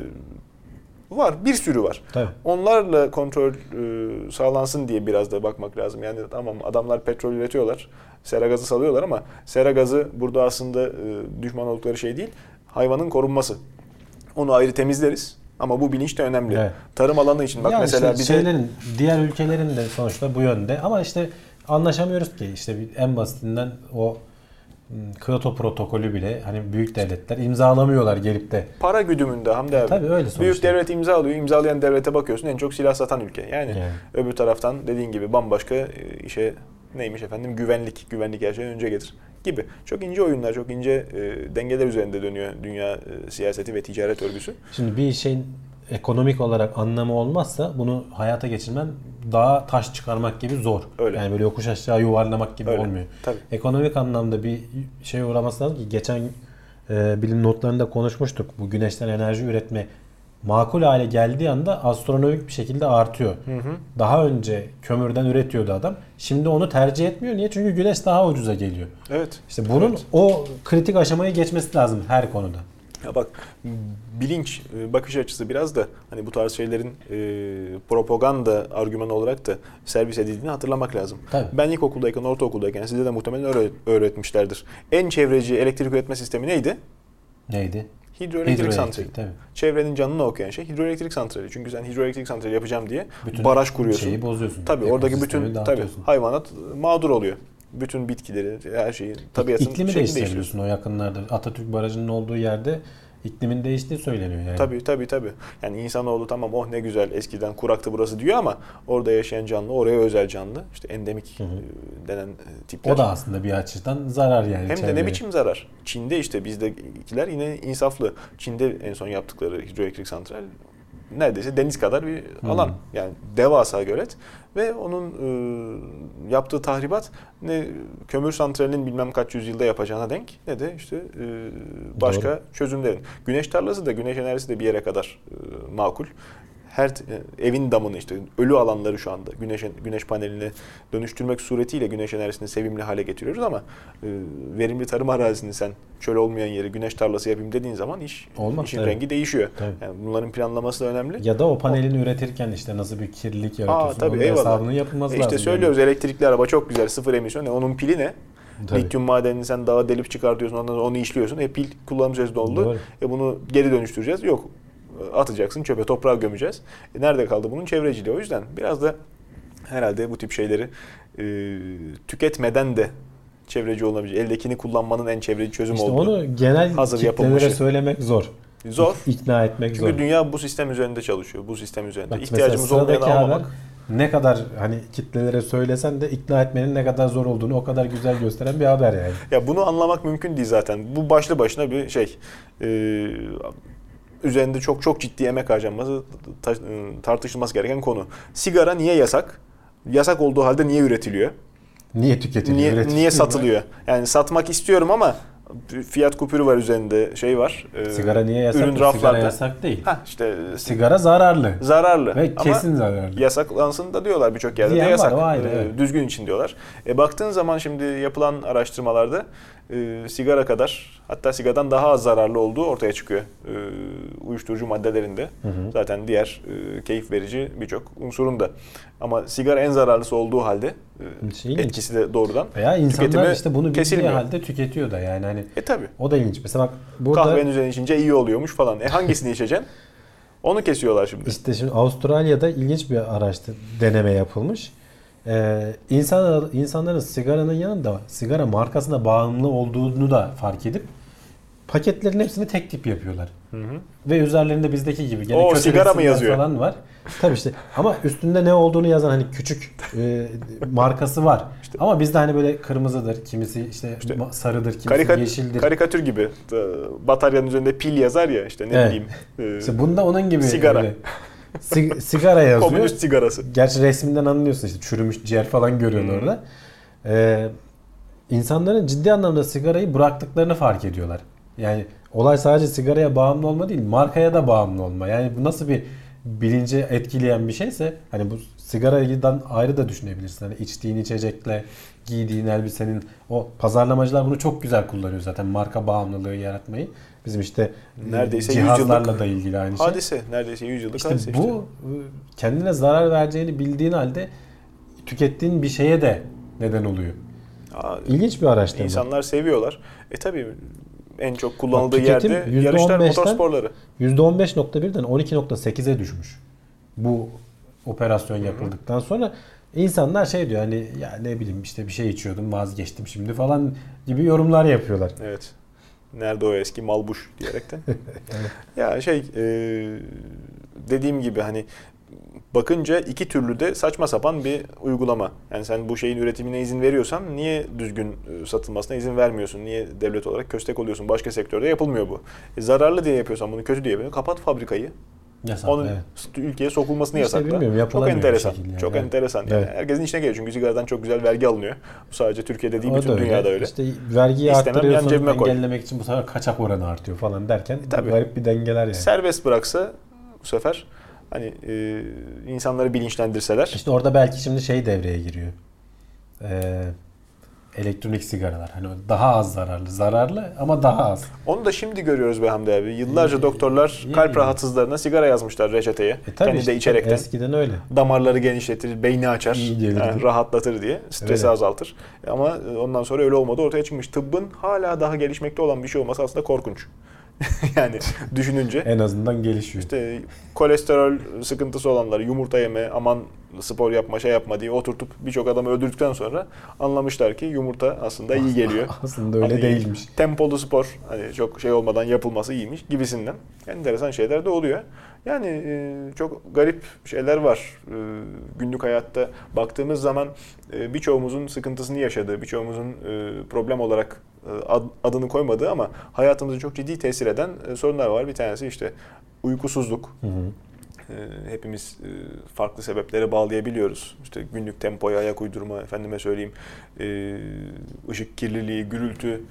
var. Bir sürü var. Tabii. Onlarla kontrol e, sağlansın diye biraz da bakmak lazım. Yani tamam adamlar petrol üretiyorlar. Sera gazı salıyorlar ama sera gazı burada aslında e, düşman oldukları şey değil. Hayvanın korunması. Onu ayrı temizleriz. Ama bu bilinç de önemli. Evet. Tarım alanı için bak Ya mesela işte bize şeylerin, diğer ülkelerin de sonuçta bu yönde ama işte anlaşamıyoruz ki işte en basitinden o Kyoto protokolü bile hani büyük devletler imzalamıyorlar gelip de. para güdümünde Hamdi abi. Tabii öyle sonuçta. Büyük devlet imzalıyor. İmzalayan devlete bakıyorsun en çok silah satan ülke. Yani, Yani. öbür taraftan dediğin gibi bambaşka e, işe neymiş efendim güvenlik. Güvenlik her şeyden önce gelir gibi. Çok ince oyunlar, çok ince e, dengeler üzerinde dönüyor dünya e, siyaseti ve ticaret örgüsü. Şimdi bir şeyin ekonomik olarak anlamı olmazsa bunu hayata geçirmen daha taş çıkarmak gibi zor. Öyle. Yani böyle yokuş aşağı yuvarlamak gibi Öyle. olmuyor. Tabii. Ekonomik anlamda bir şey uğraması lazım ki geçen e, bilim notlarında konuşmuştuk. Bu güneşten enerji üretme makul hale geldiği anda astronomik bir şekilde artıyor. Daha önce kömürden üretiyordu adam. Şimdi onu tercih etmiyor. Niye? Çünkü güneş daha ucuza geliyor. Evet. İşte bunun Evet. o kritik aşamayı geçmesi lazım her konuda. Ya bak bilinç, e, bakış açısı biraz da hani bu tarz şeylerin e, propaganda argümanı olarak da servis edildiğini hatırlamak lazım. Tabii. Ben ilkokuldayken, ortaokuldayken size de muhtemelen öğretmişlerdir. En çevreci elektrik üretme sistemi neydi? Neydi? Hidroelektrik Hidroelektrik, santrali. tabii. Çevrenin canını okuyan şey hidroelektrik santrali. Çünkü sen hidroelektrik santrali yapacağım diye Bütün baraj kuruyorsun. şeyi bozuyorsun. Tabii oradaki bütün tabii hayvanat mağdur oluyor. Bütün bitkileri, her şeyi, tabiatın İklimi değiştiriyorsun o yakınlarda. Atatürk Barajı'nın olduğu yerde iklimin değiştiği söyleniyor yani. Tabii tabii tabii. Yani insanoğlu tamam oh ne güzel eskiden kuraktı burası diyor ama orada yaşayan canlı oraya özel canlı. işte endemik Hı hı. e, denen e, tipler. O da aslında bir açıdan zarar yani. Hem de çevreye. ne biçim zarar. Çin'de işte bizdekiler yine insaflı. Çin'de en son yaptıkları hidroelektrik santral neredeyse deniz kadar bir Hmm. alan. Yani devasa gölet ve onun e, yaptığı tahribat ne kömür santralinin bilmem kaç yüzyılda yapacağına denk ne de işte e, başka Doğru. çözümlerin. Güneş tarlası da güneş enerjisi de bir yere kadar e, makul. Her e, evin damını işte ölü alanları şu anda güneş güneş paneline dönüştürmek suretiyle güneş enerjisini sevimli hale getiriyoruz ama e, verimli tarım arazisini sen çöl olmayan yeri güneş tarlası yapayım dediğin zaman iş Olmaz, işin evet. rengi değişiyor. Tabii. Yani bunların planlaması da önemli. Ya da o panelini üretirken işte nasıl bir kirlilik yaratıyorsun. tabii, onun eyvallah. hesabının yapılması E lazım. işte söylüyoruz elektrikli araba çok güzel sıfır emisyon. E onun pili ne? Tabii. Lityum madenini sen dağa delip çıkartıyorsun ondan onu işliyorsun. E pil kullanım doldu. Doğru. E bunu geri dönüştüreceğiz. Yok atacaksın çöpe toprağa gömeceğiz. E nerede kaldı bunun çevreciliği? O yüzden biraz da herhalde bu tip şeyleri e, tüketmeden de çevreci olabilecek. Eldekini kullanmanın en çevreci çözüm İşte olduğu. onu genel hazır kitlelere yapılmışı. söylemek zor. Zor. İkna etmek Çünkü zor. dünya bu sistem üzerinde çalışıyor. Bu sistem üzerinde. Bak İhtiyacımız olmayanı almamak. haber ne kadar hani kitlelere söylesen de ikna etmenin ne kadar zor olduğunu o kadar güzel gösteren bir haber yani. Ya bunu anlamak mümkün değil zaten. Bu başlı başına bir şey. Ee, üzerinde çok çok ciddi emek harcanması, ta- tartışılması gereken konu. Sigara niye yasak? Yasak olduğu halde niye üretiliyor? Niye tüketiliyor? Niye, üretiliyor? niye satılıyor? Yani satmak istiyorum ama fiyat kupürü var üzerinde şey var. Ee, Sigara niye yasak? Ürün Sigara raflarda. yasak değil. Ha işte Sigara zararlı. zararlı. Ve Ama kesin zararlı. yasaklansın da diyorlar birçok yerde Diyen de var, yasak. o ayrı, Ee, evet. Düzgün için diyorlar. E, baktığın zaman şimdi yapılan araştırmalarda e, sigara kadar hatta sigaradan daha az zararlı olduğu ortaya çıkıyor. E, uyuşturucu maddelerinde. Hı hı. Zaten diğer e, keyif verici birçok unsurunda. Ama sigara en zararlısı olduğu halde e, Şey etkisi de doğrudan. Veya insanlar işte bunu bildiği halde tüketiyor da yani hani E tabi. o da ilginç. Mesela bak burada Kahvenin üzerine içince iyi oluyormuş falan. E hangisini içeceksin? Onu kesiyorlar şimdi. işte şimdi Avustralya'da ilginç bir araçta deneme yapılmış. Ee, insan, insanların sigaranın yanında sigara markasına bağımlı olduğunu da fark edip paketlerin hepsini tek tip yapıyorlar. Hı hı. Ve üzerlerinde bizdeki gibi gene O kötü sigara mı yazıyor? falan var. Tabii işte ama üstünde ne olduğunu yazan hani küçük e, markası var. Ama bizde hani böyle kırmızıdır, kimisi işte, İşte sarıdır, kimisi Karika- yeşildir. karikatür gibi. Bataryanın üzerinde pil yazar ya işte ne Evet. bileyim. e, İşte bunda onun gibi Sigara. böyle sig- sigara yazıyor. komünist sigarası. Gerçi resminden anlıyorsun işte çürümüş ciğer falan görüyorsun Hmm. orada. Ee, insanların ciddi anlamda sigarayı bıraktıklarını fark ediyorlar. Yani olay sadece sigaraya bağımlı olma değil, markaya da bağımlı olma. Yani bu nasıl bir bilinci etkileyen bir şeyse hani bu sigaradan ayrı da düşünebilirsin. Hani içtiğin içecekle giydiğin elbisenin o pazarlamacılar bunu çok güzel kullanıyor zaten marka bağımlılığı yaratmayı. Bizim işte Neredeyse e, 100 cihazlarla yıllık da ilgili aynı şey. Hadise. Neredeyse 100 yıllık İşte hadise bu e, kendine zarar vereceğini bildiğin halde tükettiğin bir şeye de neden oluyor. Aa, İlginç bir araştırma. İnsanlar seviyorlar. E tabi en çok kullanıldığı Bak, yerde yarışlar %15'ten motorsporları. %15.1'den 12.8'e düşmüş. Bu operasyon yapıldıktan sonra insanlar şey diyor hani ya ne bileyim işte bir şey içiyordum vazgeçtim şimdi falan gibi yorumlar yapıyorlar. Evet. Nerede o eski malbuş diyerekten. Ya şey e, dediğim gibi hani bakınca iki türlü de saçma sapan bir uygulama. Yani sen bu şeyin üretimine izin veriyorsan niye düzgün e, satılmasına izin vermiyorsun? Niye devlet olarak köstek oluyorsun? Başka sektörde yapılmıyor bu. E, zararlı diye yapıyorsan bunu kötü diye yapıyorsan kapat fabrikayı. Yasak. Onun evet. ülkeye sokulmasını İşte yasakla. Çok enteresan. yani. Çok Evet. enteresan. Yani Evet. Herkesin işine geliyor çünkü sigaradan çok güzel vergi alınıyor. Bu sadece Türkiye'de değil O bütün öyle. dünyada öyle. İşte vergiyi İstemem, yan arttırıyorsun cebime koy. engellemek için bu sefer kaçak oranı artıyor falan derken E, tabii. garip bir dengeler yani. Serbest bıraksa bu sefer hani e, insanları bilinçlendirseler. İşte orada belki şimdi şey devreye giriyor. Ee, elektronik sigaralar. Hani daha az zararlı. Zararlı ama daha az. Onu da şimdi görüyoruz be Hamdi abi. Yıllarca doktorlar yani. kalp rahatsızlarına sigara yazmışlar reçeteye. E Kendi işte de içerekten. Eskiden öyle. Damarları genişletir, beyni açar, İyi yani rahatlatır diye, stresi Öyle. azaltır. Ama ondan sonra öyle olmadı ortaya çıkmış. Tıbbın hala daha gelişmekte olan bir şey olması aslında korkunç. yani düşününce. En azından gelişiyor. İşte kolesterol sıkıntısı olanları yumurta yeme, aman spor yapma, şey yapma diye oturtup birçok adamı öldürdükten sonra anlamışlar ki yumurta aslında iyi geliyor. Aslında öyle Hani değilmiş. Tempolu spor hani çok şey olmadan yapılması iyiymiş gibisinden. Enteresan şeyler de oluyor. Yani e, çok garip şeyler var. E, günlük hayatta baktığımız zaman e, birçoğumuzun sıkıntısını yaşadığı, birçoğumuzun problem olarak adını koymadığı ama hayatımızı çok ciddi tesir eden e, sorunlar var. Bir tanesi işte uykusuzluk. Hı hı. E, hepimiz e, farklı sebeplere bağlayabiliyoruz. İşte günlük tempoya ayak uydurma, efendime söyleyeyim, e, ışık kirliliği, gürültü,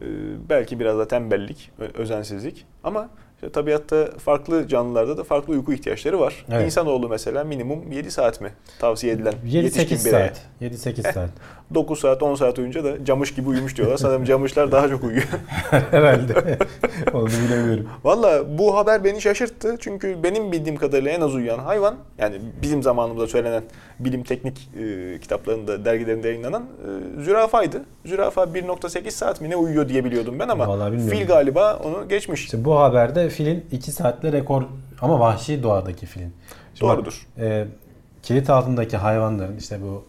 e, belki biraz da tembellik, özensizlik. Ama işte tabiatta farklı canlılarda da farklı uyku ihtiyaçları var. Evet. İnsanoğlu mesela minimum 7 saat mi tavsiye edilen 7-8 yetişkin bireye? saat. 7-8 saat. 9 saat, 10 saat uyunca da camış gibi uyumuş diyorlar. Sanırım camışlar daha çok uyuyor. Herhalde. Onu bilemiyorum. Valla bu haber beni şaşırttı. Çünkü benim bildiğim kadarıyla en az uyuyan hayvan yani bizim zamanımızda söylenen bilim teknik e, kitaplarında, dergilerinde yayınlanan e, zürafaydı. Zürafa 1.8 saat mi ne uyuyor diye biliyordum ben ama fil galiba onu geçmiş. İşte bu haberde filin 2 saatle rekor ama vahşi doğadaki filin. Şimdi bak, Doğrudur. e, kilit altındaki hayvanların işte bu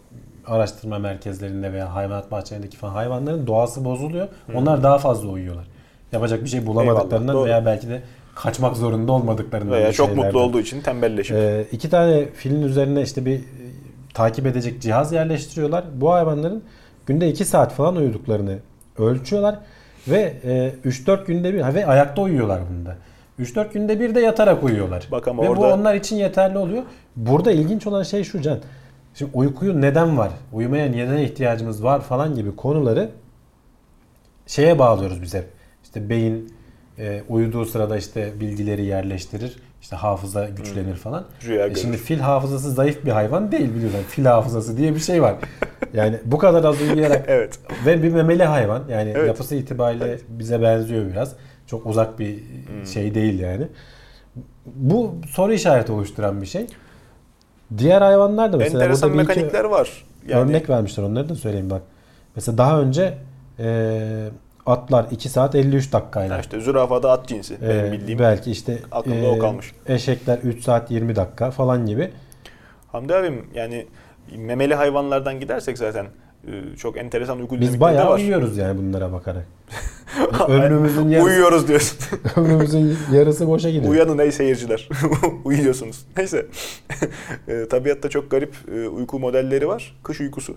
araştırma merkezlerinde veya hayvanat bahçelerindeki falan hayvanların doğası bozuluyor. Onlar daha fazla uyuyorlar. Yapacak bir şey bulamadıklarından Eyvallah, veya belki de kaçmak zorunda olmadıklarından Veya çok şeylerden. mutlu olduğu için tembelleşip. Ee, iki tane filin üzerine işte bir e, takip edecek cihaz yerleştiriyorlar. Bu hayvanların günde 2 saat falan uyuduklarını ölçüyorlar ve e, 3-4 günde bir ha, ve ayakta uyuyorlar bunda. 3-4 günde bir de yatarak uyuyorlar. Bak ama ve bu orada- onlar için yeterli oluyor. Burada ilginç olan şey şu Can. Şimdi uykuyu neden var? Uyumaya neden ihtiyacımız var falan gibi konuları şeye bağlıyoruz biz hep. İşte beyin e, uyuduğu sırada işte bilgileri yerleştirir. İşte hafıza güçlenir falan. Rüya E şimdi fil hafızası zayıf bir hayvan değil biliyorsun. Fil hafızası diye bir şey var. Yani bu kadar az uyuyarak Evet. ve bir memeli hayvan. Yani Evet. yapısı itibariyle bize benziyor biraz. Çok uzak bir şey değil yani. Bu soru işareti oluşturan bir şey. Diğer hayvanlar da mesela Enteresan burada bir iki mekanikler var. Yani örnek vermişler. Onları da söyleyeyim bak. Mesela daha önce e, atlar 2 saat 53 dakikayla. Ha işte zürafada at cinsi e, benim bildiğim. belki işte Aklımda o kalmış. eşekler 3 saat 20 dakika falan gibi. Hamdi abim yani memeli hayvanlardan gidersek zaten e, çok enteresan uyku Biz dinamikleri de bayağı var. uyuyoruz yani bunlara bakarak. ömrümüzün yarısı, Uyuyoruz diyorsun. ömrümüzün yarısı boşa gidiyor. Uyanın ey seyirciler. Uyuyorsunuz. Neyse. e, tabiatta çok garip e, uyku modelleri var. Kış uykusu.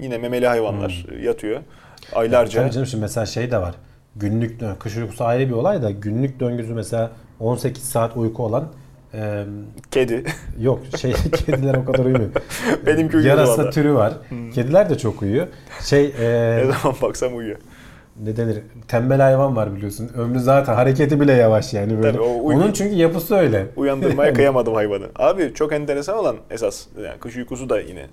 Yine memeli hayvanlar e, yatıyor. Aylarca. Hmm. Tabii canım şimdi mesela şey de var. Günlük kış uykusu ayrı bir olay da günlük döngüsü mesela 18 saat uyku olan e, Kedi. yok şey kediler o kadar uyumuyor. Benimki uyuyor Yarasa valla. türü var. Kediler de çok uyuyor. Şey e, ne zaman baksam uyuyor. ne denir? Tembel hayvan var biliyorsun. Ömrü zaten hareketi bile yavaş yani böyle. Tabii, o uy- Onun çünkü yapısı öyle. Uyandırmaya kıyamadım hayvanı. Abi çok enteresan olan esas yani kış uykusu da yine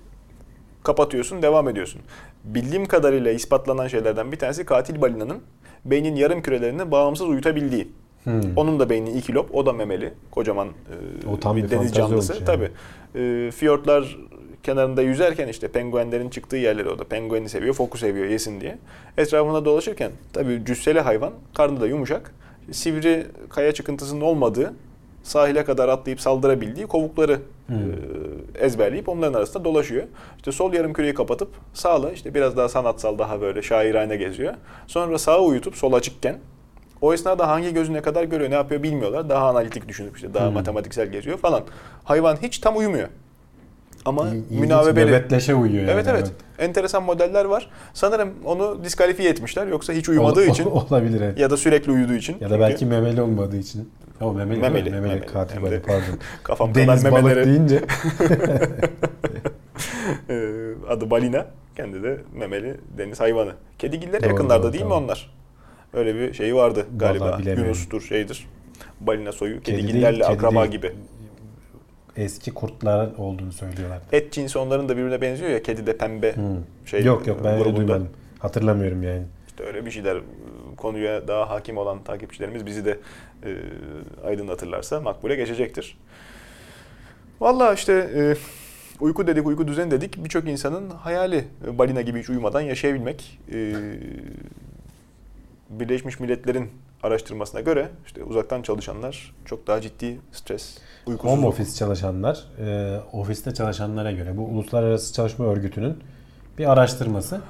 kapatıyorsun devam ediyorsun. Bildiğim kadarıyla ispatlanan şeylerden bir tanesi katil balinanın beynin yarım kürelerini bağımsız uyutabildiği. Hmm. Onun da beyni iki lob, o da memeli. Kocaman e, O tam bir bir deniz canlısı. yani. Tabii. E, fiyortlar kenarında yüzerken işte penguenlerin çıktığı yerleri o da pengueni seviyor, foku seviyor yesin diye. Etrafında dolaşırken tabii cüsseli hayvan, karnı da yumuşak. Sivri kaya çıkıntısının olmadığı, sahile kadar atlayıp saldırabildiği kovukları Hmm. e, ezberleyip onların arasında dolaşıyor. İşte sol yarım küreyi kapatıp sağla işte biraz daha sanatsal daha böyle şairane geziyor. Sonra sağı uyutup sol açıkken o esnada hangi gözü ne kadar görüyor, ne yapıyor bilmiyorlar. Daha analitik düşünüp işte daha Hmm. matematiksel geziyor falan. Hayvan hiç tam uyumuyor. Ama İlginç, münavebeli. nöbetleşe uyuyor yani. Evet evet. Enteresan modeller var. Sanırım onu diskalifiye etmişler. Yoksa hiç uyumadığı Ol- için olabilir evet. ya da sürekli uyuduğu için. Ya da belki memeli olmadığı için. O memeli, Memeli, memeli, katil balığı pardon. kafam Deniz kadar balık memeleri deyince Ee, adı balina. Kendi de memeli deniz hayvanı. Kedigiller Doğru, yakınlarda değil tamam. mi onlar? Öyle bir şeyi vardı galiba. Yunus'tur şeydir. Balina soyu Kedi kedigillerle kedi akraba değil. gibi. eski kurtlar olduğunu söylüyorlar. Et cinsi onların da birbirine benziyor ya. Kedi de pembe Hmm. şey yok yok ben öyle duymadım. Hatırlamıyorum yani. İşte öyle bir şeyler konuya daha hakim olan takipçilerimiz bizi de e, aydınlatırlarsa makbule geçecektir. Vallahi işte e, uyku dedik, uyku düzeni dedik. Birçok insanın hayali balina gibi hiç uyumadan yaşayabilmek. E, Birleşmiş Milletler'in araştırmasına göre işte uzaktan çalışanlar çok daha ciddi stres, uykusuzluk. Home office çalışanlar, e, ofiste çalışanlara göre bu Uluslararası Çalışma Örgütü'nün bir araştırması.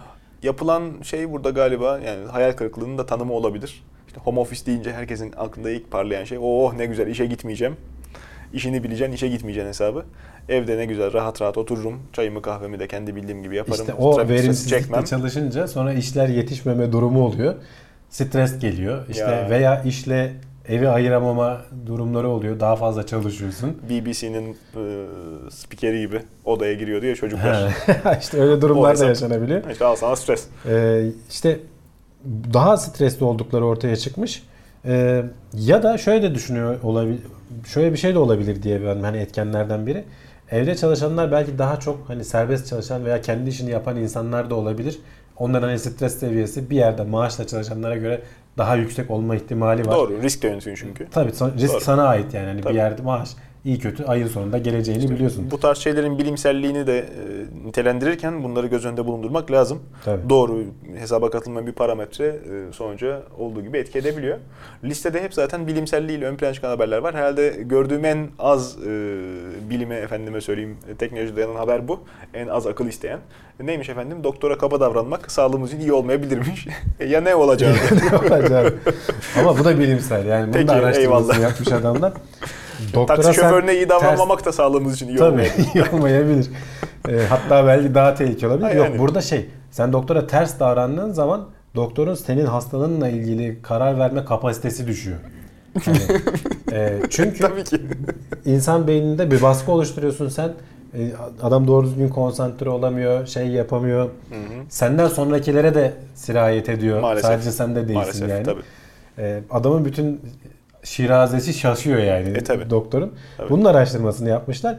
Yapılan şey burada galiba yani hayal kırıklığının da tanımı olabilir. İşte home office deyince herkesin aklında ilk parlayan şey oh ne güzel işe gitmeyeceğim. İşini bileceksin, işe gitmeyeceksin hesabı. Evde ne güzel rahat rahat otururum. Çayımı kahvemi de kendi bildiğim gibi yaparım. İşte o verimsizlikle çalışınca sonra işler yetişmeme durumu oluyor. Stres geliyor. İşte Ya. veya işle evi ayıramama durumları oluyor. Daha fazla çalışıyorsun. BBC'nin e, spikeri gibi odaya giriyor diye çocuklar. işte öyle durumlar da yaşanabiliyor. işte al sana stres. Ee, işte daha stresli oldukları ortaya çıkmış. Ee, ya da şöyle de düşünüyor olabilir. Şöyle bir şey de olabilir diye ben hani etkenlerden biri. Evde çalışanlar belki daha çok hani serbest çalışan veya kendi işini yapan insanlar da olabilir. Onların hani stres seviyesi bir yerde maaşla çalışanlara göre daha yüksek olma ihtimali var. Doğru risk de yönetiyorsun çünkü. Tabii son- risk Doğru. sana ait yani. Hani Tabii. bir yerde maaş iyi kötü ayın sonunda geleceğini biliyorsun. Bu tarz şeylerin bilimselliğini de e, nitelendirirken bunları göz önünde bulundurmak lazım. Tabii. Doğru hesaba katılmayan bir parametre e, sonuca olduğu gibi etki edebiliyor. Listede hep zaten bilimselliğiyle ön plana çıkan haberler var. Herhalde gördüğüm en az e, bilime efendime söyleyeyim e, teknoloji dayanan haber bu. En az akıl isteyen. Neymiş efendim? Doktora kaba davranmak sağlığımız için iyi olmayabilirmiş. E, ya ne olacak? Acayip. Ama bu da bilimsel. Yani bunu Peki, da araştırmasını eyvallah. yapmış adamlar. Taksi sen şoförüne iyi ters- davranmamak da sağlığımız için iyi Tabii iyi olmayabilir. Ee, hatta belki daha tehlikeli olabilir. Ha, Yok yani. burada şey sen doktora ters davrandığın zaman doktorun senin hastalığınla ilgili karar verme kapasitesi düşüyor. Yani, e, çünkü Tabii ki. insan beyninde bir baskı oluşturuyorsun sen. E, adam doğru düzgün konsantre olamıyor, şey yapamıyor. Senden sonrakilere de sirayet ediyor. Maalesef. Sadece sende değilsin Maalesef yani. tabii. E, adamın bütün şirazesi şaşıyor yani E, tabii. doktorun. Tabii. Bunun araştırmasını yapmışlar.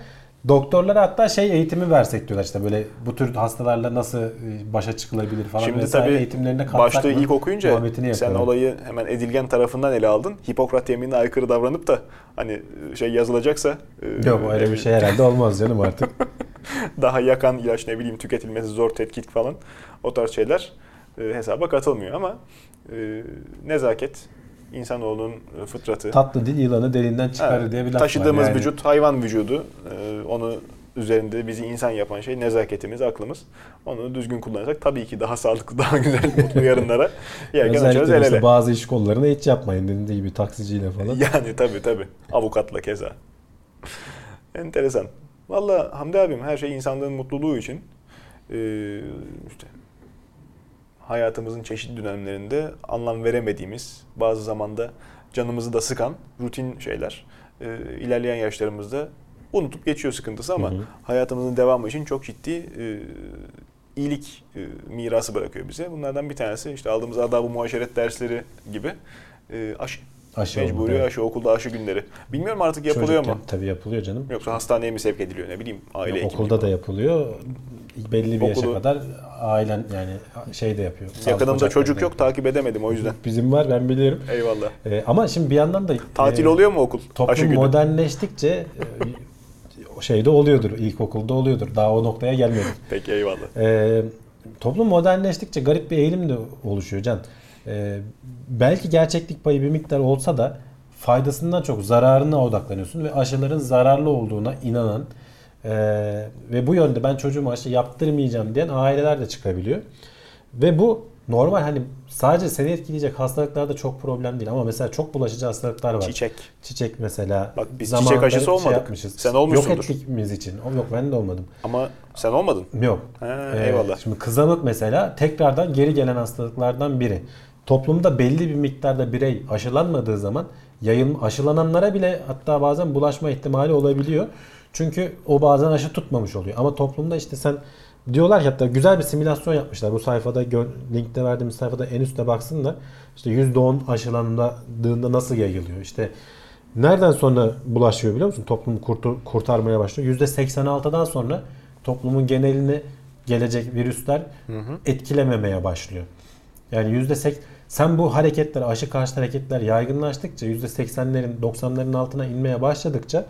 Doktorlara hatta şey eğitimi versek diyorlar işte böyle bu tür hastalarla nasıl e, başa çıkılabilir falan Şimdi vesaire tabii eğitimlerine katsak mı? ilk okuyunca sen olayı hemen edilgen tarafından ele aldın. Hipokrat yeminine aykırı davranıp da hani şey yazılacaksa e, Yok öyle bir şey herhalde olmaz canım artık. daha yakan ilaç ne bileyim tüketilmesi zor tetkik falan o tarz şeyler e, hesaba katılmıyor ama e, nezaket insanoğlunun e, fıtratı Tatlı dil yılanı deliğinden çıkarır Evet, diye bir laf taşıdığımız var. Yani vücut hayvan vücudu E, onu üzerinde bizi insan yapan şey nezaketimiz, aklımız. Onu düzgün kullanırsak tabii ki daha sağlıklı, daha güzel, mutlu yarınlara yerken açarız el ele. bazı iş kollarına hiç yapmayın dediği gibi taksiciyle falan. Yani tabii tabii. Avukatla keza. Enteresan. Valla Hamdi abim her şey insanlığın mutluluğu için eee, işte hayatımızın çeşitli dönemlerinde anlam veremediğimiz, bazı zamanda canımızı da sıkan rutin şeyler eee, ilerleyen yaşlarımızda unutup geçiyor sıkıntısı ama Hı hı. hayatımızın devamı için çok ciddi eee, iyilik eee, mirası bırakıyor bize. Bunlardan bir tanesi işte aldığımız adab-ı muaşeret dersleri gibi eee aşı. Aşı Mecburi evet. aşı, okulda aşı günleri. Bilmiyorum artık yapılıyor Çocukken mu? Tabii yapılıyor canım. Yoksa hastaneye mi sevk ediliyor ne bileyim aile hekimi okulda da yapılıyor. Belli bir yaşa Okulu- kadar ailen yani şey de yapıyor. Yakınımda çocuk yok yapıyor. takip edemedim o yüzden. Bizim var ben biliyorum. Eyvallah. Ee, ama şimdi bir yandan da Tatil e, oluyor mu okul? aşı Toplum günü. modernleştikçe e, şeyde oluyordur. ilkokulda oluyordur. Daha o noktaya gelmedi. Peki eyvallah. Ee, toplum modernleştikçe garip bir eğilim de oluşuyor Can. Ee, belki gerçeklik payı bir miktar olsa da faydasından çok zararına odaklanıyorsun ve aşıların zararlı olduğuna inanan e, ve bu yönde ben çocuğuma aşı yaptırmayacağım diyen aileler de çıkabiliyor. Ve bu normal hani sadece seni etkileyecek hastalıklarda çok problem değil ama mesela çok bulaşıcı hastalıklar var. Çiçek. Çiçek mesela. Bak biz çiçek aşısı şey olmadık. yapmışız. Sen olmuşsundur. Yok ettiğimiz için. Yok ben de olmadım. Ama sen olmadın. Yok. Ha, Ee, eyvallah. Şimdi kızamık mesela tekrardan geri gelen hastalıklardan biri. Toplumda belli bir miktarda birey aşılanmadığı zaman yayılma, aşılananlara bile hatta bazen bulaşma ihtimali olabiliyor. Çünkü o bazen aşı tutmamış oluyor. Ama toplumda işte sen diyorlar ki hatta güzel bir simülasyon yapmışlar. Bu sayfada linkte verdiğimiz sayfada en üstte baksınlar. İşte %10 aşılandığında nasıl yayılıyor? İşte nereden sonra bulaşıyor biliyor musun? Toplumu kurtu- kurtarmaya başlıyor. %86'dan sonra toplumun genelini gelecek virüsler etkilememeye başlıyor. Yani yüzde sek sen bu hareketler, aşı karşı hareketler yaygınlaştıkça yüzde seksenlerin, 90'ların altına inmeye başladıkça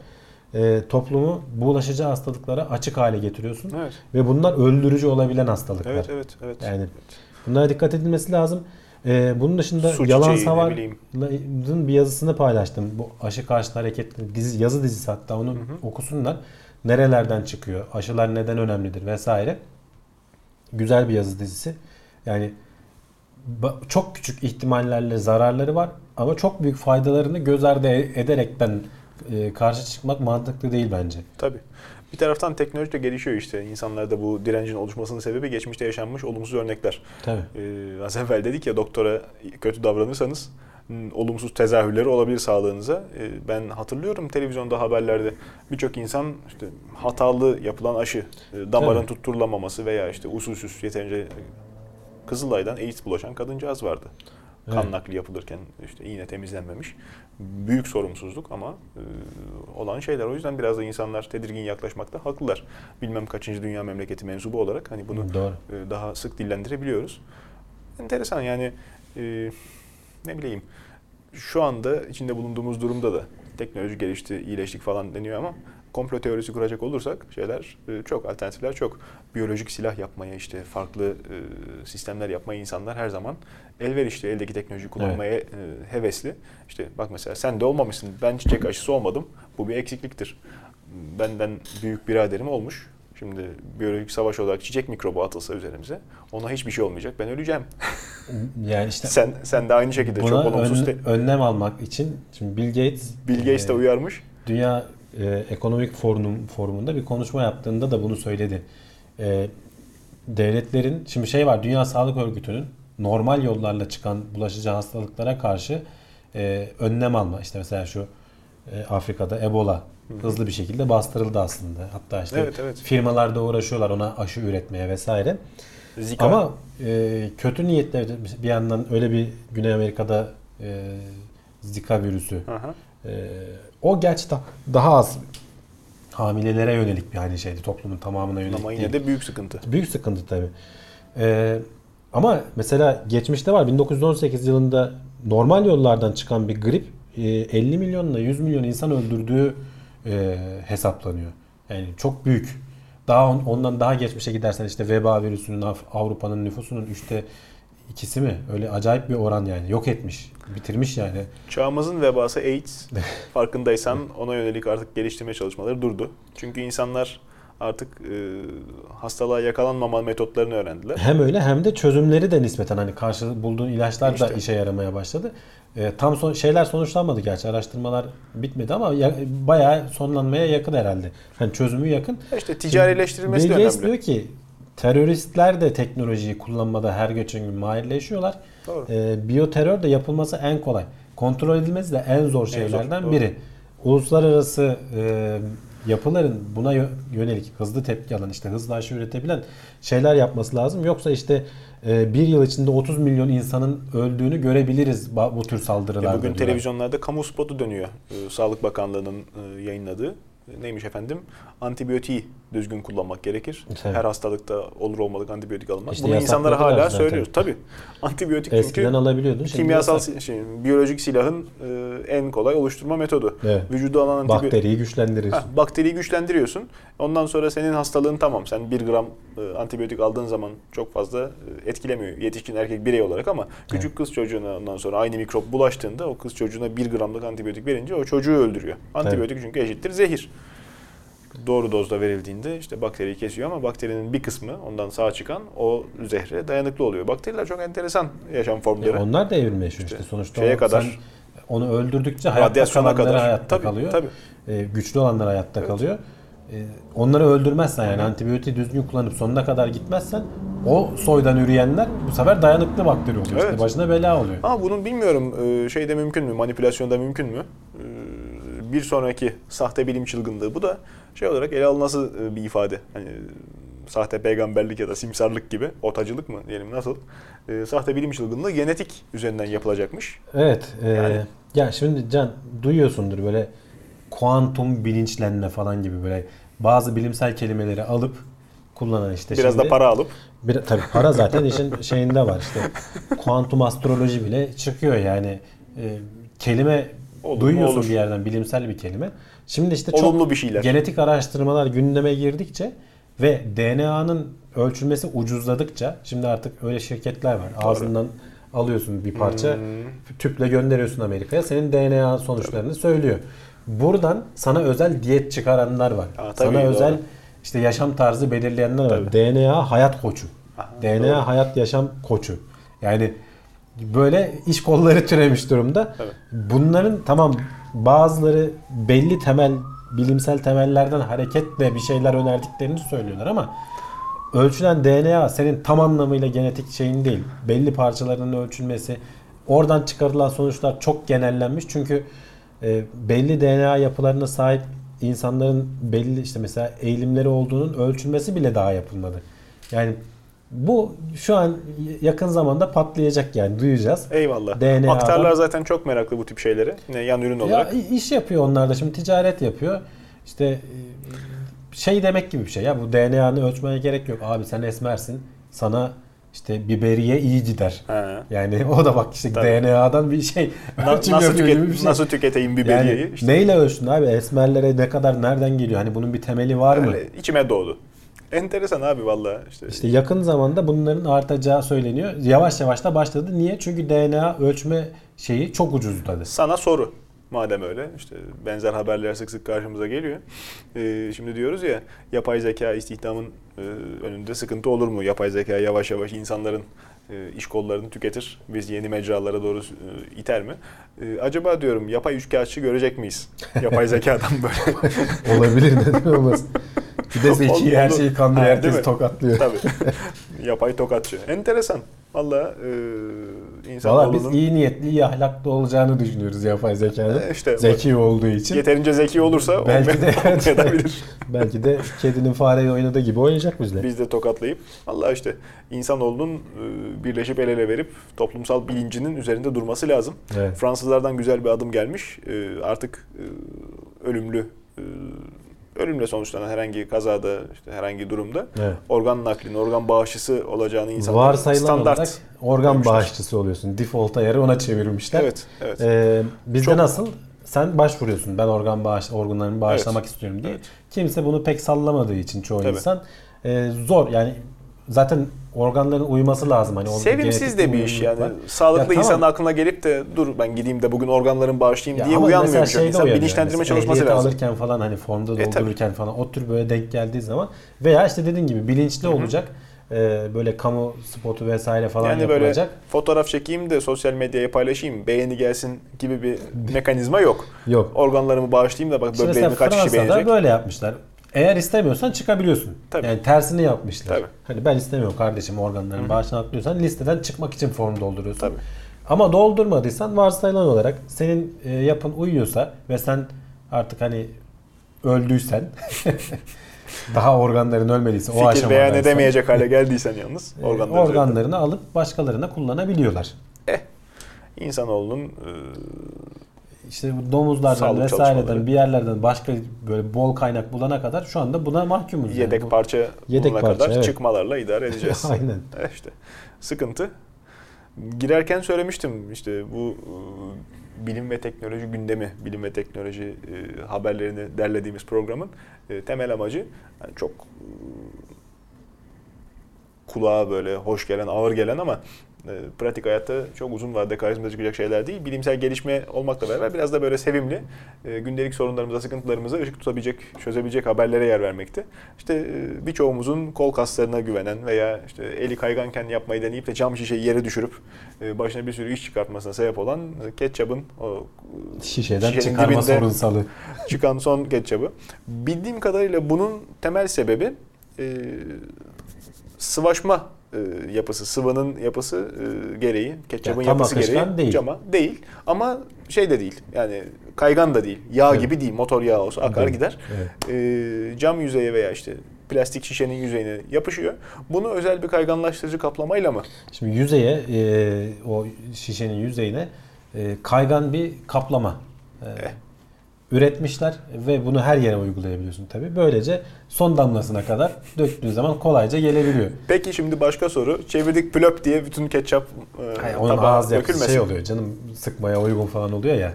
e, toplumu bulaşıcı hastalıklara açık hale getiriyorsun. Evet. Ve bunlar öldürücü olabilen hastalıklar. Evet evet evet. Yani bunlara dikkat edilmesi lazım. Ee, bunun dışında Su Yalan. Savar'ın bir yazısını paylaştım. Bu aşı karşıtı hareketli dizi, yazı dizisi hatta onu okusunlar. Nerelerden çıkıyor? Aşılar neden önemlidir vesaire. Güzel bir yazı dizisi. Yani çok küçük ihtimallerle zararları var ama çok büyük faydalarını göz ardı e- ederekten e, karşı çıkmak mantıklı değil bence. Tabii. Bir taraftan teknoloji de gelişiyor işte. İnsanlarda bu direncin oluşmasının sebebi geçmişte yaşanmış olumsuz örnekler. Tabii. Ee, az evvel dedik ya doktora kötü davranırsanız m, olumsuz tezahürleri olabilir sağlığınıza. Ee, ben hatırlıyorum televizyonda haberlerde birçok insan işte hatalı yapılan aşı, e, damarın Tabii. tutturulamaması veya işte usulsüz yeterince Kızılay'dan AIDS bulaşan kadıncağız vardı. Kan Evet. nakli yapılırken işte iğne temizlenmemiş. Büyük sorumsuzluk ama e, olan şeyler. O yüzden biraz da insanlar tedirgin yaklaşmakta haklılar. Bilmem kaçıncı dünya memleketi mensubu olarak hani bunu Doğru. e, daha sık dillendirebiliyoruz. Enteresan yani e, ne bileyim şu anda içinde bulunduğumuz durumda da teknoloji gelişti, iyileştik falan deniyor ama komplo teorisi kuracak olursak şeyler e, çok alternatifler çok. Biyolojik silah yapmaya işte farklı e, sistemler yapmaya insanlar her zaman elverişli eldeki teknoloji kullanmaya e, hevesli. İşte bak mesela sen de olmamışsın. Ben çiçek aşısı olmadım. Bu bir eksikliktir. Benden büyük biraderim olmuş. Şimdi biyolojik savaş olarak çiçek mikrobu atılsa üzerimize ona hiçbir şey olmayacak. Ben öleceğim. Yani işte sen sen de aynı şekilde buna çok olumsuz. ön- önlem almak için şimdi Bill Gates Bill Gates de e, uyarmış. Dünya e, Ekonomik Forum forumunda bir konuşma yaptığında da bunu söyledi. E, devletlerin şimdi şey var Dünya Sağlık Örgütü'nün normal yollarla çıkan bulaşıcı hastalıklara karşı e, önlem alma. İşte mesela şu e, Afrika'da Ebola hızlı bir şekilde bastırıldı aslında. Hatta işte Evet, evet. firmalar da uğraşıyorlar ona aşı üretmeye vesaire. Zika. Ama e, kötü niyetle bir yandan öyle bir Güney Amerika'da e, Zika virüsü Aha. ee, o gerçi da- daha az hamilelere yönelik bir hani şeydi toplumun tamamına yönelik Ama değil. yine de büyük sıkıntı. Büyük sıkıntı tabii. Ee, ama mesela geçmişte var 1918 yılında normal yollardan çıkan bir grip e, 50 milyonla 100 milyon insan öldürdüğü e, hesaplanıyor. Yani çok büyük. Daha on- ondan daha geçmişe gidersen işte veba virüsünün Av- Avrupa'nın nüfusunun üçte ikisi mi? Öyle acayip bir oran yani. Yok etmiş. Bitirmiş yani. Çağımızın vebası AIDS. Farkındaysan ona yönelik artık geliştirme çalışmaları durdu. Çünkü insanlar artık e, hastalığa yakalanmama metotlarını öğrendiler. Hem öyle hem de çözümleri de nispeten hani karşı bulduğun ilaçlar da İşte. işe yaramaya başladı. Ee, tam son, şeyler sonuçlanmadı gerçi araştırmalar bitmedi ama ya, bayağı sonlanmaya yakın herhalde. Hani çözümü yakın. İşte ticarileştirilmesi Bill de önemli. diyor ki teröristler de teknolojiyi kullanmada her geçen gün mahirleşiyorlar. Doğru. Ee, biyoterör de yapılması en kolay. Kontrol edilmesi de en zor şeylerden doğru. biri. Uluslararası e, yapıların buna yö- yönelik hızlı tepki alan işte hızlı aşı üretebilen şeyler yapması lazım. Yoksa işte e, bir yıl içinde 30 milyon insanın öldüğünü görebiliriz bu tür saldırılarda. Ya bugün televizyonlarda kamu spotu dönüyor. Ee, Sağlık Bakanlığı'nın e, yayınladığı. E, Neymiş efendim? Antibiyotiği düzgün kullanmak gerekir. Evet. Her hastalıkta olur olmadık antibiyotik alınmaz. İşte Bunu insanlara hala söylüyoruz. Tabii. Antibiyotik Eskiden çünkü alabiliyordun. Şimdi kimyasal yasak. şey, biyolojik silahın e, en kolay oluşturma metodu. Evet. Vücuda alan antibiyotik bakteriyi güçlendirir. Ha, bakteriyi güçlendiriyorsun. Ondan sonra senin hastalığın tamam. Sen 1 gram e, antibiyotik aldığın zaman çok fazla e, etkilemiyor yetişkin erkek birey olarak ama küçük kız çocuğuna ondan sonra aynı mikrop bulaştığında o kız çocuğuna 1 gramlık antibiyotik verince o çocuğu öldürüyor. Antibiyotik çünkü eşittir zehir. Doğru dozda verildiğinde işte bakteriyi kesiyor ama bakterinin bir kısmı ondan sağ çıkan o zehre dayanıklı oluyor. Bakteriler çok enteresan yaşam formları. Ya onlar da evrim yaşıyor işte. İşte Sonuçta şeye o- kadar- sen onu öldürdükçe hayatta kalanları kadar. hayatta Tabii, kalıyor. tabii. Ee, güçlü olanlar hayatta kalıyor. Ee, onları öldürmezsen yani antibiyotiği düzgün kullanıp sonuna kadar gitmezsen o soydan üreyenler bu sefer dayanıklı bakteri oluyor. İşte Evet. başına bela oluyor. Ama bunun bilmiyorum e, şeyde mümkün mü, manipülasyonda mümkün mü? E, Bir sonraki sahte bilim çılgınlığı bu da şey olarak ele alınması e, bir ifade. Hani sahte peygamberlik ya da simsarlık gibi, otacılık mı diyelim nasıl? E, Sahte bilim çılgınlığı genetik üzerinden yapılacakmış. Evet. e, Yani- Ya şimdi Can duyuyorsundur böyle kuantum bilinçlenme falan gibi böyle bazı bilimsel kelimeleri alıp kullanan işte Biraz şimdi, da para alıp Bir, tabii para zaten işin şeyinde var işte. Kuantum astroloji bile çıkıyor yani. E, kelime Olur duyuyorsun Olur. bir yerden bilimsel bir kelime. Şimdi işte çok olumlu bir şeyler. genetik araştırmalar gündeme girdikçe ve DNA'nın ölçülmesi ucuzladıkça şimdi artık öyle şirketler var. Ağzından alıyorsun bir parça Hmm. tüple gönderiyorsun Amerika'ya senin DNA sonuçlarını söylüyor. Buradan sana özel diyet çıkaranlar var. Aa, tabii, sana doğru. özel işte yaşam tarzı belirleyenler var. Tabii. DNA hayat koçu. Aha, DNA doğru. hayat yaşam koçu. Yani böyle iş kolları türemiş durumda. Evet. Bunların tamam bazıları belli temel bilimsel temellerden hareketle bir şeyler önerdiklerini söylüyorlar ama ölçülen DNA senin tam anlamıyla genetik şeyin değil. Belli parçalarının ölçülmesi, oradan çıkarılan sonuçlar çok genellenmiş. Çünkü e, belli DNA yapılarına sahip insanların belli işte mesela eğilimleri olduğunun ölçülmesi bile daha yapılmadı. Yani bu şu an yakın zamanda patlayacak yani duyacağız. Eyvallah. DNA'dan Aktarlar zaten çok meraklı bu tip şeylere. Yine yan ürün olarak. Ya iş yapıyor onlar da şimdi ticaret yapıyor. İşte e, şey demek gibi bir şey ya bu DNA'nı ölçmeye gerek yok. Abi sen esmersin. Sana işte biberiye iyi gider. Ha. Yani o da bak işte Tabii. DNA'dan bir şey. Na- nasıl, tüket- bir şey. nasıl tüketeyim biberiyeyi? Yani İşte neyle ölçtün abi? Esmerlere ne kadar nereden geliyor? Hani bunun bir temeli var mı? öyle içime doğdu. Enteresan abi valla. işte. İşte yakın zamanda bunların artacağı söyleniyor. Yavaş yavaş da başladı. Niye? Çünkü DNA ölçme şeyi çok ucuzladı. Sana soru. Madem öyle işte benzer haberler sık sık karşımıza geliyor. Ee, şimdi diyoruz ya yapay zeka istihdamın e, önünde sıkıntı olur mu? Yapay zeka yavaş yavaş insanların e, iş kollarını tüketir. Biz yeni mecralara doğru e, iter mi? E, acaba diyorum yapay üçkağıtçı görecek miyiz? Yapay zekadan böyle. Olabilir neden olmasın. Bir de zeki her şeyi kandırıyor, herkes tokatlıyor. Tabii. yapay tokatçı. Enteresan. Valla e, insan Valla biz iyi niyetli, iyi ahlaklı olacağını düşünüyoruz yapay zekanın. E, işte zeki olduğu için. yeterince zeki olursa Belki de olmayabilir. Belki de kedinin fareyi oynadığı gibi oynayacak bizle. Biz de tokatlayıp Allah işte insanoğlunun e, birleşip el ele verip toplumsal bilincinin üzerinde durması lazım. Evet. Fransızlardan güzel bir adım gelmiş. E, Artık e, ölümlü ölümle sonuçlanan herhangi kazada işte herhangi durumda Evet. organ naklinin, organ bağışçısı olacağını insanlar standart. olarak organ koymuşlar. bağışçısı oluyorsun. Default ayarı ona çevirmişler. Evet, evet. Ee, bizde Çok- nasıl? Sen başvuruyorsun. Ben organ bağış, organlarımı bağışlamak Evet. istiyorum diye. Evet. Kimse bunu pek sallamadığı için çoğu Tabii. insan e, zor. Yani zaten organların uyması lazım. Hani Sevimsiz de bir iş yani. var. Sağlıklı Ya tamam. insanın aklına gelip de dur ben gideyim de bugün organlarımı bağışlayayım Ya diye uyanmıyor mesela çok şeyde insan. Bilinçlendirme Mesela çalışması ehliyeti lazım. alırken falan hani formda E, doldururken falan o tür böyle denk geldiği zaman veya işte dediğin gibi bilinçli olacak. Ee, böyle kamu spotu vesaire falan Yani böyle yapılacak. fotoğraf çekeyim de sosyal medyaya paylaşayım, beğeni gelsin gibi bir mekanizma yok. Yok. Organlarımı bağışlayayım da bak mesela böbreğimi kaç kişi Fransa'da beğenecek. böyle yapmışlar. Eğer istemiyorsan çıkabiliyorsun. Tabii. Yani tersini yapmışlar. Tabii. Hani ben istemiyorum kardeşim organlarımı bağışlamak diyorsan listeden çıkmak için form dolduruyorsun. Tabii. Ama doldurmadıysan varsayılan olarak senin e, yapın uyuyorsa ve sen artık hani öldüysen daha organların ölmediyse o Fikir aşamadaysan beyan edemeyecek hale geldiysen yalnız e, organları organlarını alıp başkalarına kullanabiliyorlar. Eh, insanoğlunun e, İşte domuzlardan Sağlık vesaireden bir yerlerden başka böyle bol kaynak bulana kadar şu anda buna mahkumuz. yani. yedek Bu- parça Yedek bulana parça, kadar evet. çıkmalarla idare edeceğiz. Aynen. Eh işte sıkıntı. Girerken söylemiştim işte bu e, bilim ve teknoloji gündemi, bilim ve teknoloji e, haberlerini derlediğimiz programın e, temel amacı yani çok e, kulağa böyle hoş gelen, ağır gelen ama pratik hayatta çok uzun vadede karşımıza çıkacak şeyler değil. Bilimsel gelişme olmakla beraber biraz da böyle sevimli, e, gündelik sorunlarımıza, sıkıntılarımıza ışık tutabilecek, çözebilecek haberlere yer vermekte. İşte e, birçoğumuzun kol kaslarına güvenen veya işte eli kayganken yapmayı deneyip de cam şişeyi yere düşürüp e, başına bir sürü iş çıkartmasına sebep olan e, ketçabın o Şişeden çıkarma sorunsalı. çıkan son ketçabı. Bildiğim kadarıyla bunun temel sebebi e, sıvaşma e, yapısı, sıvının yapısı e, gereği, ketçabın Ya yapısı gereği değil. cama değil. Ama şey de değil. Yani kaygan da değil. Yağ Evet. gibi değil. Motor yağı olsa akar Değil. gider. Evet. E, cam yüzeye veya işte plastik şişenin yüzeyine yapışıyor. Bunu özel bir kayganlaştırıcı kaplamayla mı? Şimdi yüzeye e, o şişenin yüzeyine e, kaygan bir kaplama e, Eh. üretmişler ve bunu her yere uygulayabiliyorsun tabii. Böylece son damlasına kadar döktüğün zaman kolayca gelebiliyor. Peki şimdi başka soru. Çevirdik plöp diye bütün ketçap e, Hayır, onun tabağa ağız yapısı dökülmesin. şey oluyor canım sıkmaya uygun falan oluyor ya.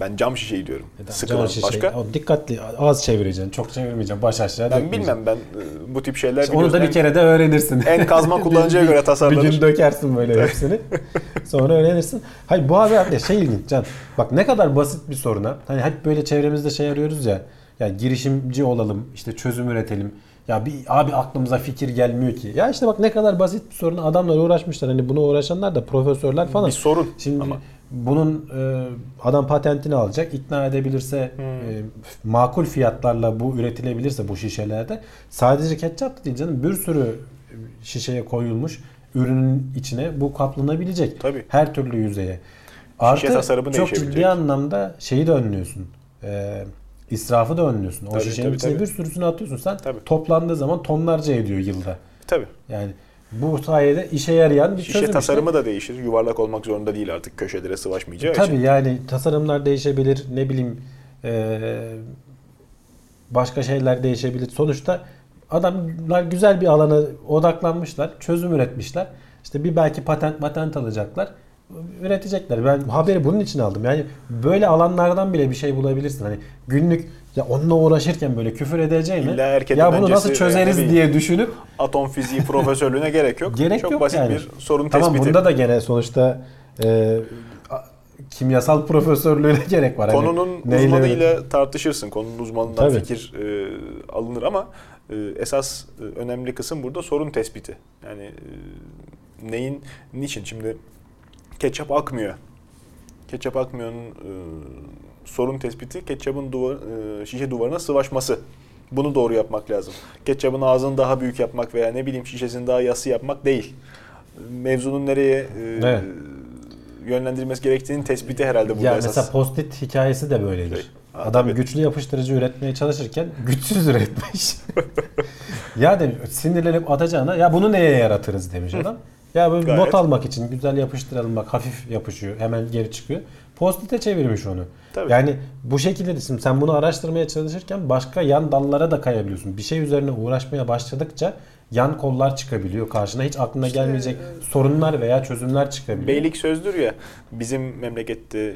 Ben cam şişeyi diyorum. Cam Sıkılan şişe- başka. O dikkatli az çevireceksin. Çok çevirmeyeceksin. Baş aşağı Ben dökmeyeceksin. bilmem ben e, bu tip şeyler onu da bir kere de öğrenirsin. En kazma kullanıcıya Bir- göre tasarlanır. Bir gün dökersin böyle hepsini. Sonra öğrenirsin. Hayır bu haber de şey ilginç Can. Bak ne kadar basit bir soruna. Hani hep böyle çevremizde şey arıyoruz ya. Ya girişimci olalım, işte çözüm üretelim. Ya bir abi aklımıza fikir gelmiyor ki. Ya işte bak ne kadar basit bir sorun. Adamlar uğraşmışlar. Hani buna uğraşanlar da profesörler falan. Bir sorun Şimdi ama. bunun e, adam patentini alacak, ikna edebilirse, Hmm. e, makul fiyatlarla bu üretilebilirse bu şişelerde sadece ketçap da değil canım bir sürü şişeye koyulmuş ürünün içine bu kaplanabilecek. Tabii. Her türlü yüzeye. Artı tasarımı çok ciddi anlamda şeyi de önlüyorsun. E, israfı da önlüyorsun. O Tabii, şişenin tabii, içine tabii. bir sürüsünü atıyorsun sen. Tabii. Toplandığı zaman tonlarca ediyor yılda. Tabii. Yani bu sayede işe yarayan bir Şişe çözüm işte. tasarımı da değişir. Yuvarlak olmak zorunda değil artık köşelere sıvaşmayacağı Tabii için. yani tasarımlar değişebilir. Ne bileyim eee, başka şeyler değişebilir. Sonuçta adamlar güzel bir alana odaklanmışlar. Çözüm üretmişler. İşte bir belki patent patent alacaklar. Üretecekler. Ben haberi bunun için aldım. Yani böyle alanlardan bile bir şey bulabilirsin. Hani günlük ya onunla uğraşırken böyle küfür edeceğine İlla ya bunu nasıl çözeriz diye düşünüp Atom fiziği profesörlüğüne gerek yok. gerek Çok yok basit yani. bir sorun tamam, tespiti. bunda da gene sonuçta e, kimyasal profesörlüğüne gerek var. Hani Konunun neyle- uzmanıyla tartışırsın. Konunun uzmanından Tabii. fikir e, alınır ama e, esas e, önemli kısım burada sorun tespiti. Yani e, neyin, niçin? Şimdi ketçap akmıyor. Ketçap akmıyor'nun e, sorun tespiti ketçapın duvar, e, şişe duvarına sıvaşması. Bunu doğru yapmak lazım. Ketçapın ağzını daha büyük yapmak veya ne bileyim şişesini daha yassı yapmak değil. Mevzunun nereye e, Evet. yönlendirilmesi gerektiğinin tespiti herhalde burada Ya esas. mesela post-it hikayesi de böyledir. Şey, Adam tabii. güçlü yapıştırıcı üretmeye çalışırken güçsüz üretmiş. ya demiş sinirlenip atacağına ya bunu neye yaratırız demiş adam. Ya böyle Gayet. not almak için güzel yapıştıralım bak hafif yapışıyor hemen geri çıkıyor. Post-it'e çevirmiş onu. Tabii. Yani bu şekilde de şimdi sen bunu araştırmaya çalışırken başka yan dallara da kayabiliyorsun. Bir şey üzerine uğraşmaya başladıkça yan kollar çıkabiliyor karşına. Hiç aklına İşte, gelmeyecek sorunlar veya çözümler çıkabiliyor. Beylik sözdür ya bizim memlekette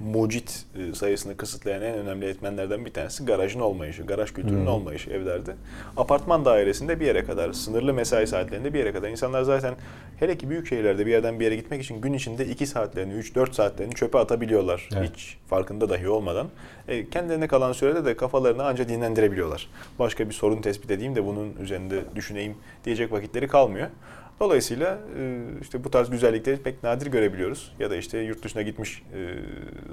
mucit e, sayısını kısıtlayan en önemli etmenlerden bir tanesi garajın olmayışı, garaj kültürünün olmayışı evlerde. Apartman dairesinde bir yere kadar, sınırlı mesai saatlerinde bir yere kadar. insanlar zaten hele ki büyük şehirlerde bir yerden bir yere gitmek için gün içinde 2 saatlerini, 3-4 saatlerini çöpe atabiliyorlar. Evet. Hiç farkında dahi olmadan. E, kendilerine kalan sürede de kafalarını anca dinlendirebiliyorlar. Başka bir sorun tespit edeyim de bunun üzerinde düşüneyim diyecek vakitleri kalmıyor. Dolayısıyla e, işte bu tarz güzellikleri pek nadir görebiliyoruz. Ya da işte yurt dışına gitmiş e,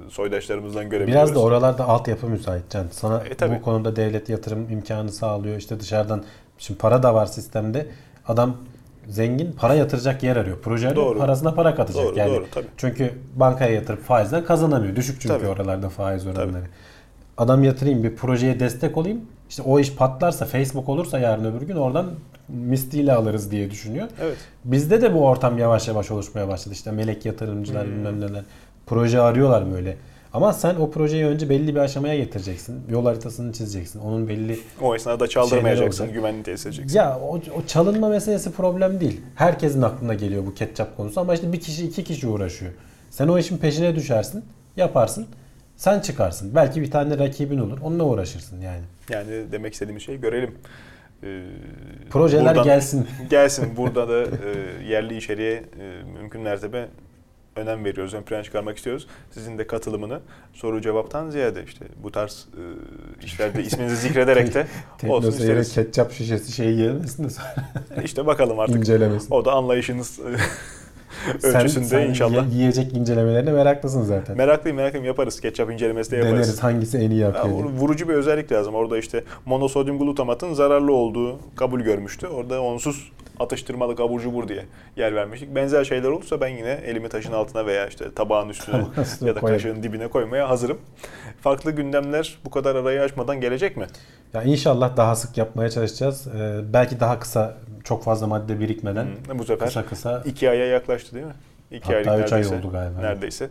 soydaşlarımızdan görebiliyoruz. Biraz da oralarda altyapı müsait Can. Sana E, tabii. bu konuda devlet yatırım imkanı sağlıyor. İşte dışarıdan şimdi para da var sistemde. Adam zengin para yatıracak yer arıyor. Proje arıyor, Doğru. parasına para katacak. Doğru, yani doğru, tabii. Çünkü bankaya yatırıp faizden kazanamıyor. Düşük çünkü Tabii. oralarda faiz oranları. Adam yatırayım bir projeye destek olayım. İşte o iş patlarsa Facebook olursa yarın öbür gün oradan misliyle alırız diye düşünüyor. Evet. Bizde de bu ortam yavaş yavaş oluşmaya başladı. İşte melek yatırımcılar Hmm. bilmem neler. Proje arıyorlar böyle. Ama sen o projeyi önce belli bir aşamaya getireceksin. Yol haritasını çizeceksin. Onun belli... O esnada çaldırmayacaksın, Şeyler olacak. güvenli tesis edeceksin. Ya o, o çalınma meselesi problem değil. Herkesin aklına geliyor bu ketçap konusu ama işte bir kişi iki kişi uğraşıyor. Sen o işin peşine düşersin, yaparsın. Sen çıkarsın. Belki bir tane rakibin olur. Onunla uğraşırsın yani. Yani demek istediğimiz şey görelim. Ee, Projeler buradan- gelsin. Gelsin. Burada da e, yerli içeriğe e, mümkün mertebe önem veriyoruz. Ön plana çıkarmak istiyoruz. Sizin de katılımını soru cevaptan ziyade işte bu tarz e, işlerde isminizi zikrederek de olsun isteriz. ketçap şişesi şeyi gelmesin de sonra İşte bakalım artık. incelemesin. O da anlayışınız e, Sen- ölçüsünde sen inşallah. yi- yiyecek incelemelerine meraklısın zaten. Meraklıyım meraklıyım yaparız. Ketçap incelemesi de yaparız. Deneriz hangisi en iyi Ya, yapıyor. diye. vurucu bir özellik lazım. Orada işte monosodyum glutamatın zararlı olduğu kabul görmüştü. Orada onsuz atıştırmalık abur cubur diye yer vermiştik. Benzer şeyler olursa ben yine elimi taşın altına veya işte tabağın üstüne ya da kaşığın dibine koymaya hazırım. Farklı gündemler bu kadar arayı açmadan gelecek mi? Ya inşallah daha sık yapmaya çalışacağız. Ee, belki daha kısa, çok fazla madde birikmeden Hı, bu sefer kısa kısa. iki aya yaklaştı değil mi? İki Hatta aylık üç ay neredeyse. oldu galiba. Neredeyse.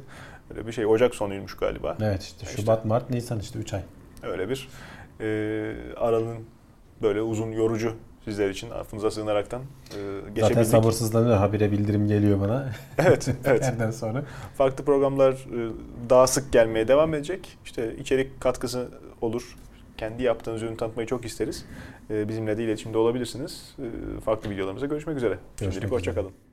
Öyle bir şey. Ocak sonuymuş galiba. Evet işte İşte. Şubat, Mart, Nisan işte 3 ay. Öyle bir e, aralığın böyle uzun yorucu sizler için affınıza sığınaraktan e, Zaten geçebildik. sabırsızlanıyor. Habire bildirim geliyor bana. Evet, evet. Nereden sonra? Farklı programlar e, daha sık gelmeye devam edecek. İşte içerik katkısı olur. Kendi yaptığınız ürünü tanıtmayı çok isteriz. E, Bizimle de iletişimde olabilirsiniz. E, Farklı videolarımızda görüşmek üzere. Görüşmek Şimdilik hoşçakalın.